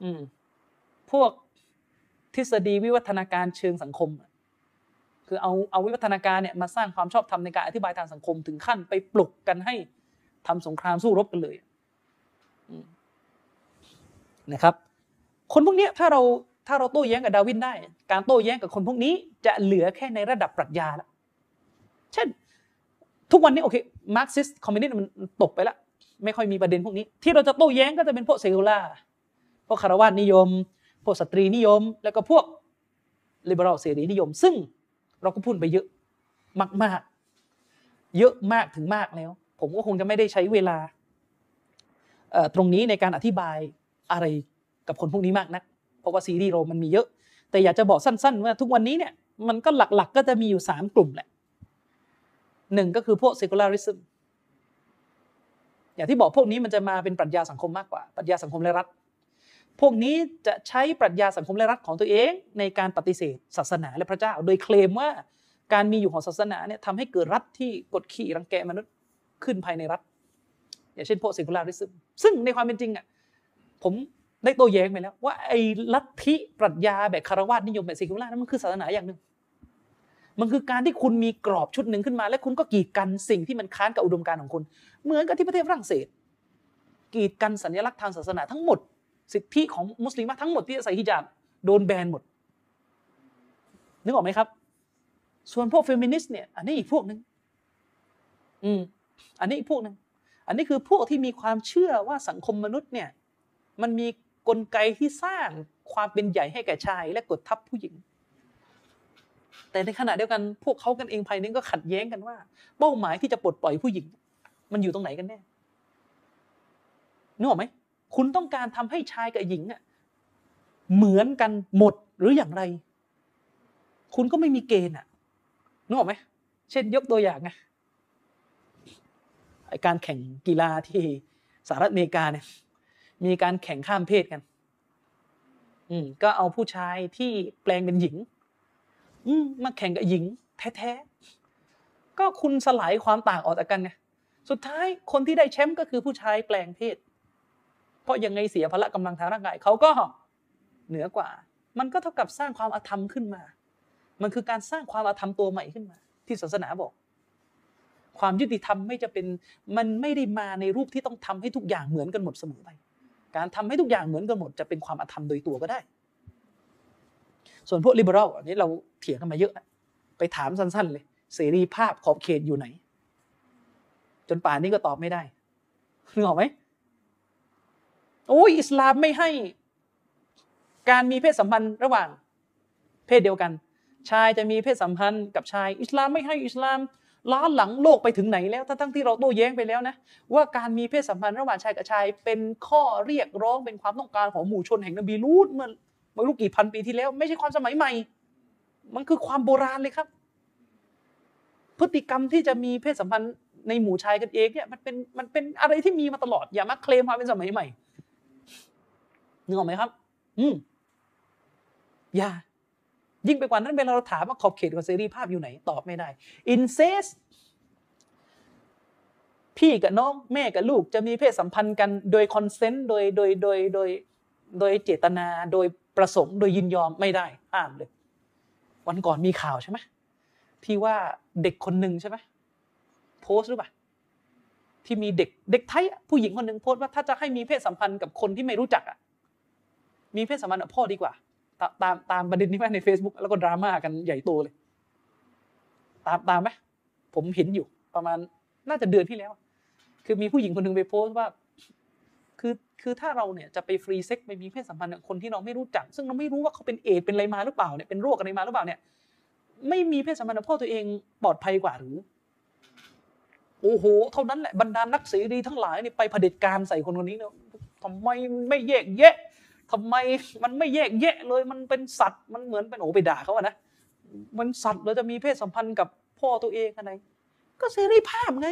อืมพวกทฤษฎีวิวัฒนาการเชิงสังคม คือเอาเอาวิวัฒนาการเนี่ยมาสร้างความชอบธรรมในการอธิบายทางสังคมถึงขั้นไปปลุกกันให้ทำสงครามสู้รบกันเลยนะครับ คนพวกนี้ถ้าเราถ้าเราโต้แย้งกับดาร์วินได้ การโต้แย้งกับคนพวกนี้จะเหลือแค่ในระดับปรัชญาละเช่น ทุกวันนี้โอเค มาร์กซิสคอมมิวนิสต์มันตกไปแล้ว ไม่ค่อยมีประเด็นพวกนี้ ที่เราจะโต้แย้งก็จะเป็นพวก secular พวกฆราวาสนิยม พวกสตรีนิยม แล้วก็พวก liberal เสรีนิยม ซึ่งเราก็พูดไปเยอะมาก ๆ เยอะมากถึงมากแล้ว ผมก็คงจะไม่ได้ใช้เวลาตรงนี้ในการอธิบายอะไรกับคนพวกนี้มากนัก เพราะว่าซีรีส์เรามันมีเยอะ แต่อยากจะบอกสั้น ๆ ว่าทุกวันนี้เนี่ยมันก็หลักๆก็จะมีอยู่สามกลุ่มแหละ หนึ่งก็คือพวก secularism อย่างที่บอกพวกนี้มันจะมาเป็นปรัชญาสังคมมากกว่า ปรัชญาสังคมและรัฐ พวกนี้จะใช้ปรัชญาสังคมและรัฐของตัวเองในการปฏิเสธศาสนาและพระเจ้า โดยเคลมว่าการมีอยู่ของศาสนาเนี่ยทำให้เกิดรัฐที่กดขี่รังแกมนุษย์ขึ้นภายในรัฐ อย่างเช่นพวก secularism ซึ่งในความเป็นจริงอะผมได้โต้แย้งไปแล้วว่าไอ้ลัทธิปรัชญาแบบคารวะนิยมแบบ secular นั้นมันคือศาสนาอย่างหนึ่ง มันคือการที่คุณมีกรอบชุดหนึ่งขึ้นมา และคุณก็กีดกันสิ่งที่มันค้านกับอุดมการณ์ของคุณ เหมือนกับที่ประเทศฝรั่งเศส กีดกันสัญลักษณ์ทางศาสนาทั้งหมด สิทธิของมุสลิมทั้งหมดที่จะใส่ฮิญาบโดนแบนหมด นึกออกไหมครับ ส่วนพวกเฟมินิสต์เนี่ย อันนี้อีกพวกหนึ่งอืม อันนี้อีกพวกหนึ่งอันนี้คือพวกที่มีความเชื่อว่าสังคมมนุษย์เนี่ย มันมีกลไกที่สร้างความเป็นใหญ่ให้แก่ชาย และกดทับผู้หญิง แต่ในขณะเดียวกันพวกเขากันเองภายในก็ขัดแย้งกันว่า เป้าหมายที่จะปลดปล่อยผู้หญิง มันอยู่ตรงไหนกันแน่นึกออกไหมคุณต้องการทำให้ชายกับหญิงอะเหมือนกันหมดหรืออย่างไร คุณก็ไม่มีเกณฑ์อะนึกออกไหมเช่นยกตัวอย่างไงการแข่งกีฬาที่สหรัฐอเมริกาเนี่ย มีการแข่งข้ามเพศกัน อืมก็เอาผู้ชายที่แปลงเป็นหญิง มาแข่งกับหญิง แท้ๆ ก็คุณสลายความต่างออกจากกันไง สุดท้ายคนที่ได้แชมป์ก็คือผู้ชายแปลงเพศ เพราะยังไงเสียพละกำลังทางร่างกายเขาก็เหนือกว่า มันก็เท่ากับสร้างความอาธรรมขึ้นมา มันคือการสร้างความอาธรรมตัวใหม่ขึ้นมา ที่ศาสนาบอก ความยุติธรรมไม่จะเป็น มันไม่ได้มาในรูปที่ต้องทำให้ทุกอย่างเหมือนกันหมดเสมอไป การทำให้ทุกอย่างเหมือนกันหมดจะเป็นความอาธรรมโดยตัวก็ได้ ส่วนพวกลิเบอรัลอันนี้เราเถียงกันมาเยอะ ไปถามสั้นๆเลย เสรีภาพขอบเขตอยู่ไหน จนป่านนี้ก็ตอบไม่ได้นึกออกไหมโอ้ยอิสลามไม่ให้ การมีเพศสัมพันธ์ระหว่าง เพศเดียวกัน ชายจะมีเพศสัมพันธ์กับชาย อิสลามไม่ให้อิสลามล้าหลังโลกไปถึงไหนแล้วทั้งที่เราโต้แย้งไปแล้วนะ ว่าการมีเพศสัมพันธ์ระหว่างชายกับชาย เป็นข้อเรียกร้องเป็นความต้องการของหมู่ชนแห่งนบีลูดเมื่อ ไม่รู้กี่พันปีที่แล้ว ไม่ใช่ความสมัยใหม่ มันคือความโบราณเลยครับ พฤติกรรมที่จะมีเพศสัมพันธ์ในหมู่ชายกันเองเนี่ยมันเป็นมันเป็นอะไรที่มีมาตลอด อย่ามาเคลมว่าเป็นสมัยใหม่นึกออกไหมครับ อืมอย่า ยิ่งไปกว่านั้นเวลาเราถามว่าขอบเขตของเสรีภาพอยู่ไหน ตอบไม่ได้ อินเซสพี่กับน้องแม่กับลูกจะมีเพศสัมพันธ์กันโดยคอนเซนต์โดยโดยโดยโดยโดยเจตนาโดย ประสงค์โดยยินยอมไม่ได้ห้ามเลย วันก่อนมีข่าวใช่ไหมที่ว่าเด็กคนหนึ่งใช่ไหมโพสต์หรือเปล่าที่มีเด็กเด็กไทยผู้หญิงคนหนึ่งโพสต์ว่าถ้าจะให้มีเพศสัมพันธ์กับคนที่ไม่รู้จักอะมีเพศสัมพันธ์กับพ่อดีกว่า ตามตามประเด็นนี้ไหมใน Facebook แล้วก็ดราม่ากันใหญ่โตเลย ตามตามไหมผมเห็นอยู่ประมาณน่าจะเดือนที่แล้ว คือมีผู้หญิงคนหนึ่งไปโพสต์ว่า คือถ้าเราเนี่ยจะไปฟรีเซ็กไปมีเพศสัมพันธ์กับคนที่เราไม่รู้จัก ซึ่งเราไม่รู้ว่าเขาเป็นเอดเป็นอะไรมาหรือเปล่าเนี่ยเป็นโรคอะไรมาหรือเปล่าเนี่ยไม่มีเพศสัมพันธ์กับพ่อตัวเองปลอดภัยกว่าหรือโอ้โหเท่านั้นแหละบรรดานักเสรีทั้งหลายนี่ไปเผด็จการใส่คนคนนี้เนาะทำไมไม่แยกแยะทำไมมันไม่แยกแยะเลยมันเป็นสัตว์มันเหมือนเป็นโอ้ไปด่าเขาอะนะมันสัตว์เราจะมีเพศสัมพันธ์กับพ่อตัวเองอะไรก็เสรีภาพไง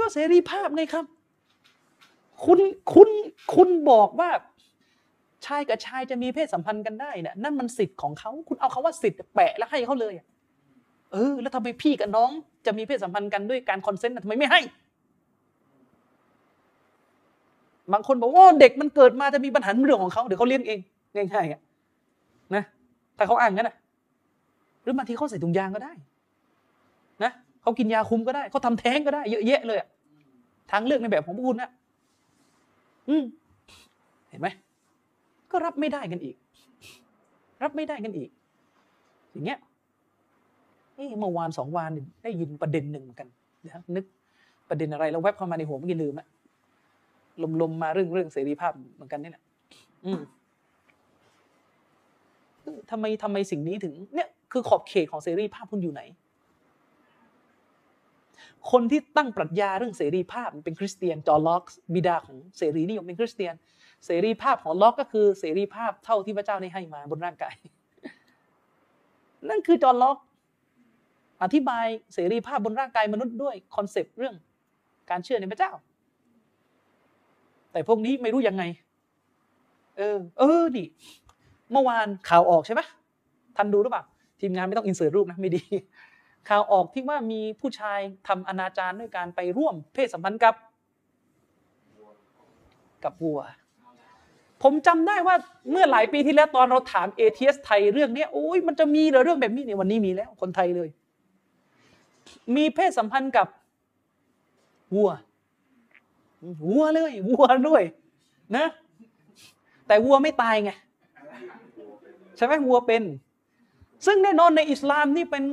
ก็เสรีภาพไงครับ คุณคุณคุณบอกว่าชายกับชายจะมีเพศสัมพันธ์กันได้เนี่ยนั่นมันสิทธิ์ของเขาคุณเอาคาว่าสิทธิ์แปะแล้วให้เขาเลยเออ แล้วทำไมพี่กับน้อง จะมีเพศสัมพันธ์กันด้วยการคอนเซนต์ทำไมไม่ให้ บางคนบอกว่าเด็กมันเกิดมาจะมีปัญหาเรื่องของเขาเดี๋ยวเขาเลี้ยงเองง่ายๆนะถ้าเขาอ้างงั้นนะหรือบางทีเขาใส่ถุงยางก็ได้ เขากินยาคุมก็ได้เขาทำแท้งก็ได้เยอะแยะเลยทางเลือกในแบบของพวกคุณนะอืมเห็นไหมก็รับไม่ได้กันอีก รับไม่ได้กันอีก อย่างเงี้ยเอ๊ะเมื่อวานสองวันได้ยินประเด็นหนึ่งเหมือนกันนะนึกประเด็นอะไรแล้วแวบเข้ามาในหัวเมื่อกี้ลืมอะลมๆมาเรื่องเรื่องเสรีภาพเหมือนกันนี่แหละอืมทำไมทำไมสิ่งนี้ถึง เนี่ยคือขอบเขตของเสรีภาพคุณอยู่ไหน คนที่ตั้งปรัชญาเรื่องเสรีภาพเป็นคริสเตียนจอห์น ล็อกบิดาของเสรีนิยมเป็นคริสเตียน เสรีภาพของล็อกก็คือเสรีภาพเท่าที่พระเจ้าได้ให้มาบนร่างกาย นั่นคือจอห์น ล็อกอธิบายเสรีภาพบนร่างกายมนุษย์ด้วย concept เรื่องการเชื่อในพระเจ้า แต่พวกนี้ไม่รู้ยังไง เออ เออนี่เมื่อวานข่าวออกใช่ไหมทันดูหรือเปล่าทีมงานไม่ต้องอินเสิร์ตรูปนะไม่ดี ข่าวออกที่ว่ามีผู้ชายทำอนาจารด้วยการไปร่วมเพศสัมพันธ์กับ กับวัว ผมจำได้ว่าเมื่อหลายปีที่แล้วตอนเราถามเอทีเอสไทยเรื่องนี้โอ้ยมันจะมีเหรอเรื่องแบบนี้เนี่ยวันนี้มีแล้วคนไทยเลย มีเพศสัมพันธ์กับวัววัวเลยวัวด้วย นะ แต่วัวไม่ตายไงใช่ไหมวัวเป็น ซึ่งแน่นอนในอิสลามนี่เป็น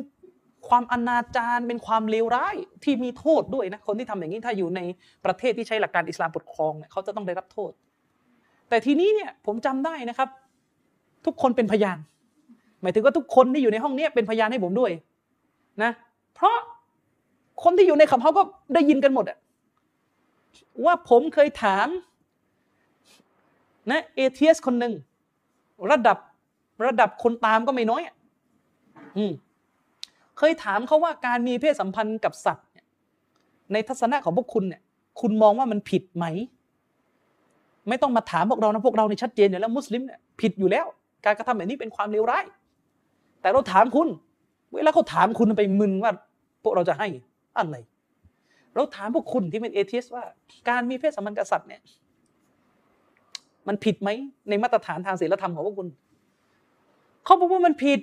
ความอนาจารเป็นความเลวร้ายที่มีโทษด้วยนะคนที่ทำอย่างนี้ถ้าอยู่ในประเทศที่ใช้หลักการอิสลามปกครองเนี่ยเขาจะต้องได้รับโทษ แต่ทีนี้เนี่ยผมจำได้นะครับ ทุกคนเป็นพยาน หมายถึงว่าทุกคนที่อยู่ในห้องนี้เป็นพยานให้ผมด้วยนะ เพราะคนที่อยู่ในขับเขาก็ได้ยินกันหมดอะว่าผมเคยถามนะเอเทียสคนหนึ่งระดับระดับคนตามก็ไม่น้อยอืม เคยถามเขาว่าการมีเพศสัมพันธ์กับสัตว์ในทัศนะของพวกคุณเนี่ย คุณมองว่ามันผิดไหม ไม่ต้องมาถามพวกเรานะพวกเราในชัดเจนอยู่แล้วมุสลิมเนี่ยผิดอยู่แล้ว การกระทำแบบนี้เป็นความเลวร้าย แต่เราถามคุณ เวลาเขาถามคุณไปมึนว่า พวกเราจะให้อะไร เราถามพวกคุณที่เป็นเอทีสว่า การมีเพศสัมพันธ์กับสัตว์เนี่ย มันผิดไหมในมาตรฐานทางศีลธรรมของพวกคุณ เขาบอกว่ามันผิด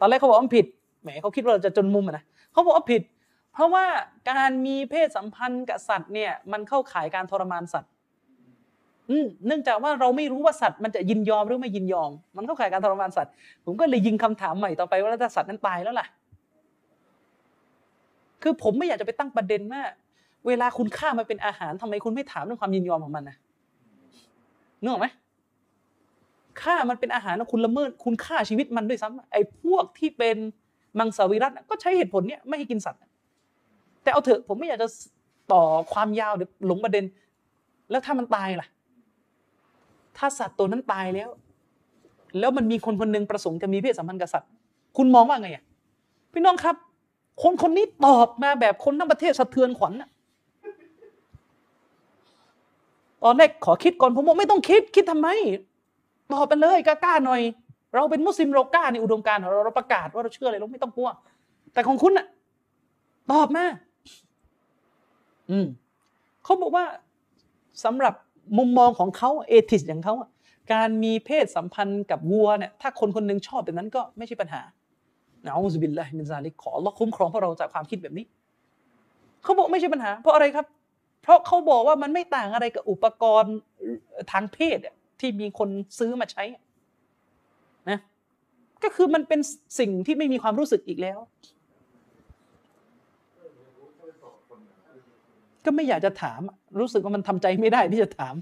ตอนแรกเขาบอกว่ามันผิด แหมเขาคิดว่าเราจะจนมุมนะเขาบอกว่าผิด เพราะว่าการมีเพศสัมพันธ์กับสัตว์เนี่ยมันเข้าข่ายการทรมานสัตว์อเนื่องจากว่าเราไม่รู้ว่าสัตว์มันจะยินยอมหรือไม่ยินยอม มันเข้าข่ายการทรมานสัตว์ ผมก็เลยยิงคำถามใหม่ต่อไปว่าถ้าสัตว์นั้นตายแล้วล่ะ คือผมไม่อยากจะไปตั้งประเด็นว่าเวลาคุณฆ่ามันเป็นอาหารทำไมคุณไม่ถามเรื่องความยินยอมของมันนะนึกออกไหมฆ่ามันเป็นอาหารแล้วคุณละเมิด คุณฆ่าชีวิตมันด้วยซ้ำไอ้พวกที่เป็น มังสวิรัตก็ใช้เหตุผลเนี้ยไม่ให้กินสัตว์ แต่เอาเถอะผมไม่อยากจะต่อความยาวเดี๋ยวหลงประเด็น แล้วถ้ามันตายล่ะ ถ้าสัตว์ตัวนั้นตายแล้ว แล้วมันมีคนคนหนึ่งประสงค์จะมีเพศสัมพันธ์กับสัตว์ คุณมองว่าไงอะพี่น้องครับ คนคนนี้ตอบมาแบบคนทั้งประเทศสะเทือนขวัญอะตอนแรกขอคิดก่อนผมบอกไม่ต้องคิดคิดทำไมตอบไปเลยกล้าๆหน่อย เราเป็นมุสลิมเรากล้าในอุดมการของเราเราประกาศว่าเราเชื่ออะไรเราไม่ต้องกลัว แต่ของคุณน่ะตอบมาอืมเขาบอกว่าสำหรับมุมมองของเขาเอทิสอย่างเขาการมีเพศสัมพันธ์กับวัวเนี่ยถ้าคนคนหนึงชอบแบบนั้นก็ไม่ใช่ปัญหานะอุบิลลาฮิมินซาลิกขอ Allah คุ้มครองพวกเราจากความคิดแบบนี้เขาบอกไม่ใช่ปัญหา เพราะอะไรครับ เพราะเขาบอกว่ามันไม่ต่างอะไรกับอุปกรณ์ทางเพศที่มีคนซื้อมาใช้ นะก็คือมันเป็นสิ่งที่ไม่มีความรู้สึกอีกแล้ว ก็ไม่อยากจะถามรู้สึกว่ามันทำใจไม่ได้ที่จะถาม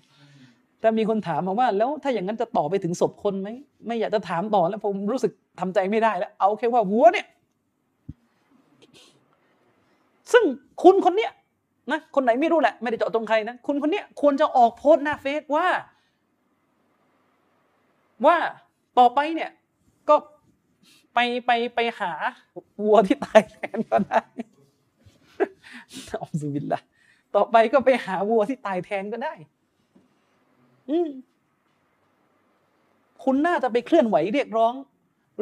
แต่มีคนถามมาว่า แล้วถ้าอย่างนั้นจะต่อไปถึงศพคนไหมไม่อยากจะถามต่อแล้วผมรู้สึกทำใจไม่ได้แล้ว เอาแค่ว่าวัวเนี่ย ซึ่งคุณคนเนี้ยนะคนไหนไม่รู้แหละ ไม่ได้เจาะจงใครนะคุณคนเนี้ยควรจะออกโพสต์หน้าเฟซว่า ว่า ต่อไปเนี่ยก็ไปไปไปหาวัวที่ตายแทนก็ได้อัลลอฮฺบิลละต่อไปก็ไปหาวัวที่ตายแทนก็ได้ อืคุณน่าจะไปเคลื่อนไหวเรียกร้อง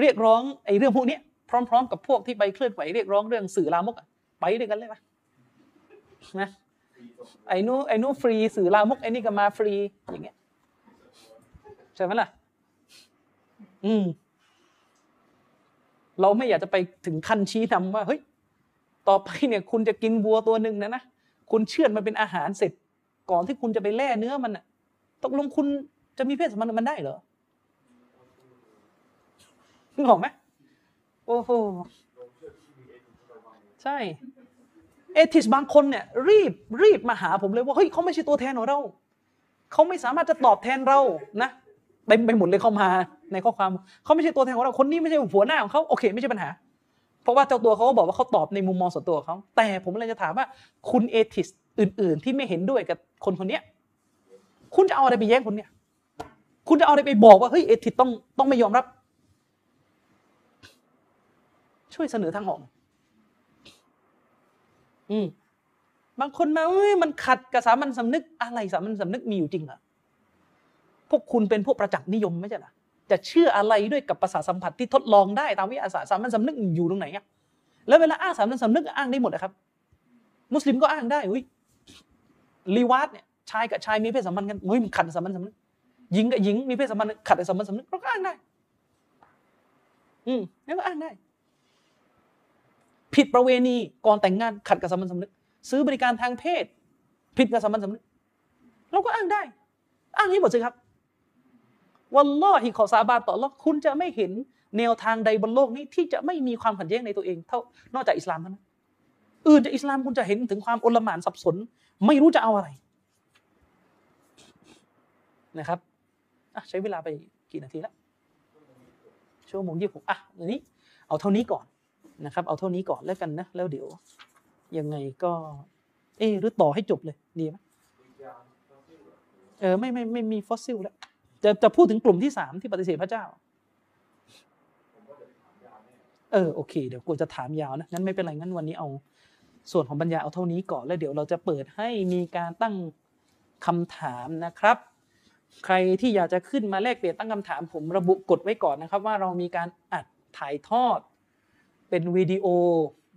เรียกร้องไอ้เรื่องพวกนี้พร้อม ๆ กับพวกที่ไปเคลื่อนไหวเรียกร้องเรื่องสื่อลามกไปด้วยกันเลยปะนะไอ้นู้ไอ้นู้ฟรีสื่อลามกไอ้นี่ก็มาฟรีอย่างเงี้ยใช่ไหมล่ะ อืม เราไม่อยากจะไปถึงขั้นชี้นำว่า เฮ้ย ต่อไปเนี่ย คุณจะกินวัวตัวหนึ่งนะนะ คุณเชื่อดมันเป็นอาหารเสร็จ ก่อนที่คุณจะไปแล่เนื้อมันอะตกลงคุณจะมีเพศสัมพันธ์กับมันได้เหรอนึกออกไหมโอ้โหใช่ เอทิสบางคนเนี่ย รีบรีบมาหาผมเลยว่าเฮ้ยเขาไม่ใช่ตัวแทนของเราเขาไม่สามารถจะตอบแทนเรานะ เต็มไปหมดเลยเข้ามาในข้อความเขาไม่ใช่ตัวแทนของเราคนนี้ไม่ใช่หัวหน้าของเขาโอเค ไม่ใช่ปัญหา เพราะว่าเจ้าตัวเขาก็บอกว่าเขาตอบในมุมมองส่วนตัวของเขาแต่ผมเลยจะถามว่าคุณเอทิสอื่น ๆ ที่ไม่เห็นด้วยกับคนคนนี้คุณจะเอาอะไรไปแย้งคนเนี้ยคุณจะเอาอะไรไปบอกว่าเฮ้ยเอทิสต้องต้องไม่ยอมรับ ช่วยเสนอทางออกอืมบางคนมาเอ้ยมันขัดกับสามัญสำนึกอะไรสามัญสำนึกมีอยู่จริงเหรอ พวกคุณเป็นพวกประจักษ์นิยมไม่ใช่หรอจะเชื่ออะไรด้วยกับประสาสัมผัสที่ทดลองได้ตามวิทยาศาสตร์สามัญสำนึกอยู่ตรงไหนอะแล้วเวลาอ้างสามัญสำนึกอ้างได้หมดนะครับ มุสลิมก็อ้างได้อุ้ยลีวาดเนี่ยชายกับชายมีเพศสัมพันธ์กันอุ้ยมันขัดสามัญสำนึกหญิงกับหญิงมีเพศสัมพันธ์ขัดสามัญสำนึกเราก็อ้างได้ อืมแล้วก็อ้างได้ ผิดประเวณีก่อนแต่งงานขัดกับสามัญสำนึก ซื้อบริการทางเพศ ผิดกับสามัญสำนึกเราก็อ้างได้ อ้างให้หมดสิครับ วัลลอฮิขอสาบานต่อ Allah คุณจะไม่เห็นแนวทางใดบนโลกนี้ที่จะไม่มีความขัดแย้งในตัวเองเท่านอกจากอิสลามเท่านั้นอื่นจากอิสลามคุณจะเห็นถึงความอลหม่านสับสน ไม่รู้จะเอาอะไรนะครับใช้เวลาไปกี่นาทีแล้วชั่วโมงยี่สิบหกอะอันนี้ เอาเท่านี้ก่อนนะครับ เอาเท่านี้ก่อนแล้วกันนะ แล้วเดี๋ยว ยังไงก็ เออหรือต่อให้จบเลย ดีไหมเออไม่ไม่ไม่มีฟอสซิลแล้ว จะจะพูดถึงกลุ่มที่สามที่ปฏิเสธพระเจ้า เออโอเค เดี๋ยวกูจะถามยาวนะงั้นไม่เป็นไรงั้นวันนี้เอา ส่วนของบรรยายเอาเท่านี้ก่อนแล้วเดี๋ยวเราจะเปิดให้มีการตั้งคำถามนะครับ ใครที่อยากจะขึ้นมาแลกเปลี่ยนตั้งคำถามผมระบุกฎไว้ก่อนนะครับ ว่าเรามีการอัดถ่ายทอด เป็นวิดีโอ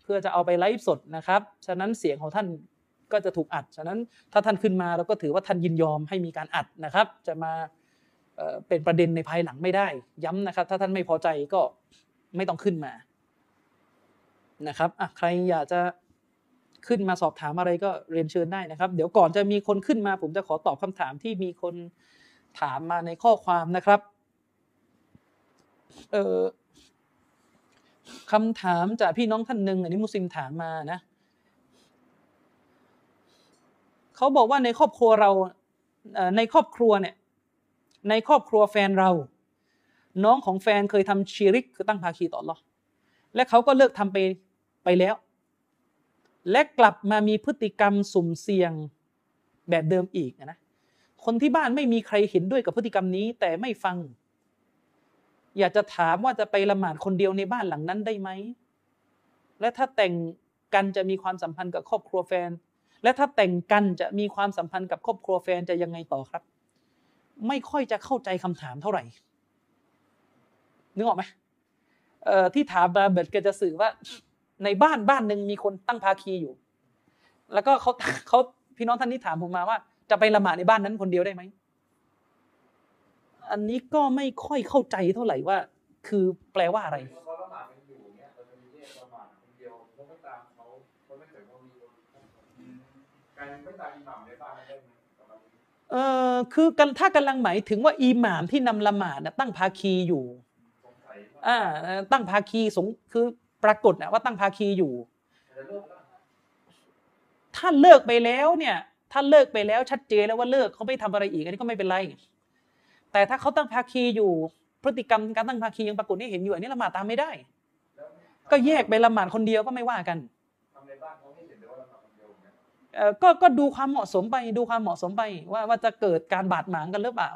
เพื่อจะเอาไปไลฟ์สดนะครับ ฉะนั้นเสียงของท่านก็จะถูกอัด ฉะนั้นถ้าท่านขึ้นมาเราก็ถือว่าท่านยินยอมให้มีการอัดนะครับ จะมา เป็นประเด็นในภายหลังไม่ได้ ย้ำนะครับ ถ้าท่านไม่พอใจก็ไม่ต้องขึ้นมานะครับอะใครอยากจะขึ้นมาสอบถามอะไรก็เรียนเชิญได้นะครับ เดี๋ยวก่อนจะมีคนขึ้นมา ผมจะขอตอบคำถามที่มีคนถามมาในข้อความนะครับเอ่อคำถามจากพี่น้องท่านหนึ่งอันนี้มุสลิมถามมานะเขาบอกว่าในครอบครัวเราในครอบครัวเนี่ย ในครอบครัวแฟนเรา น้องของแฟนเคยทำชีริกคือตั้งภาคีต่ออัลเลอและเขาก็เลิกทำไปไปแล้ว และกลับมามีพฤติกรรมสุ่มเสี่ยงแบบเดิมอีกนะคนที่บ้านไม่มีใครเห็นด้วยกับพฤติกรรมนี้ แต่ไม่ฟัง อยากจะถามว่าจะไปละหมาดคนเดียวในบ้านหลังนั้นได้ไหมและถ้าแต่งกันจะมีความสัมพันธ์กับครอบครัวแฟน และถ้าแต่งกันจะมีความสัมพันธ์กับครอบครัวแฟนจะยังไงต่อครับ ไม่ค่อยจะเข้าใจคำถามเท่าไหร่นึกออกไหมที่ถามมาเบิดก็จะสื่อว่า ในบ้านบ้านหนึ่งมีคนตั้งภาคีอยู่ แล้วก็เขาเขาพี่น้องท่านนี้ถามผมมาว่า จะไปละหมาดในบ้านนั้นคนเดียวได้ไหมอันนี้ก็ไม่ค่อยเข้าใจเท่าไหร่ว่า คือแปลว่าอะไรการไม่ตามอิหม่ามในบานได้ไหมกับ เราเออคือกันถ้ากำลังหมายถึงว่าอิหม่ามที่นำละหมาดน่ะตั้งภาคีอยู่สงสัยว่าอ่าตั้งภาคีสงคือปรากฏนะว่าตั้งภาคีอยู่จะเลิกแล้วถ้าเลิกไปแล้วเนี่ย ถ้าเลิกไปแล้วชัดเจนแล้วว่าเลิกเขาไม่ทำอะไรอีกอันนี้ก็ไม่เป็นไร แต่ถ้าเขาตั้งภาคีอยู่ พฤติกรรมการตั้งภาคียังปรากฏให้เห็นอยู่อันนี้ละหมาดตามไม่ได้แล้วก็แยกไปละหมาดคนเดียวก็ไม่ว่ากัน ก็ก็ดูความเหมาะสมไป ดูความเหมาะสมไป ว่าว่าจะเกิดการบาดหมางกันหรือเปล่า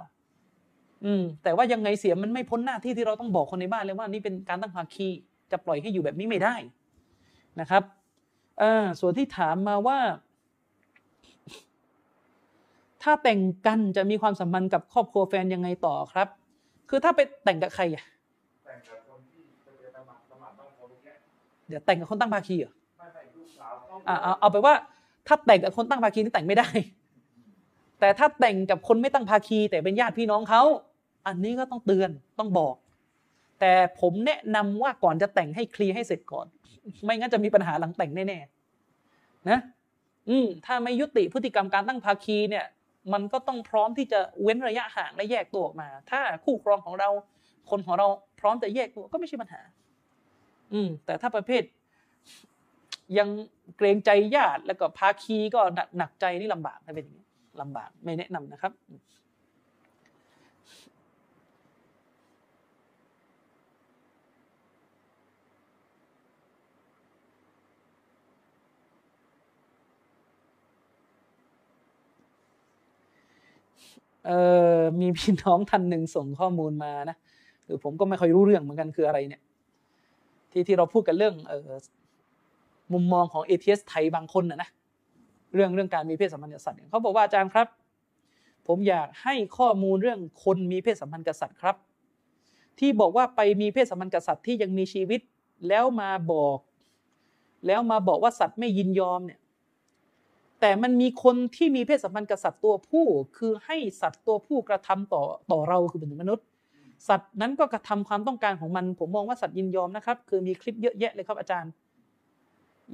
อืม แต่ว่ายังไงเสียมันไม่พ้นหน้าที่ที่เราต้องบอกคนในบ้านเลยว่านี่เป็นการตั้งภาคีจะปล่อยให้อยู่แบบนี้ไม่ได้นะครับเอ่าส่วนที่ถามมาว่า ถ้าแต่งกันจะมีความสัมพันธ์กับครอบครัวแฟนยังไงต่อครับ คือถ้าไปแต่งกับใครอะแต่งกับคนที่จะไปสมัครสมัครบ้านเขาแค่เดี๋ยวแต่งกับคนตั้งภาคีเหรอไม่ไม่ลูกสาวเขาอ่าเอาเอาไปว่า ถ้าแต่งกับคนตั้งภาคีนี่แต่งไม่ได้ แต่ถ้าแต่งกับคนไม่ตั้งภาคี แต่เป็นญาติพี่น้องเขาอันนี้ก็ต้องเตือนต้องบอก แต่ผมแนะนำว่าก่อนจะแต่งให้เคลียร์ให้เสร็จก่อน ไม่งั้นจะมีปัญหาหลังแต่งแน่ๆนะอืมถ้าไม่ยุติพฤติกรรมการตั้งภาคีเนี่ย มันก็ต้องพร้อมที่จะเว้นระยะห่างและแยกตัวออกมา ถ้าคู่ครองของเรา คนของเราพร้อมจะแยกตัวก็ไม่ใช่ปัญหา อืมแต่ถ้าประเภท ยังเกรงใจญาติแล้วก็ภาคีก็หนักใจนี่ลำบากถ้าเป็นอย่างนี้ลำบากไม่แนะนำนะครับ เออมีพี่น้องท่านหนึ่งส่งข้อมูลมานะคือผมก็ไม่ค่อยรู้เรื่องเหมือนกันคืออะไรเนี่ย ที่ที่เราพูดกันเรื่องเออ มุมมองของเอทีเอสไทยบางคนนะนะเรื่องเรื่องการมีเพศสัมพันธ์กับสัตว์เขาบอกว่าอาจารย์ครับ ผมอยากให้ข้อมูลเรื่องคนมีเพศสัมพันธ์กับสัตว์ครับ ที่บอกว่าไปมีเพศสัมพันธ์กับสัตว์ที่ยังมีชีวิตแล้วมาบอก แล้วมาบอกว่าสัตว์ไม่ยินยอมเนี่ยแต่มันมีคนที่มีเพศสัมพันธ์กับสัตว์ตัวผู้ คือให้สัตว์ตัวผู้กระทำต่อต่อเราคือเป็นมนุษย์ สัตว์นั้นก็กระทำความต้องการของมัน ผมมองว่าสัตว์ยินยอมนะครับ คือมีคลิปเยอะแยะเลยครับอาจารย์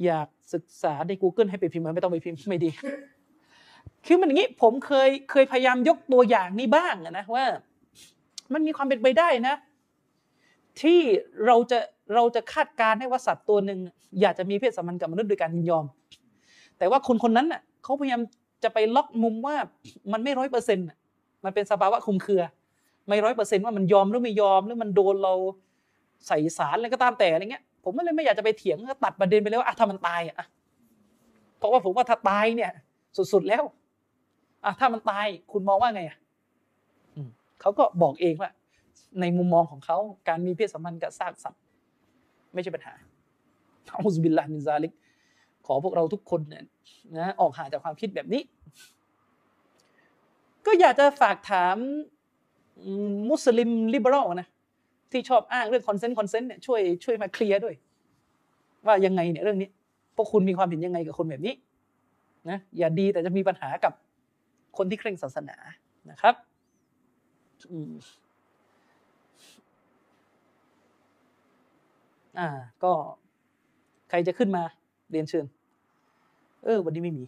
อยากศึกษาใน Google ให้ไปพิมพ์มาไม่ต้องไปพิมพ์ไม่ดี คือมันอย่างนี้ผมเคยเคยพยายามยกตัวอย่างนี้บ้างนะว่า มันมีความเป็นไปได้นะ ที่เราจะเราจะคาดการณ์ให้ว่าสัตว์ตัวหนึ่งอยากจะมีเพศสัมพันธ์กับมนุษย์โดยการยินยอม แต่ว่าคนคนนั้นน่ะเขาพยายามจะไปล็อกมุมว่ามันไม่ร้อยเปอร์เซ็นต์มันเป็นสภาวะคลุมเครือ ไม่ร้อยเปอร์เซ็นต์ว่ามันยอมหรือไม่ยอมหรือมันโดนเราใส่สารอะไรก็ตามแต่อะไรเงี้ย ผมก็เลยไม่อยากจะไปเถียงก็ตัดประเด็นไปเลยว่าอะถ้ามันตายอะเพราะว่าผมว่าถ้าตายเนี่ยสุดๆแล้วอะถ้ามันตายคุณมองว่าไงอะเขาก็บอกเองว่า ในมุมมองของเขาการมีเพศสัมพันธ์กับซากสัตว์ไม่ใช่ปัญหาنعوذ بالله من ذلك ขอพวกเราทุกคนเนี่ยนะออกห่างจากความคิดแบบนี้ ก็อยากจะฝากถามมุสลิม liberal นะ ที่ชอบอ้างเรื่อง consent consent เนี่ยช่วยช่วยมาเคลียร์ด้วย ว่ายังไงเนี่ยเรื่องนี้พวกคุณมีความเห็นยังไงกับคนแบบนี้นะอย่าดีแต่จะมีปัญหากับคนที่เคร่งศาสนานะครับอืมอ่า ก็ใครจะขึ้นมาเรียนเชิญ เออ วันนี้ไม่มี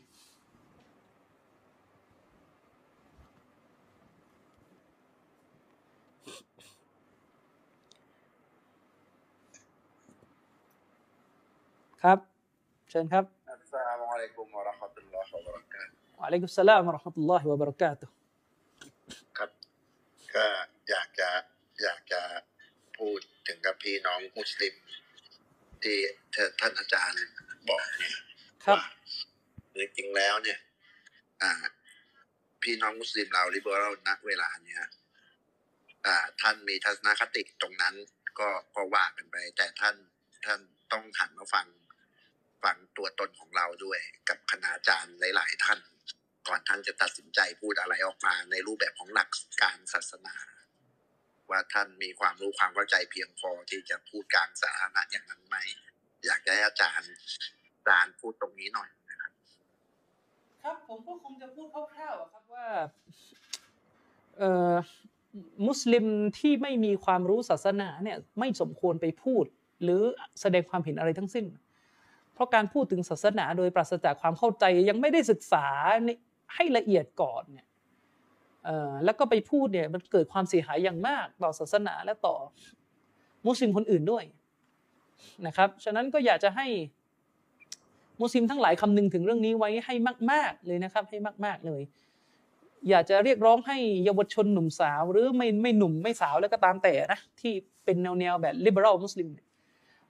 ครับ เชิญครับอัสสลามุอะลัยกุมวะเราะห์มะตุลลอฮิวะบะเราะกาตุฮ์วะอะลัยกุสสลามวะเราะห์มะตุลลอฮิวะบะเราะกาตุฮ์ครับ ก็อยากจะอยากจะพูดถึงกับพี่น้องมุสลิม ที่ท่านอาจารย์บอกเนี่ยครับว่าจริงๆแล้วเนี่ย อ่า พี่น้องมุสลิมเราลิเบอรัลณเวลาเนี่ย อ่า ท่านมีทัศนคติตรงนั้น ก็ก็ว่ากันไป แต่ท่านท่านต้องหันมาฟัง ฟังตัวตนของเราด้วย กับคณาจารย์หลาย ๆ ท่าน ก่อนท่านจะตัดสินใจพูดอะไรออกมาในรูปแบบของหลักการศาสนา ว่าท่านมีความรู้ความเข้าใจเพียงพอที่จะพูดกลางสาธารณะอย่างนั้นไหมอยากให้อาจารย์อาจารย์พูดตรงนี้หน่อยนะครับ ครับผมก็คงจะพูดคร่าวๆครับว่าเอ่อมุสลิมที่ไม่มีความรู้ศาสนาเนี่ยไม่สมควรไปพูด หรือแสดงความเห็นอะไรทั้งสิ้น เพราะการพูดถึงศาสนาโดยปราศจากความเข้าใจยังไม่ได้ศึกษาให้ละเอียดก่อนเนี่ยแล้วก็ไปพูดเนี่ยมันเกิดความเสียหายอย่างมากต่อศาสนาและต่อมุสลิมคนอื่นด้วยนะครับ ฉะนั้นก็อยากจะให้มุสลิมทั้งหลายคำนึงถึงเรื่องนี้ไว้ให้มาก ๆเลยนะครับ ให้มาก ๆเลย อยากจะเรียกร้องให้เยาวชนหนุ่มสาว หรือไม่ไม่หนุ่มไม่สาวแล้วก็ตามแต่นะที่เป็นแนวแนวแบบ liberal มุสลิมเนี่ย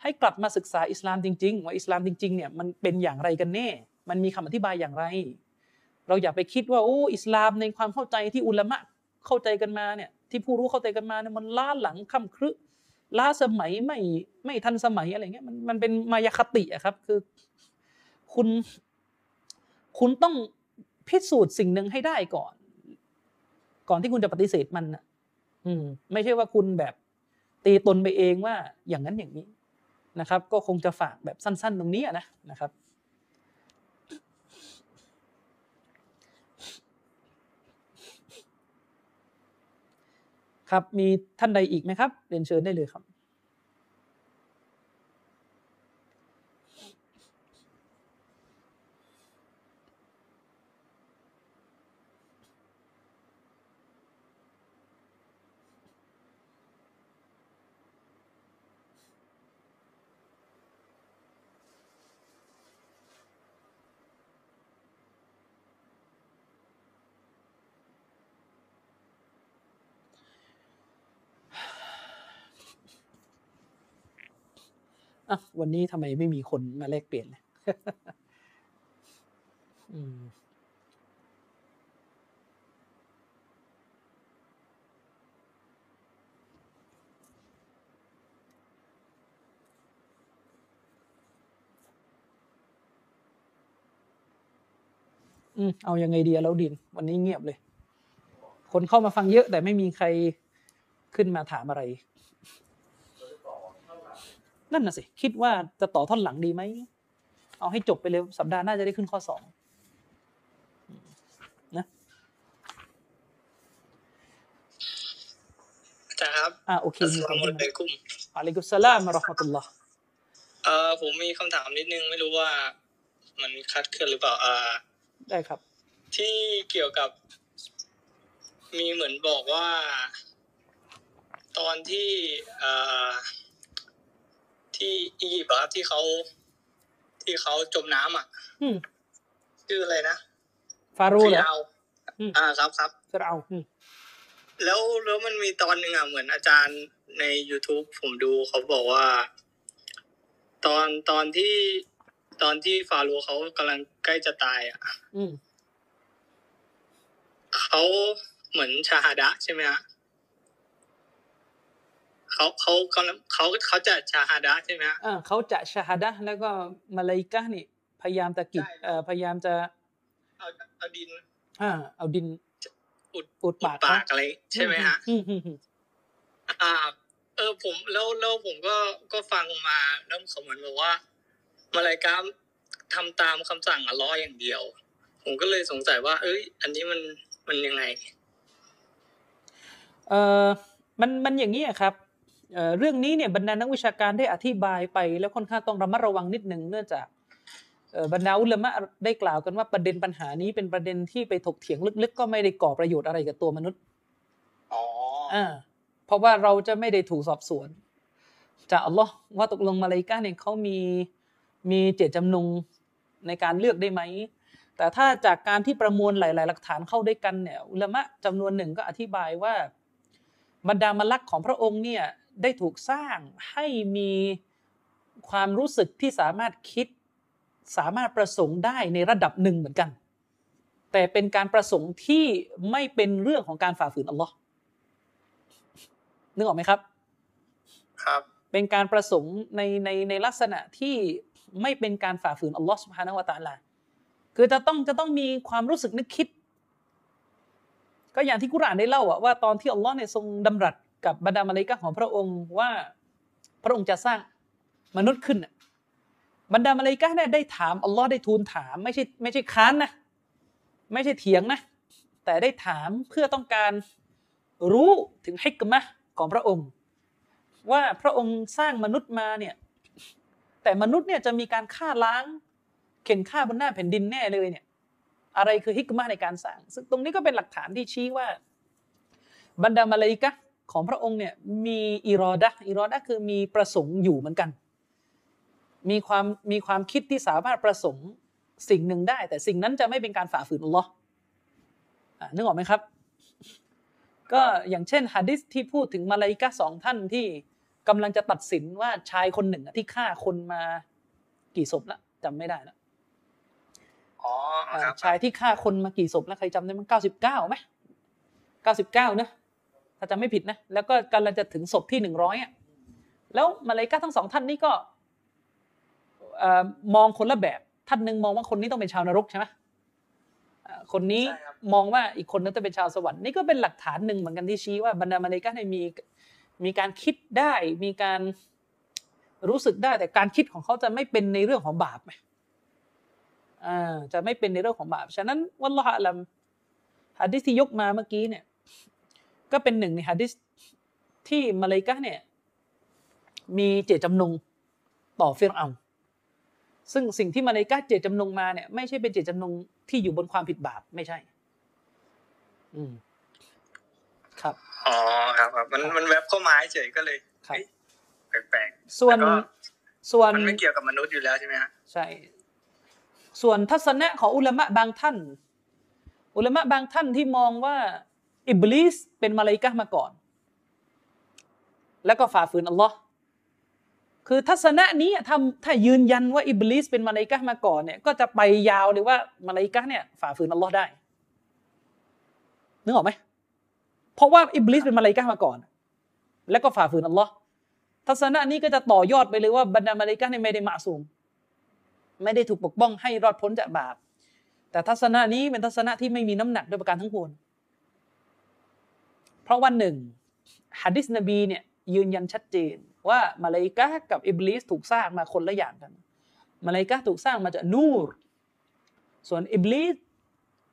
ให้กลับมาศึกษาอิสลามจริง ๆ ว่าอิสลามจริงๆเนี่ยมันเป็นอย่างไรกันแน่ มันมีคำอธิบายอย่างไร เราอย่าไปคิดว่าโอ้อิสลามในความเข้าใจที่อุลามะเข้าใจกันมาเนี่ยที่ผู้รู้เข้าใจกันมาเนี่ยมันล้าหลังค่ำครึล้าสมัยไม่ไม่ทันสมัยอะไรเงี้ยมันมันเป็นมายาคติอะครับคือคุณคุณต้องพิสูจน์สิ่งหนึ่งให้ได้ก่อน ก่อนที่คุณจะปฏิเสธมันนะอืม ไม่ใช่ว่าคุณแบบตีตนไปเองว่าอย่างนั้นอย่างนี้ นะครับ ก็คงจะฝากแบบสั้น ๆ ตรงนี้นะนะครับครับมีท่านใดอีกไหมครับเรียนเชิญได้เลยครับ อะ วันนี้ทำไมไม่มีคนมาแลกเปลี่ยนเลยอืมอืมเอายังไงดีอะแล้วดิน วันนี้เงียบเลย คนเข้ามาฟังเยอะแต่ไม่มีใครขึ้นมาถามอะไร นั่นน่ะสิคิดว่าจะต่อท่อนหลังดีไหมเอาให้จบไปเลยสัปดาห์หน้าจะได้ขึ้นข้อสองนะอาจารย์ครับอ่าโอเคอัสมีสคลานมุขึ้นอะลัยกุมอะลัยกุสสลามมะเราะห์มะตุลลอฮ์เอ่อผมมีคำถามนิดนึงไม่รู้ว่ามันคลาดเคลื่อนหรือเปล่าอ่าได้ครับ ที่เกี่ยวกับ มีเหมือนบอกว่า ตอนที่เอ่อ ที่อียิปต์อะครับที่เขาที่เขาจมน้ำอะอืมชื่ออะไรนะฟาโรห์เหรอฟิรเอาอืมอ่าครับครับฟาโรห์อืมแล้วแล้วมันมีตอนหนึ่งอะเหมือนอาจารย์ใน youtube ผมดูเขาบอกว่า ตอนตอนที่ตอนที่ฟาโรห์เขากำลังใกล้จะตาย อะอืมเขาเหมือนชาฮาดะใช่ไหมฮะ เขาเขากำลังเขาเขาจะชาฮาดะใช่ไหมฮะอ่าเขาจะชาฮาดะห์แล้วก็มาลาอิกะห์นี่พยายามตะกิดใช่เอ่อพยายามจะเอาเอาดินอ่าเอาดินอุดอุดปากปากอะไรใช่ไหมฮะอืมอืมอืมอ่า เออผมแล้วแล้วผมก็ก็ฟังมาแล้วเขาเหมือนบอกว่า มาลายกามทำตามคำสั่งอัลเลอฮ์อย่างเดียว ผมก็เลยสงสัยว่า เอ้ย อันนี้มันมันยังไง เอ่อมันมันอย่างนี้อะครับ เอ่อเรื่องนี้เนี่ยบรรดานักวิชาการได้อธิบายไป แล้วค่อนข้างต้องระมัดระวังนิดหนึ่งเนื่องจากเอ่อบรรดาอุลามะได้กล่าวกันว่าประเด็นปัญหานี้เป็นประเด็นที่ไปถกเถียงลึกๆ ก็ไม่ได้ก่อประโยชน์อะไรกับตัวมนุษย์อ๋ออ่าเพราะว่าเราจะไม่ได้ถูกสอบสวนจากอัลลอฮ์ว่าตกลงมาเลาอิกะห์เนี่ยเขามีมีเจตจำนงในการเลือกได้ไหมแต่ถ้าจากการที่ประมวลหลาย ๆ หลักฐานเข้าด้วยกันเนี่ยอุลามะจำนวนหนึ่งก็อธิบายว่า บรรดามลักของพระองค์เนี่ย ได้ถูกสร้างให้มีความรู้สึกที่สามารถคิด สามารถประสงค์ได้ในระดับหนึ่งเหมือนกัน แต่เป็นการประสงค์ที่ไม่เป็นเรื่องของการฝ่าฝืนอัลลอฮ์นึกออกไหมครับ ครับ เป็นการประสงค์ในในในลักษณะที่ไม่เป็นการฝ่าฝืนอัลลอฮ์สุบฮานาวะตะอาลาคือจะต้องจะต้องมีความรู้สึกนึกคิด ก็อย่างที่กุรอานได้เล่าอะว่าตอนที่อัลลอฮ์เนี่ยทรงดำรัส กับบรรดามาลิกะของพระองค์ว่าพระองค์จะสร้างมนุษย์ขึ้นน่ะบรรดามาลิกะเนี่ยได้ถามอัลลอฮ์ได้ทูลถามไม่ใช่ไม่ใช่ค้านนะไม่ใช่เถียงนะ แต่ได้ถามเพื่อต้องการรู้ถึงฮิกมะของพระองค์ ว่าพระองค์สร้างมนุษย์มาเนี่ยแต่มนุษย์เนี่ยจะมีการฆ่าล้าง เข็นฆ่าบนหน้าแผ่นดินแน่เลยเนี่ยอะไรคือฮิกมะในการสร้าง ซึ่งตรงนี้ก็เป็นหลักฐานที่ชี้ว่า บรรดามาลาอิกะ ของพระองค์เนี่ยมีอิรอดะห์อิรอดะห์คือมีประสงค์อยู่เหมือนกัน มีความมีความคิดที่สามารถประสงค์สิ่งหนึ่งได้ แต่สิ่งนั้นจะไม่เป็นการฝ่าฝืนอัลลอฮ์อะนึกออกไหมครับ ก็อย่างเช่นฮะดิษที่พูดถึงมาลาอิกะห์สองท่านที่กำลังจะตัดสินว่าชายคนหนึ่งอะที่ฆ่าคนมากี่ศพละจำไม่ได้ละอ๋ออ่าครับชายที่ฆ่าคนมากี่ศพแล้วใครจำได้มั้งเก้าสิบเก้าไหมเก้าสิบเก้านะ ถ้าจำไม่ผิดนะแล้วก็กำลังจะถึงศพที่หนึ่งร้อยอะแล้วมาเลายกาทั้งสองท่านนี่ก็เอ่อมองคนละแบบ ท่านหนึ่งมองว่าคนนี้ต้องเป็นชาวนรกใช่ไหมอ่าคนนี้ใช่ครับมองว่าอีกคนนึงต้องเป็นชาวสวรรค์นี่ก็เป็นหลักฐานหนึ่งเหมือนกันที่ชี้ว่าบรรดามาเลายกาเนี่ยมีมีการคิดได้มีการรู้สึกได้แต่การคิดของเขาจะไม่เป็นในเรื่องของบาปไหมอ่าจะไม่เป็นในเรื่องของบาป ฉะนั้นวัลลอฮะอัลลัมฮะดิษที่ยกมาเมื่อกี้เนี่ย ก็เป็นหนึ่งในฮะดิษที่มาเลายกะห์เนี่ยมีเจตจำนงต่อฟิรเอาน์ซึ่งสิ่งที่มาเลายกะห์เจตจำนงมาเนี่ยไม่ใช่เป็นเจตจำนงที่อยู่บนความผิดบาปไม่ใช่ อืมครับอ๋อครับครับมันมันแวบเข้ามาเฉยก็เลยครับเฮ้ยแปลกส่วนแต่ก็ส่วนๆมันไม่เกี่ยวกับมนุษย์อยู่แล้วใช่ไหมฮะใช่ ส่วนทัศนะของอุลามะบางท่าน อุลามะบางท่านที่มองว่า อิบลิสเป็นมาลาอิกะมาก่อน แล้วก็ฝ่าฝืนอัลลอฮ์คือทัศนะนี้ถ้าถ้ายืนยันว่าอิบลิสเป็นมาลาอิกะมาก่อนเนี่ยก็จะไปยาวเลยว่ามาลาอิกะเนี่ยฝ่าฝืนอัลลอฮ์ได้นึกออกไหมเพราะว่าอิบลิสเป็นมาลาอิกะมาก่อน แล้วก็ฝ่าฝืนอัลลอฮ์ทัศนะนี้ก็จะต่อยอดไปเลยว่าบรรดามาลาอิกะเนี่ยไม่ได้معصومไม่ได้ถูกปกป้องให้รอดพ้นจากบาปแต่ทัศนะนี้เป็นทัศนะที่ไม่มีน้ำหนักโดยประการทั้งปวง เพราะว่าหนึ่งฮะดิษนบีเนี่ยยืนยันชัดเจน ว่ามาลาอิกะกับอิบลิสถูกสร้างมาคนละอย่างกัน มาลาอิกะถูกสร้างมาจากنور ส่วนอิบลิส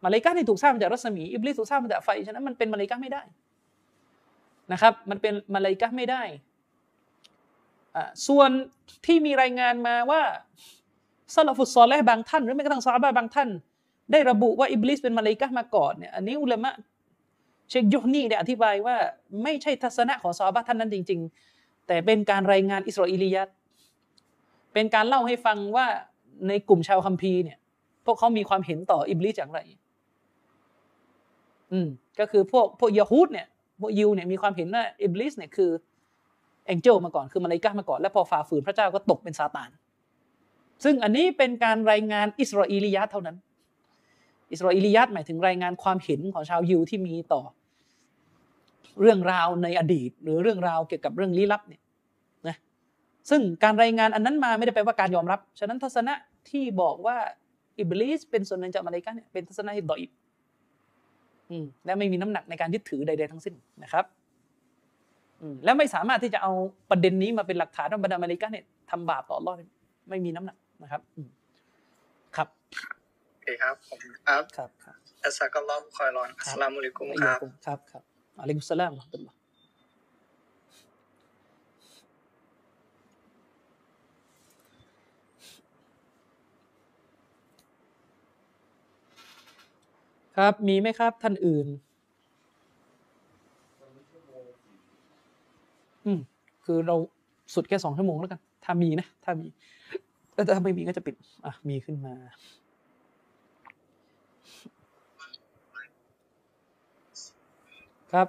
มาลาอิกะห์นี่ถูกสร้างมาจากรัศมีอิบลิสถูกสร้างมาจากไฟฉะนั้นมันเป็นมาลาอิกะไม่ได้นะครับ มันเป็นมาลาอิกะไม่ได้อ่าส่วนที่มีรายงานมาว่าالسلف الصالح บางท่าน หรือแม้กระทั่งซอฮาบะบางท่าน ได้ระบุว่าอิบลิสเป็นมาลาอิกะมาก่อนเนี่ยอันนี้อุลามะ เชคโยฮนีเนี่ยอธิบายว่าไม่ใช่ทัศนะของซอฮาบะท่านนั้นจริง ๆ แต่เป็นการรายงานإسرائيلياتเป็นการเล่าให้ฟังว่าในกลุ่มชาวคัมภีร์เนี่ย พวกเขามีความเห็นต่ออิบลิสอย่างไร อืม ก็คือพวกพวกยะฮูดเนี่ย พวกยิวเนี่ยมีความเห็นว่าอิบลิสเนี่ยคือ angel มาก่อนคือมาลาอิกะห์มาก่อน แล้วพอฝ่าฝืนพระเจ้าก็ตกเป็นซาตาน ซึ่งอันนี้เป็นการรายงาน إسرائيليات เท่านั้น إسرائيليات หมายถึงรายงานความเห็นของชาวยิวที่มีต่อ เรื่องราวในอดีต หรือเรื่องราวเกี่ยวกับเรื่องลี้ลับเนี่ยนะซึ่งการรายงานอันนั้นมาไม่ได้แปลว่าการยอมรับ ฉะนั้นทัศนะที่บอกว่าอิบลิสเป็นส่วนหนึ่งจากมาเลาอิกะห์เนี่ยเป็นทัศนะที่ดออิบอืมและไม่มีน้ำหนักในการยึดถือใด ๆ ทั้งสิ้นนะครับอืมและไม่สามารถที่จะเอาประเด็นนี้มาเป็นหลักฐานว่าบรรดามาเลาอิกะห์เนี่ยทำบาปต่ออัลเลอฮ์เนี่ยไม่มีน้ำหนักนะครับอืมครับโอเคครับผมครับครับครับอัสซากัลลอฮุคอยรอนอัสสลามุอะลัยกุมครับครับครับ อะลัยกุสสลามวะเราะห์มะตุลลอฮ์ครับมีไหมครับท่านอื่น อืมคือเราสุดแค่สองชั่วโมงแล้วกัน ถ้ามีนะ ถ้ามีแต่ถ้าไม่มีก็จะปิด อะ มีขึ้นมา ครับ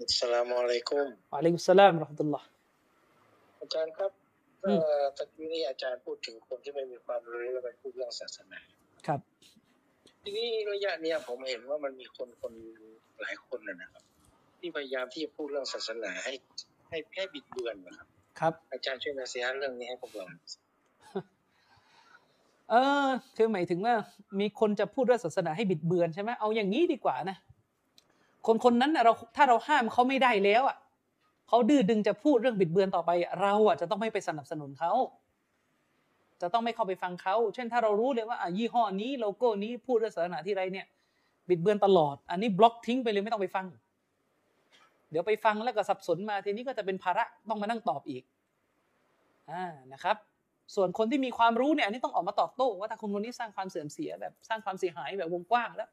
อัสสลามุอะลัยกุมวะอะลัยกุมสสลามวะเราะห์มะตุลลอฮ์อาจารย์ครับอืเอ่มอตะกี้นี้อาจารย์พูดถึงคนที่ไม่มีความรู้แล้วไปพูดเรื่องศาสนา ครับ ทีนี้ระยะเนี้ยผมเห็นว่ามันมีคนคนหลายคนนะนะครับ ที่พยายามที่จะพูดเรื่องศาสนาให้ให้ให้บิดเบือนนะครับ ครับ อาจารย์ช่วยนาเสียเรื่องนี้ให้พวกเราเออ คือหมายถึงว่ามีคนจะพูดเรื่องศาสนาให้บิดเบือนใช่ไหมเอาอย่างนี้ดีกว่านะ คนคนนั้นน่ะเราถ้าเราห้ามเขาไม่ได้แล้วอะเขาดื้อดึงจะพูดเรื่องบิดเบือนต่อไป เราอะจะต้องไม่ไปสนับสนุนเขาจะต้องไม่เข้าไปฟังเขา เช่นถ้าเรารู้เลยว่าอะยี่ห้อนี้โลโก้นี้พูดเรื่องศาสนาที่ไรเนี่ย บิดเบือนตลอด อันนี้บล็อกทิ้งไปเลยไม่ต้องไปฟัง เดี๋ยวไปฟังแล้วก็สับสนมาทีนี้ก็จะเป็นภาระต้องมานั่งตอบอีกอ่านะครับ ส่วนคนที่มีความรู้เนี่ยอันนี้ต้องออกมาตอบโต้ว่าถ้าคนคนนี้สร้างความเสื่อมเสียแบบสร้างความเสียหายแบบวงกว้างแล้ว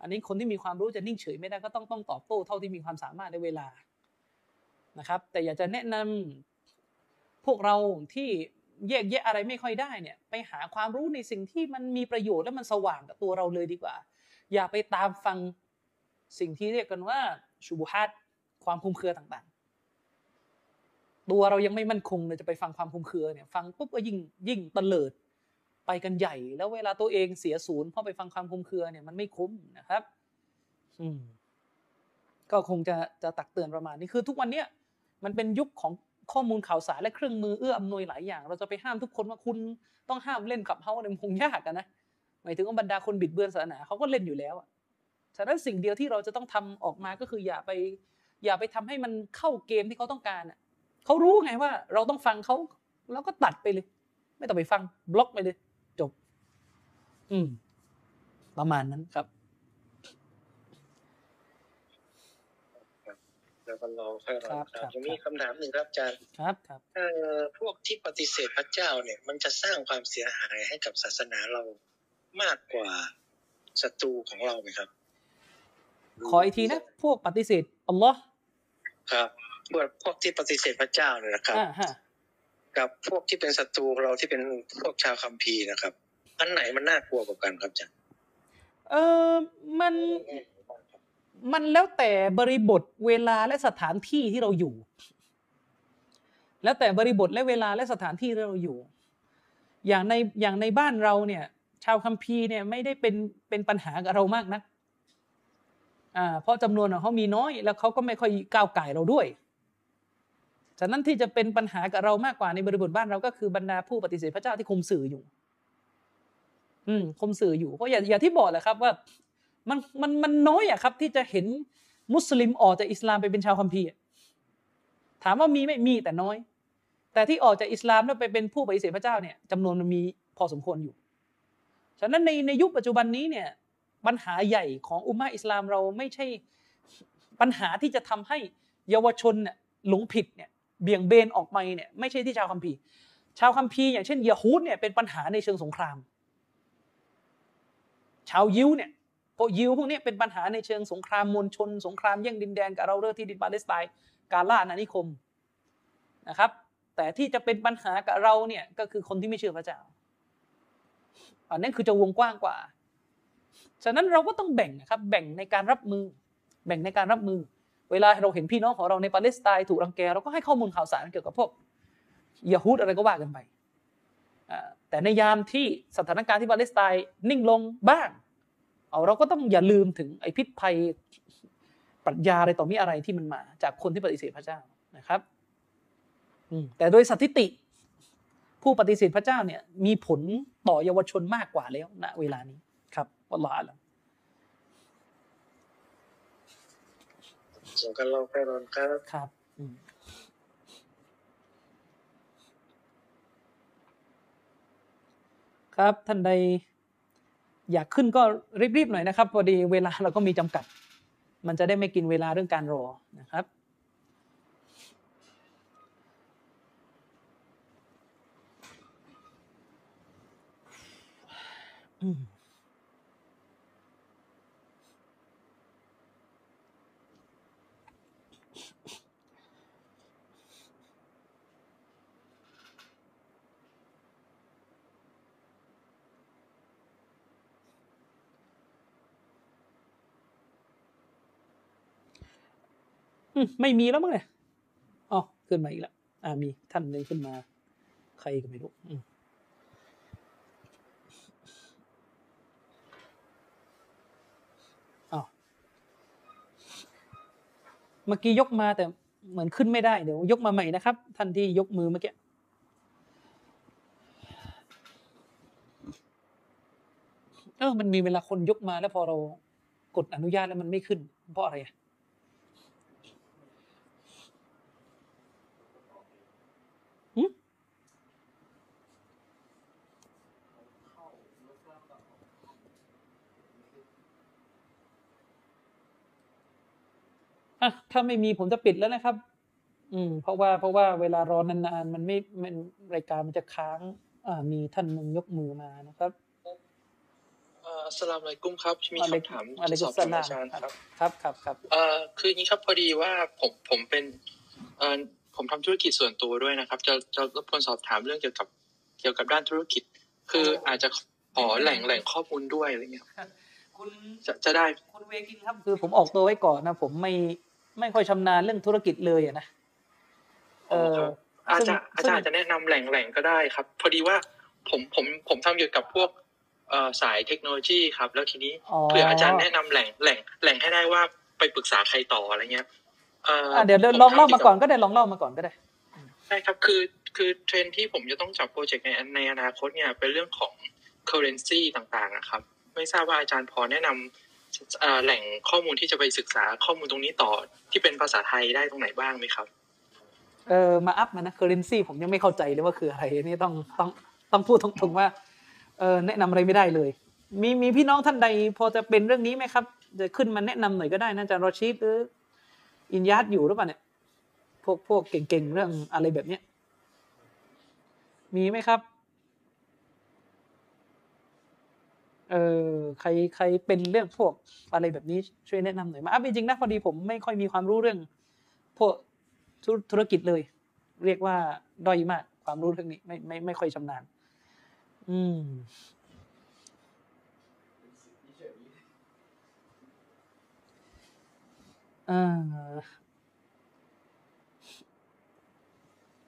อันนี้คนที่มีความรู้จะนิ่งเฉยไม่ได้ก็ต้องต้องตอบโต้เท่าที่มีความสามารถในเวลานะครับ แต่อยากจะแนะนำพวกเราที่แยกแยะอะไรไม่ค่อยได้เนี่ยไปหาความรู้ในสิ่งที่มันมีประโยชน์และมันสว่างกับตัวเราเลยดีกว่า อย่าไปตามฟังสิ่งที่เรียกกันว่าชูบุฮัดความคลุมเครือต่างๆ ตัวเรายังไม่มั่นคงเลยจะไปฟังความคลุมเครือเนี่ยฟังปุ๊บก็ยิ่งยิ่งเลิด ไปไปกันใหญ่ แล้วเวลาตัวเองเสียศูนย์เพราะไปฟังความคลุมเครือเนี่ยมันไม่คุ้มนะครับอืมก็คงจะจะตักเตือนประมาณนี้คือทุกวันเนี้ยมันเป็นยุคของข้อมูลข่าวสารและเครื่องมือเอื้ออำนวยหลายอย่าง เราจะไปห้ามทุกคนว่าคุณต้องห้ามเล่นขับเฮาเนี่ยมันคงยากกันนะหมายถึงว่าบรรดาคนบิดเบือนศาสนาเขาก็เล่นอยู่แล้วอะฉะนั้นสิ่งเดียวที่เราจะต้องทำออกมาก็คืออย่าไป อย่าไปทำให้มันเข้าเกมที่เขาต้องการอะเขารู้ไงว่าเราต้องฟังเขาแล้วก็ตัดไปเลย ไม่ต้องไปฟังบล็อกไปเลยจบ อืม ประมาณนั้นครับ แล้วก็รอค่อยรอครับคครัรับบจะมีคำถามหนึ่งครับอาจารย์ครับครับ เอ่อพวกที่ปฏิเสธพระเจ้าเนี่ย มันจะสร้างความเสียหายให้กับศาสนาเรามากกว่าศัตรูของเราไหมครับขออีกทีนะพวกปฏิเสธอัลลอฮ์ครับพวกพวกที่ปฏิเสธพระเจ้าเนี่ยนะครับ อ่าฮะกับพวกที่เป็นศัตรูของเราที่เป็นพวกชาวคัมภีร์นะครับ อันไหนมันน่ากลัวกว่ากันครับอาจารย์เออมันมันแล้วแต่บริบทเวลาและสถานที่ที่เราอยู่ แล้วแต่บริบทและเวลาและสถานที่ที่เราอยู่ อย่างในอย่างในบ้านเราเนี่ยชาวคัมภีร์เนี่ยไม่ได้เป็นเป็นปัญหากับเรามากนักอ่าเพราะจำนวนของเขามีน้อยแล้วเขาก็ไม่ค่อยก้าวไก่เราด้วยฉะนั้นที่จะเป็นปัญหากับเรามากกว่าในบริบทบ้านเราก็คือบรรดาผู้ปฏิเสธพระเจ้าที่คุมสื่ออยู่ อืมคมสื่ออยู่เพราะอย่าอย่าที่บอกแหละครับว่ามันมันมันน้อยอะครับ ที่จะเห็นมุสลิมออกจากอิสลามไปเป็นชาวคัมภีร์ถามว่ามีไหม่มีแต่น้อย แต่ที่ออกจากอิสลามแล้วไปเป็นผู้ปฏิเสธพระเจ้าเนี่ยจำนวนมันมีพอสมควรอยู่ ฉะนั้นในในยุคปัจจุบันนี้เนี่ยปัญหาใหญ่ของอุมมะอิสลามเราไม่ใช่ปัญหาที่จะทำให้เยาวชนเนี่ยหลงผิดเนี่ยเบี่ยงเบนออกไปเนี่ยไม่ใช่ที่ชาวคัมภีร์ ชาวคัมภีร์อย่างเช่นยะฮูดเนี่ยเป็นปัญหาในเชิงสงคราม ชาวยิวเนี่ยพวกยิวพวกนี้เป็นปัญหาในเชิงสงครามมวลชน สงครามแย่งดินแดนกับเราเรื่องที่ดินปาเลสไตน์การล่าอาณานิคมนะครับ แต่ที่จะเป็นปัญหากับเราเนี่ยก็คือคนที่ไม่เชื่อพระเจ้า อันนั้นคือจะวงกว้างกว่า ฉะนั้นเราก็ต้องแบ่งนะครับ แบ่งในการรับมือ แบ่งในการรับมือ เวลาเราเห็นพี่น้องของเราในปาเลสไตน์ถูกรังแกเราก็ให้ข้อมูลข่าวสารเกี่ยวกับพวกยะฮูดอะไรก็ว่ากันไป แต่ในยามที่สถานการณ์ที่ปาเลสไตน์นิ่งลงบ้าง เอาเราก็ต้องอย่าลืมถึงไอ้พิษภัยปรัชญาอะไรต่อมีอะไรที่มันมา จากคนที่ปฏิเสธพระเจ้านะครับอืมแต่โดยสถิติผู้ปฏิเสธพระเจ้าเนี่ยมีผลต่อเยาวชนมากกว่าแล้วณเวลานี้ครับวัลลอฮฺอาลัมส่งกันเราค่อยรอครับครับ ครับ ท่านใดอยากขึ้นก็รีบๆหน่อยนะครับพอดีเวลาเราก็มีจำกัด มันจะได้ไม่กินเวลาเรื่องการรอนะครับ อืม ไม่มีแล้วมั้งเนี่ยอ๋อขึ้นมาอีกแล้วอ่ามีท่านหนึ่งขึ้นมา ใครก็ไม่รู้อืมอ้าวเมื่อกี้ยกมาแต่เหมือนขึ้นไม่ได้เดี๋ยว ยกมาใหม่นะครับ ท่านที่ยกมือเมื่อกี้เออมันมีเวลาคนยกมาแล้วพอเรากดอนุญาตแล้วมันไม่ขึ้น เพราะอะไรอะ อะถ้าไม่มีผมจะปิดแล้วนะครับ อืม เพราะว่าเพราะว่าเวลารอนานๆ มันไม่มันรายการมันจะค้าง อ่า มีท่านหนึ่งยกมือมานะครับเอ่ออัสสลามอะลัยกุมครับ มีอะลัยคำถามอะลัยจะกุสมอบสถามลามอาจารย์ครับครับครับครับครับเอ่อคืออย่างนี้ครับพอดีว่าผมผมเป็นเอ่อผมทำธุรกิจส่วนตัวด้วยนะครับ จะจะรบกวนสอบถามเรื่องเกี่ยวกับเกี่ยวกับด้านธุรกิจ คืออาจจะขอแหล่งแหล่งข้อมูลด้วยอะไรเงี้ยคุณจะจะได้คุณเวกินครับ คือผมออกตัวไว้ก่อนนะ ผมไม่ ไม่ค่อยชำนาญเรื่องธุรกิจเลยอะนะเอออาจซึ่งจะอาจารย์อาจจะแนะนำแหล่งแหล่งก็ได้ครับ พอดีว่าผมผมผมทำเกี่ยวกับพวกเอ่อสายเทคโนโลยีครับ แล้วทีนี้อ๋อเผื่ออาจารย์แนะนำแหล่งแหล่งแหล่งให้ได้ว่าไปปรึกษาใครต่ออะไรเงี้ยเอ่ออะเดี๋ยวเดี๋ยวผมลองเล่าทำมาก่อนก็ได้ลองเล่ามาก่อนก็ได้ใช่ครับคือคือเทรนด์ที่ผมจะต้องจับโปรเจกต์ในในอนาคตเนี่ยเป็นเรื่องของ currency ต่างๆนะครับ ไม่ทราบว่าอาจารย์พอแนะนำเอ่อ แหล่งข้อมูลที่จะไปศึกษาข้อมูลตรงนี้ต่อที่เป็นภาษาไทยได้ตรงไหนบ้างไหมครับ เออมาอัพมานะ currency ผมยังไม่เข้าใจเลยว่าคืออะไรนี่ต้องต้องต้องพูดตรงๆว่าเออแนะนำอะไรไม่ได้เลย มีมีพี่น้องท่านใดพอจะเป็นเรื่องนี้ไหมครับ จะขึ้นมาแนะนำหน่อยก็ได้นะอาจารย์รอชีดหรืออินยัดอยู่หรือเปล่าเนี่ยพวกพวกเก่งๆเรื่องอะไรแบบเนี้ยมีไหมครับ เออใครใครเป็นเรื่องพวกอะไรแบบนี้ช่วยแนะนำหน่อยมาอัพจริงๆนะพอดีผมไม่ค่อยมีความรู้เรื่อง พวกธุธรกิจเลย เรียกว่าด้อยมากความรู้เรื่องนี้ไม่ไม่ไม่ค่อยชำนาญ อืมอ่า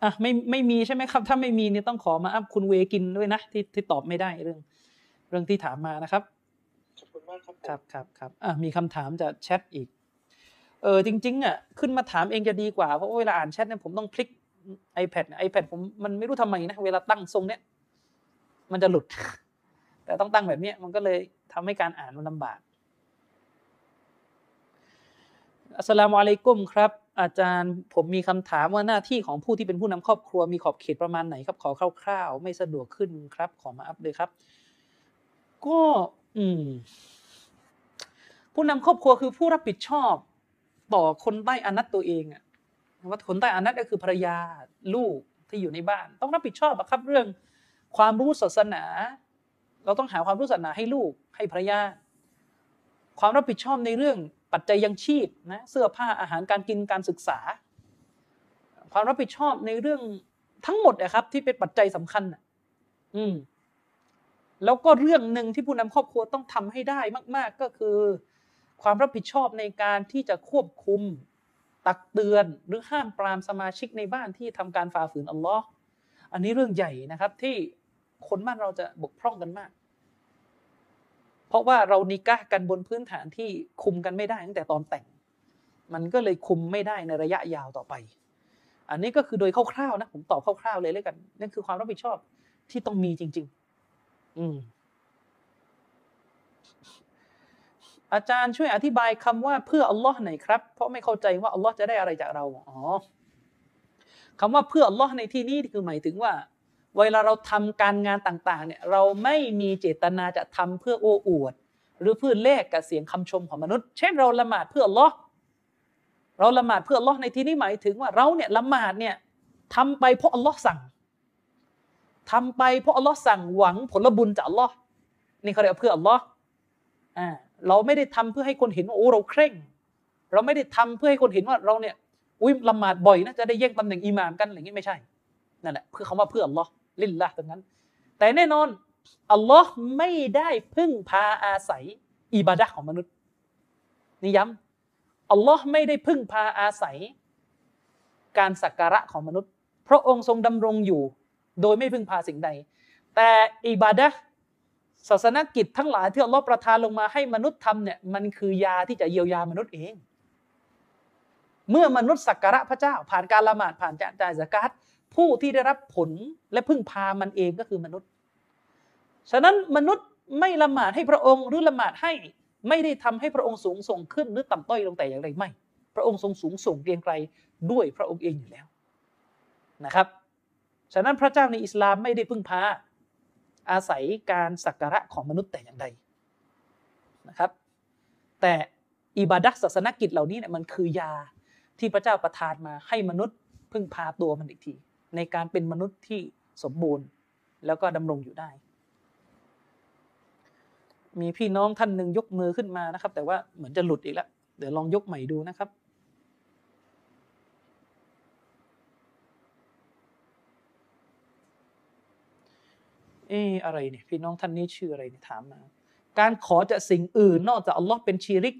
อะไม่ไม่มีใช่ไหมครับ ถ้าไม่มีเนี่ยต้องขอมาอัพคุณเวกินด้วยนะที่ที่ตอบไม่ได้เรื่อง เรื่องที่ถามมานะครับ ขอบคุณมากครับผมครับครับครับอะมีคำถามจากแชทอีก เออจริงๆอะขึ้นมาถามเองจะดีกว่า เพราะว่าเวลาอ่านแชทเนี่ยผมต้องพลิก iPad เนี่ย iPad ผมมันไม่รู้ทำไมนะ เวลาตั้งทรงเนี้ยมันจะหลุด แต่ต้องตั้งแบบเนี้ยมันก็เลยทำให้การอ่านมันลำบากอัสสลามุอะลัยกุมครับ อาจารย์ผมมีคำถามว่าหน้าที่ของผู้ที่เป็นผู้นำครอบครัวมีขอบเขตประมาณไหนครับ ขอคร่าวๆ ไม่สะดวกขึ้นครับ ขอมาอัปเลยครับ ก็ อืม ผู้นำครอบครัวคือผู้รับผิดชอบต่อคนใต้อานัตตัวเองอะว่าคนใต้อานัตก็คือภรรยาลูกที่อยู่ในบ้าน ต้องรับผิดชอบอะครับ เรื่องความรู้ศาสนา เราต้องหาความรู้ศาสนาให้ลูกให้ภรรยา ความรับผิดชอบในเรื่องปัจจัยยังชีพนะเสื้อผ้าอาหารการกินการศึกษา ความรับผิดชอบในเรื่องทั้งหมดนะครับ ที่เป็นปัจจัยสำคัญน่ะอืม แล้วก็เรื่องหนึ่งที่ผู้นำครอบครัวต้องทำให้ได้มาก ๆ ก็คือ ความรับผิดชอบในการที่จะควบคุมตักเตือนหรือห้ามปรามสมาชิกในบ้านที่ทำการฝ่าฝืนอัลลอฮ์อันนี้เรื่องใหญ่นะครับที่คนบ้านเราจะบกพร่องกันมาก เพราะว่าเรานิกะห์กันบนพื้นฐานที่คุมกันไม่ได้ตั้งแต่ตอนแต่ง มันก็เลยคุมไม่ได้ในระยะยาวต่อไป อันนี้ก็คือโดยคร่าวๆนะผมตอบคร่าวๆเลยเลยกันนั่นคือความรับผิดชอบที่ต้องมีจริง ๆ อืมอาจารย์ช่วยอธิบายคำว่าเพื่ออัลลอฮ์หน่อยครับ เพราะไม่เข้าใจว่าอัลลอฮ์จะได้อะไรจากเราอ๋อคำว่าเพื่ออัลลอฮ์ในที่นี้คือหมายถึงว่า เวลาเราทำการงานต่างๆ เนี่ย เราไม่มีเจตนาจะทำเพื่อโอ้อวด หรือเพื่อแลกกับเสียงคำชมของมนุษย์ เช่นเราละหมาดเพื่ออัลลอฮ์เราละหมาดเพื่ออัลลอฮ์ในที่นี้หมายถึงว่าเราเนี่ยละหมาดเนี่ยทำไปเพราะอัลลอฮ์สั่ง ทำไปเพราะอัลลอฮ์สั่งหวังผลบุญจากอัลลอฮ์นี่เขาเรียกเพื่ออัลลอฮ์อ่าเราไม่ได้ทำเพื่อให้คนเห็นว่าโอ้เราเคร่ง เราไม่ได้ทำเพื่อให้คนเห็นว่าเราเนี่ยอุ้ยละหมาดบ่อยนะจะได้แย่งตำแหน่งอิหม่ามกันอะไรอย่างนี้ไม่ใช่นั่นแหละเพื่อคำว่าเพื่ออัลลอฮ์ลิลละตรงนั้น แต่แน่นอนอัลลอฮ์ไม่ได้พึ่งพาอาศัยอิบาดะห์ของมนุษย์นี่ย้ำอัลลอฮ์ไม่ได้พึ่งพาอาศัย การสักการะของมนุษย์ พระองค์ทรงดำรงอยู่ โดยไม่พึ่งพาสิ่งใด แต่อิบาดะศาสนกิจทั้งหลายที่อัลลอฮ์ประทานลงมาให้มนุษย์ทำเนี่ยมันคือยาที่จะเยียวยามนุษย์เอง เมื่อมนุษย์สักการะพระเจ้า ผ่านการละหมาดผ่านการจ่ายสกาดผู้ที่ได้รับผลและพึ่งพามันเองก็คือมนุษย์ ฉะนั้นมนุษย์ไม่ละหมาดให้พระองค์หรือละหมาดให้ไม่ได้ทำให้พระองค์สูงส่งขึ้นหรือต่ำต้อยลงแต่อย่างไรไม่ พระองค์ทรงสูงส่งเกรียงไกรด้วยพระองค์เองอยู่แล้วนะครับ ฉะนั้นพระเจ้าในอิสลามไม่ได้พึ่งพา อาศัยการสักการะของมนุษย์แต่อย่างใดนะครับ แต่อิบาดะห์ศาสนกิจเหล่านี้เนี่ยมันคือยาที่พระเจ้าประทานมาให้มนุษย์พึ่งพาตัวมันอีกที ในการเป็นมนุษย์ที่สมบูรณ์แล้วก็ดำรงอยู่ได้ มีพี่น้องท่านหนึ่งยกมือขึ้นมานะครับ แต่ว่าเหมือนจะหลุดอีกแล้ว เดี๋ยวลองยกใหม่ดูนะครับ เอออะไรเนี่ยพี่น้องท่านนี้ชื่ออะไรเนี่ยถามมา การขอจากสิ่งอื่น นอกจากอัลลอฮ์เป็นชีริก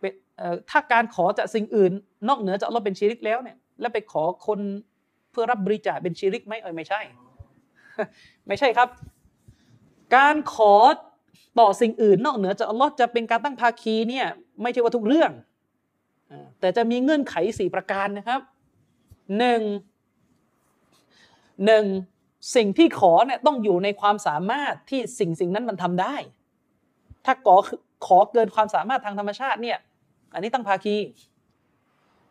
เป็นเอ่อถ้าการขอจากสิ่งอื่น นอกเหนือจากอัลลอฮ์เป็นชีริกแล้วเนี่ย แล้วไปขอคนเพื่อรับบริจาคเป็นชีริกไหมเออไม่ใช่ ไม่ใช่ครับ การขอต่อสิ่งอื่น นอกเหนือจากอัลลอฮ์จะเป็นการตั้งภาคีเนี่ยไม่ใช่ว่าทุกเรื่องแต่จะมีเงื่อนไขสี่ประการนะครับหนึ่งหนึ่ง สิ่งที่ขอเนี่ยต้องอยู่ในความสามารถที่สิ่งสิ่งนั้นมันทำได้ ถ้าขอขอเกินความสามารถทางธรรมชาติเนี่ย อันนี้ตั้งภาคี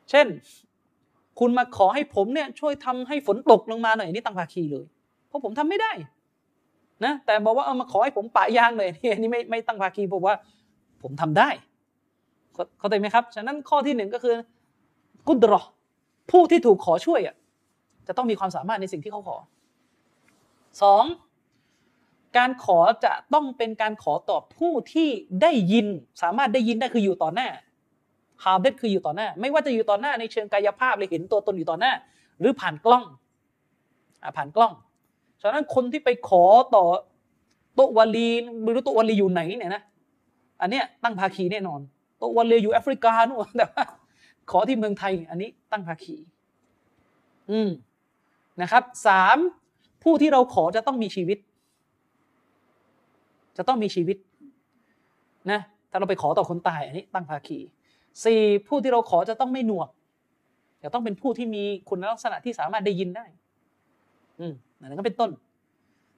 เช่น คุณมาขอให้ผมเนี่ยช่วยทำให้ฝนตกลงมาหน่อยอันนี่ตั้งภาคีเลย เพราะผมทำไม่ได้นะแต่บอกว่าเอามาขอให้ผมปะยางหน่อยอันนี้ไม่ไม่ตั้งภาคีบอกว่า ผมทำได้เข้าเข้าใจไหมครับ ฉะนั้นข้อที่หนึ่งก็คือ กุดรอผู้ที่ถูกขอช่วยอะจะต้องมีความสามารถในสิ่งที่เขาขอ สองการขอจะต้องเป็นการขอต่อผู้ที่ได้ยิน สามารถได้ยินได้คืออยู่ต่อหน้าฮาเบตคืออยู่ต่อหน้า ไม่ว่าจะอยู่ต่อหน้าในเชิงกายภาพเลยเห็นตัวตนอยู่ต่อหน้า หรือผ่านกล้องอผ่านกล้องฉะนั้นคนที่ไปขอต่อโตวาลีไม่รู้โตวาลีอยู่ไหนเนี่ยนะอันเนี้ยตั้งภาคีแน่นอนโตวาลีอยู่แอฟริกานู่นแต่ว่าขอที่เมืองไทย อันนี้ตั้งภาคี อืมนะครับสาม ผู้ที่เราขอจะต้องมีชีวิต จะต้องมีชีวิตนะถ้าเราไปขอต่อคนตายอันนี้ตั้งภาคีสี่ผู้ที่เราขอจะต้องไม่หนวกจะต้องเป็นผู้ที่มีคุณลักษณะที่สามารถได้ยินได้ อืมนั่นก็เป็นต้น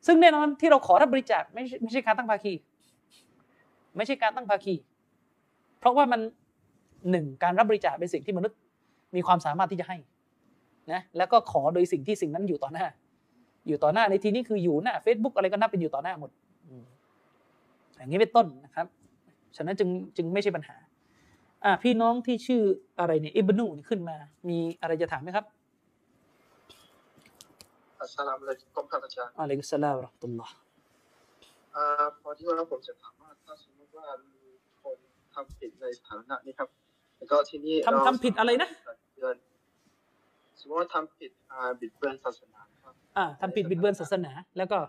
ซึ่งแน่นอนที่เราขอรับบริจาคไม่ไม่ใช่การตั้งภาคี ไม่ใช่การตั้งภาคี เพราะว่ามันหนึ่งการรับบริจาคเป็นสิ่งที่มนุษย์มีความสามารถที่จะให้นะแล้วก็ขอโดยสิ่งที่สิ่งนั้นอยู่ต่อหน้า อยู่ต่อหน้าในที่นี้คืออยู่หน้า Facebook อะไรก็นับเป็นอยู่ต่อหน้าหมดอืมอย่างนี้เป็นต้นนะครับ ฉะนั้นจึงจึงไม่ใช่ปัญหา อ่าพี่น้องที่ชื่ออะไรเนี่ยอิบนูขึ้นมา มีอะไรจะถามไหมครับอัสสลามุอะลัยกุมครับอาจารย์อะลัยกุสสลามวะเราะห์มะตุลลอฮ์อ่าพอที่ว่าผมจะถามว่าถ้าสมมติว่ามีคนทำผิดในสถานะนี้ครับแล้วก็ที่นี่ทำเราทำผิดอะไรนะเดือนสมมติว่าทำผิดอ่าบิดเบือนศาสนาครับ อ่าทำผิดบิดเบือนศาสนา แล้วก็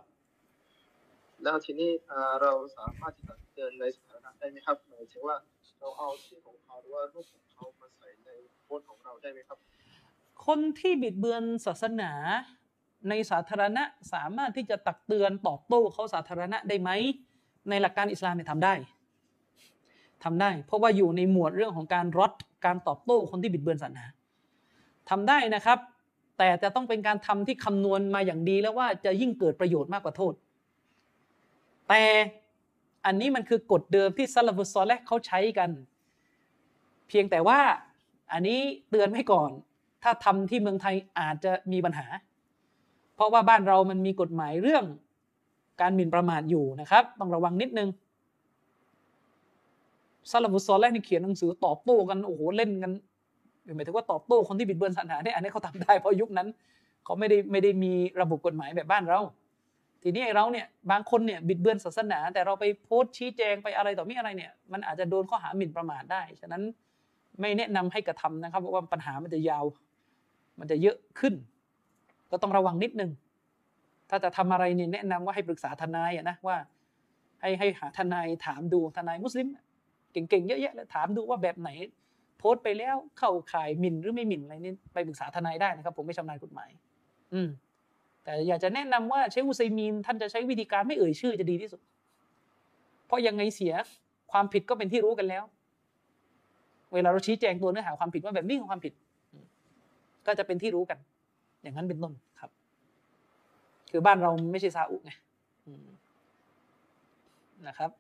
แล้วทีนี้อ่าเราสามารถที่จะเดินในสถานะได้ไหมครับหมายถึงว่าเราเอาชื่อของเขาหรือว่ารูปของเขามาใส่ในโพสต์ของเราได้ไหมครับ คนที่บิดเบือนศาสนาในสาธารณะสามารถที่จะตักเตือนตอบโต้เขาสาธารณะได้ไหม ในหลักการอิสลามเนี่ยทำได้ทำได้ เพราะว่าอยู่ในหมวดเรื่องของการรดการตอบโต้คนที่บิดเบือนศาสนาทำได้นะครับ แต่จะต้องเป็นการทำที่คำนวณมาอย่างดีแล้วว่าจะยิ่งเกิดประโยชน์มากกว่าโทษ แต่อันนี้มันคือกฎเดิมที่ซาลาฟุซอลและเขาใช้กัน เพียงแต่ว่าอันนี้เตือนไว้ก่อน ถ้าทำที่เมืองไทยอาจจะมีปัญหา เพราะว่าบ้านเรามันมีกฎหมายเรื่องการหมิ่นประมาทอยู่นะครับ ต้องระวังนิดนึงซาลาฟุซอลแรกนี่เขียนหนังสือตอบโต้กันโอ้โหเล่นกัน หมายถึงว่าตอบโต้คนที่บิดเบือนศาสนาเนี่ยอันนี้เขาทำได้เพราะยุคนั้นเขาไม่ได้ไม่ได้มีระบบกฎหมายแบบบ้านเรา ทีนี้เราเนี่ยบางคนเนี่ยบิดเบือนศาสนา แต่เราไปโพสต์ชี้แจงไปอะไรต่อมีอะไรเนี่ย มันอาจจะโดนข้อหาหมิ่นประมาทได้ ฉะนั้นไม่แนะนำให้กระทำนะครับเพราะว่าปัญหามันจะยาว มันจะเยอะขึ้น ก็ต้องระวังนิดนึงถ้าจะทำอะไรเนี่ยแนะนำว่าให้ปรึกษาทนายอะนะว่า ให้ให้หาทนายถามดูทนายมุสลิมเก่งๆเยอะแยะเลยถามดูว่าแบบไหน พสต์ไปแล้วเข้าข่ายหมิ่นหรือไม่หมิ่นอะไรนี่ไปปรึกษาทนายได้นะครับ ผมไม่ชำนาญกฎหมาย อืม แต่อยากจะแนะนำว่าเชคอุซัยมีนท่านจะใช้วิธีการไม่เอ่ยชื่อจะดีที่สุด เพราะยังไงเสียความผิดก็เป็นที่รู้กันแล้ว เวลาเราชี้แจงตัวเนื้อหาความผิดว่าแบบนี้คือความผิด ก็จะเป็นที่รู้กัน อย่างนั้นเป็นต้นครับ คือบ้านเราไม่ใช่ซาอุไงอืมนะครับ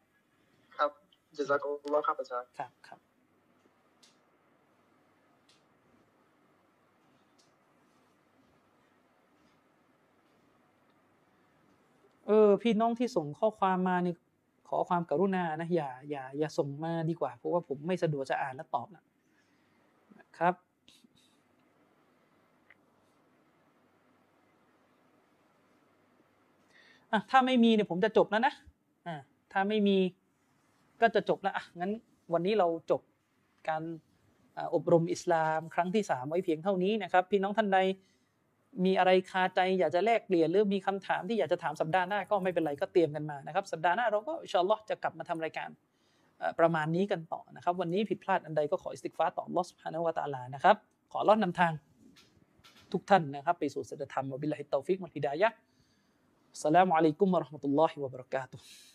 ครับจะซักอัลลอฮ์ครับอาจารย์ครับครับ เออ พี่น้องที่ส่งข้อความมานี่ขอความกรุณานะอย่าอย่าอย่าส่งมาดีกว่า เพราะว่าผมไม่สะดวกจะอ่านและตอบนะครับอะถ้าไม่มีเนี่ยผมจะจบแล้วนะอ่าถ้าไม่มีก็จะจบแล้วอะงั้นวันนี้เราจบการอบรมอิสลามครั้งที่สามไว้เพียงเท่านี้นะครับ พี่น้องท่านใด มีอะไรคาใจอยากจะแลกเปลี่ยนหรือมีคำถามที่อยากจะถามสัปดาห์หน้าก็ไม่เป็นไรก็เตรียมกันมานะครับ สัปดาห์หน้าเราก็อินชาอัลลอฮ์จะกลับมาทำรายการประมาณนี้กันต่อนะครับ วันนี้ผิดพลาดอันใดก็ขอاستغفار ต่อ الله سبحانه وتعالى นะครับ ขออัลลอฮ์นำทางทุกท่านนะครับไปสู่สัจธรรมوبالله التوفيق والهداية السلام عليكم ورحمة الله وبركاته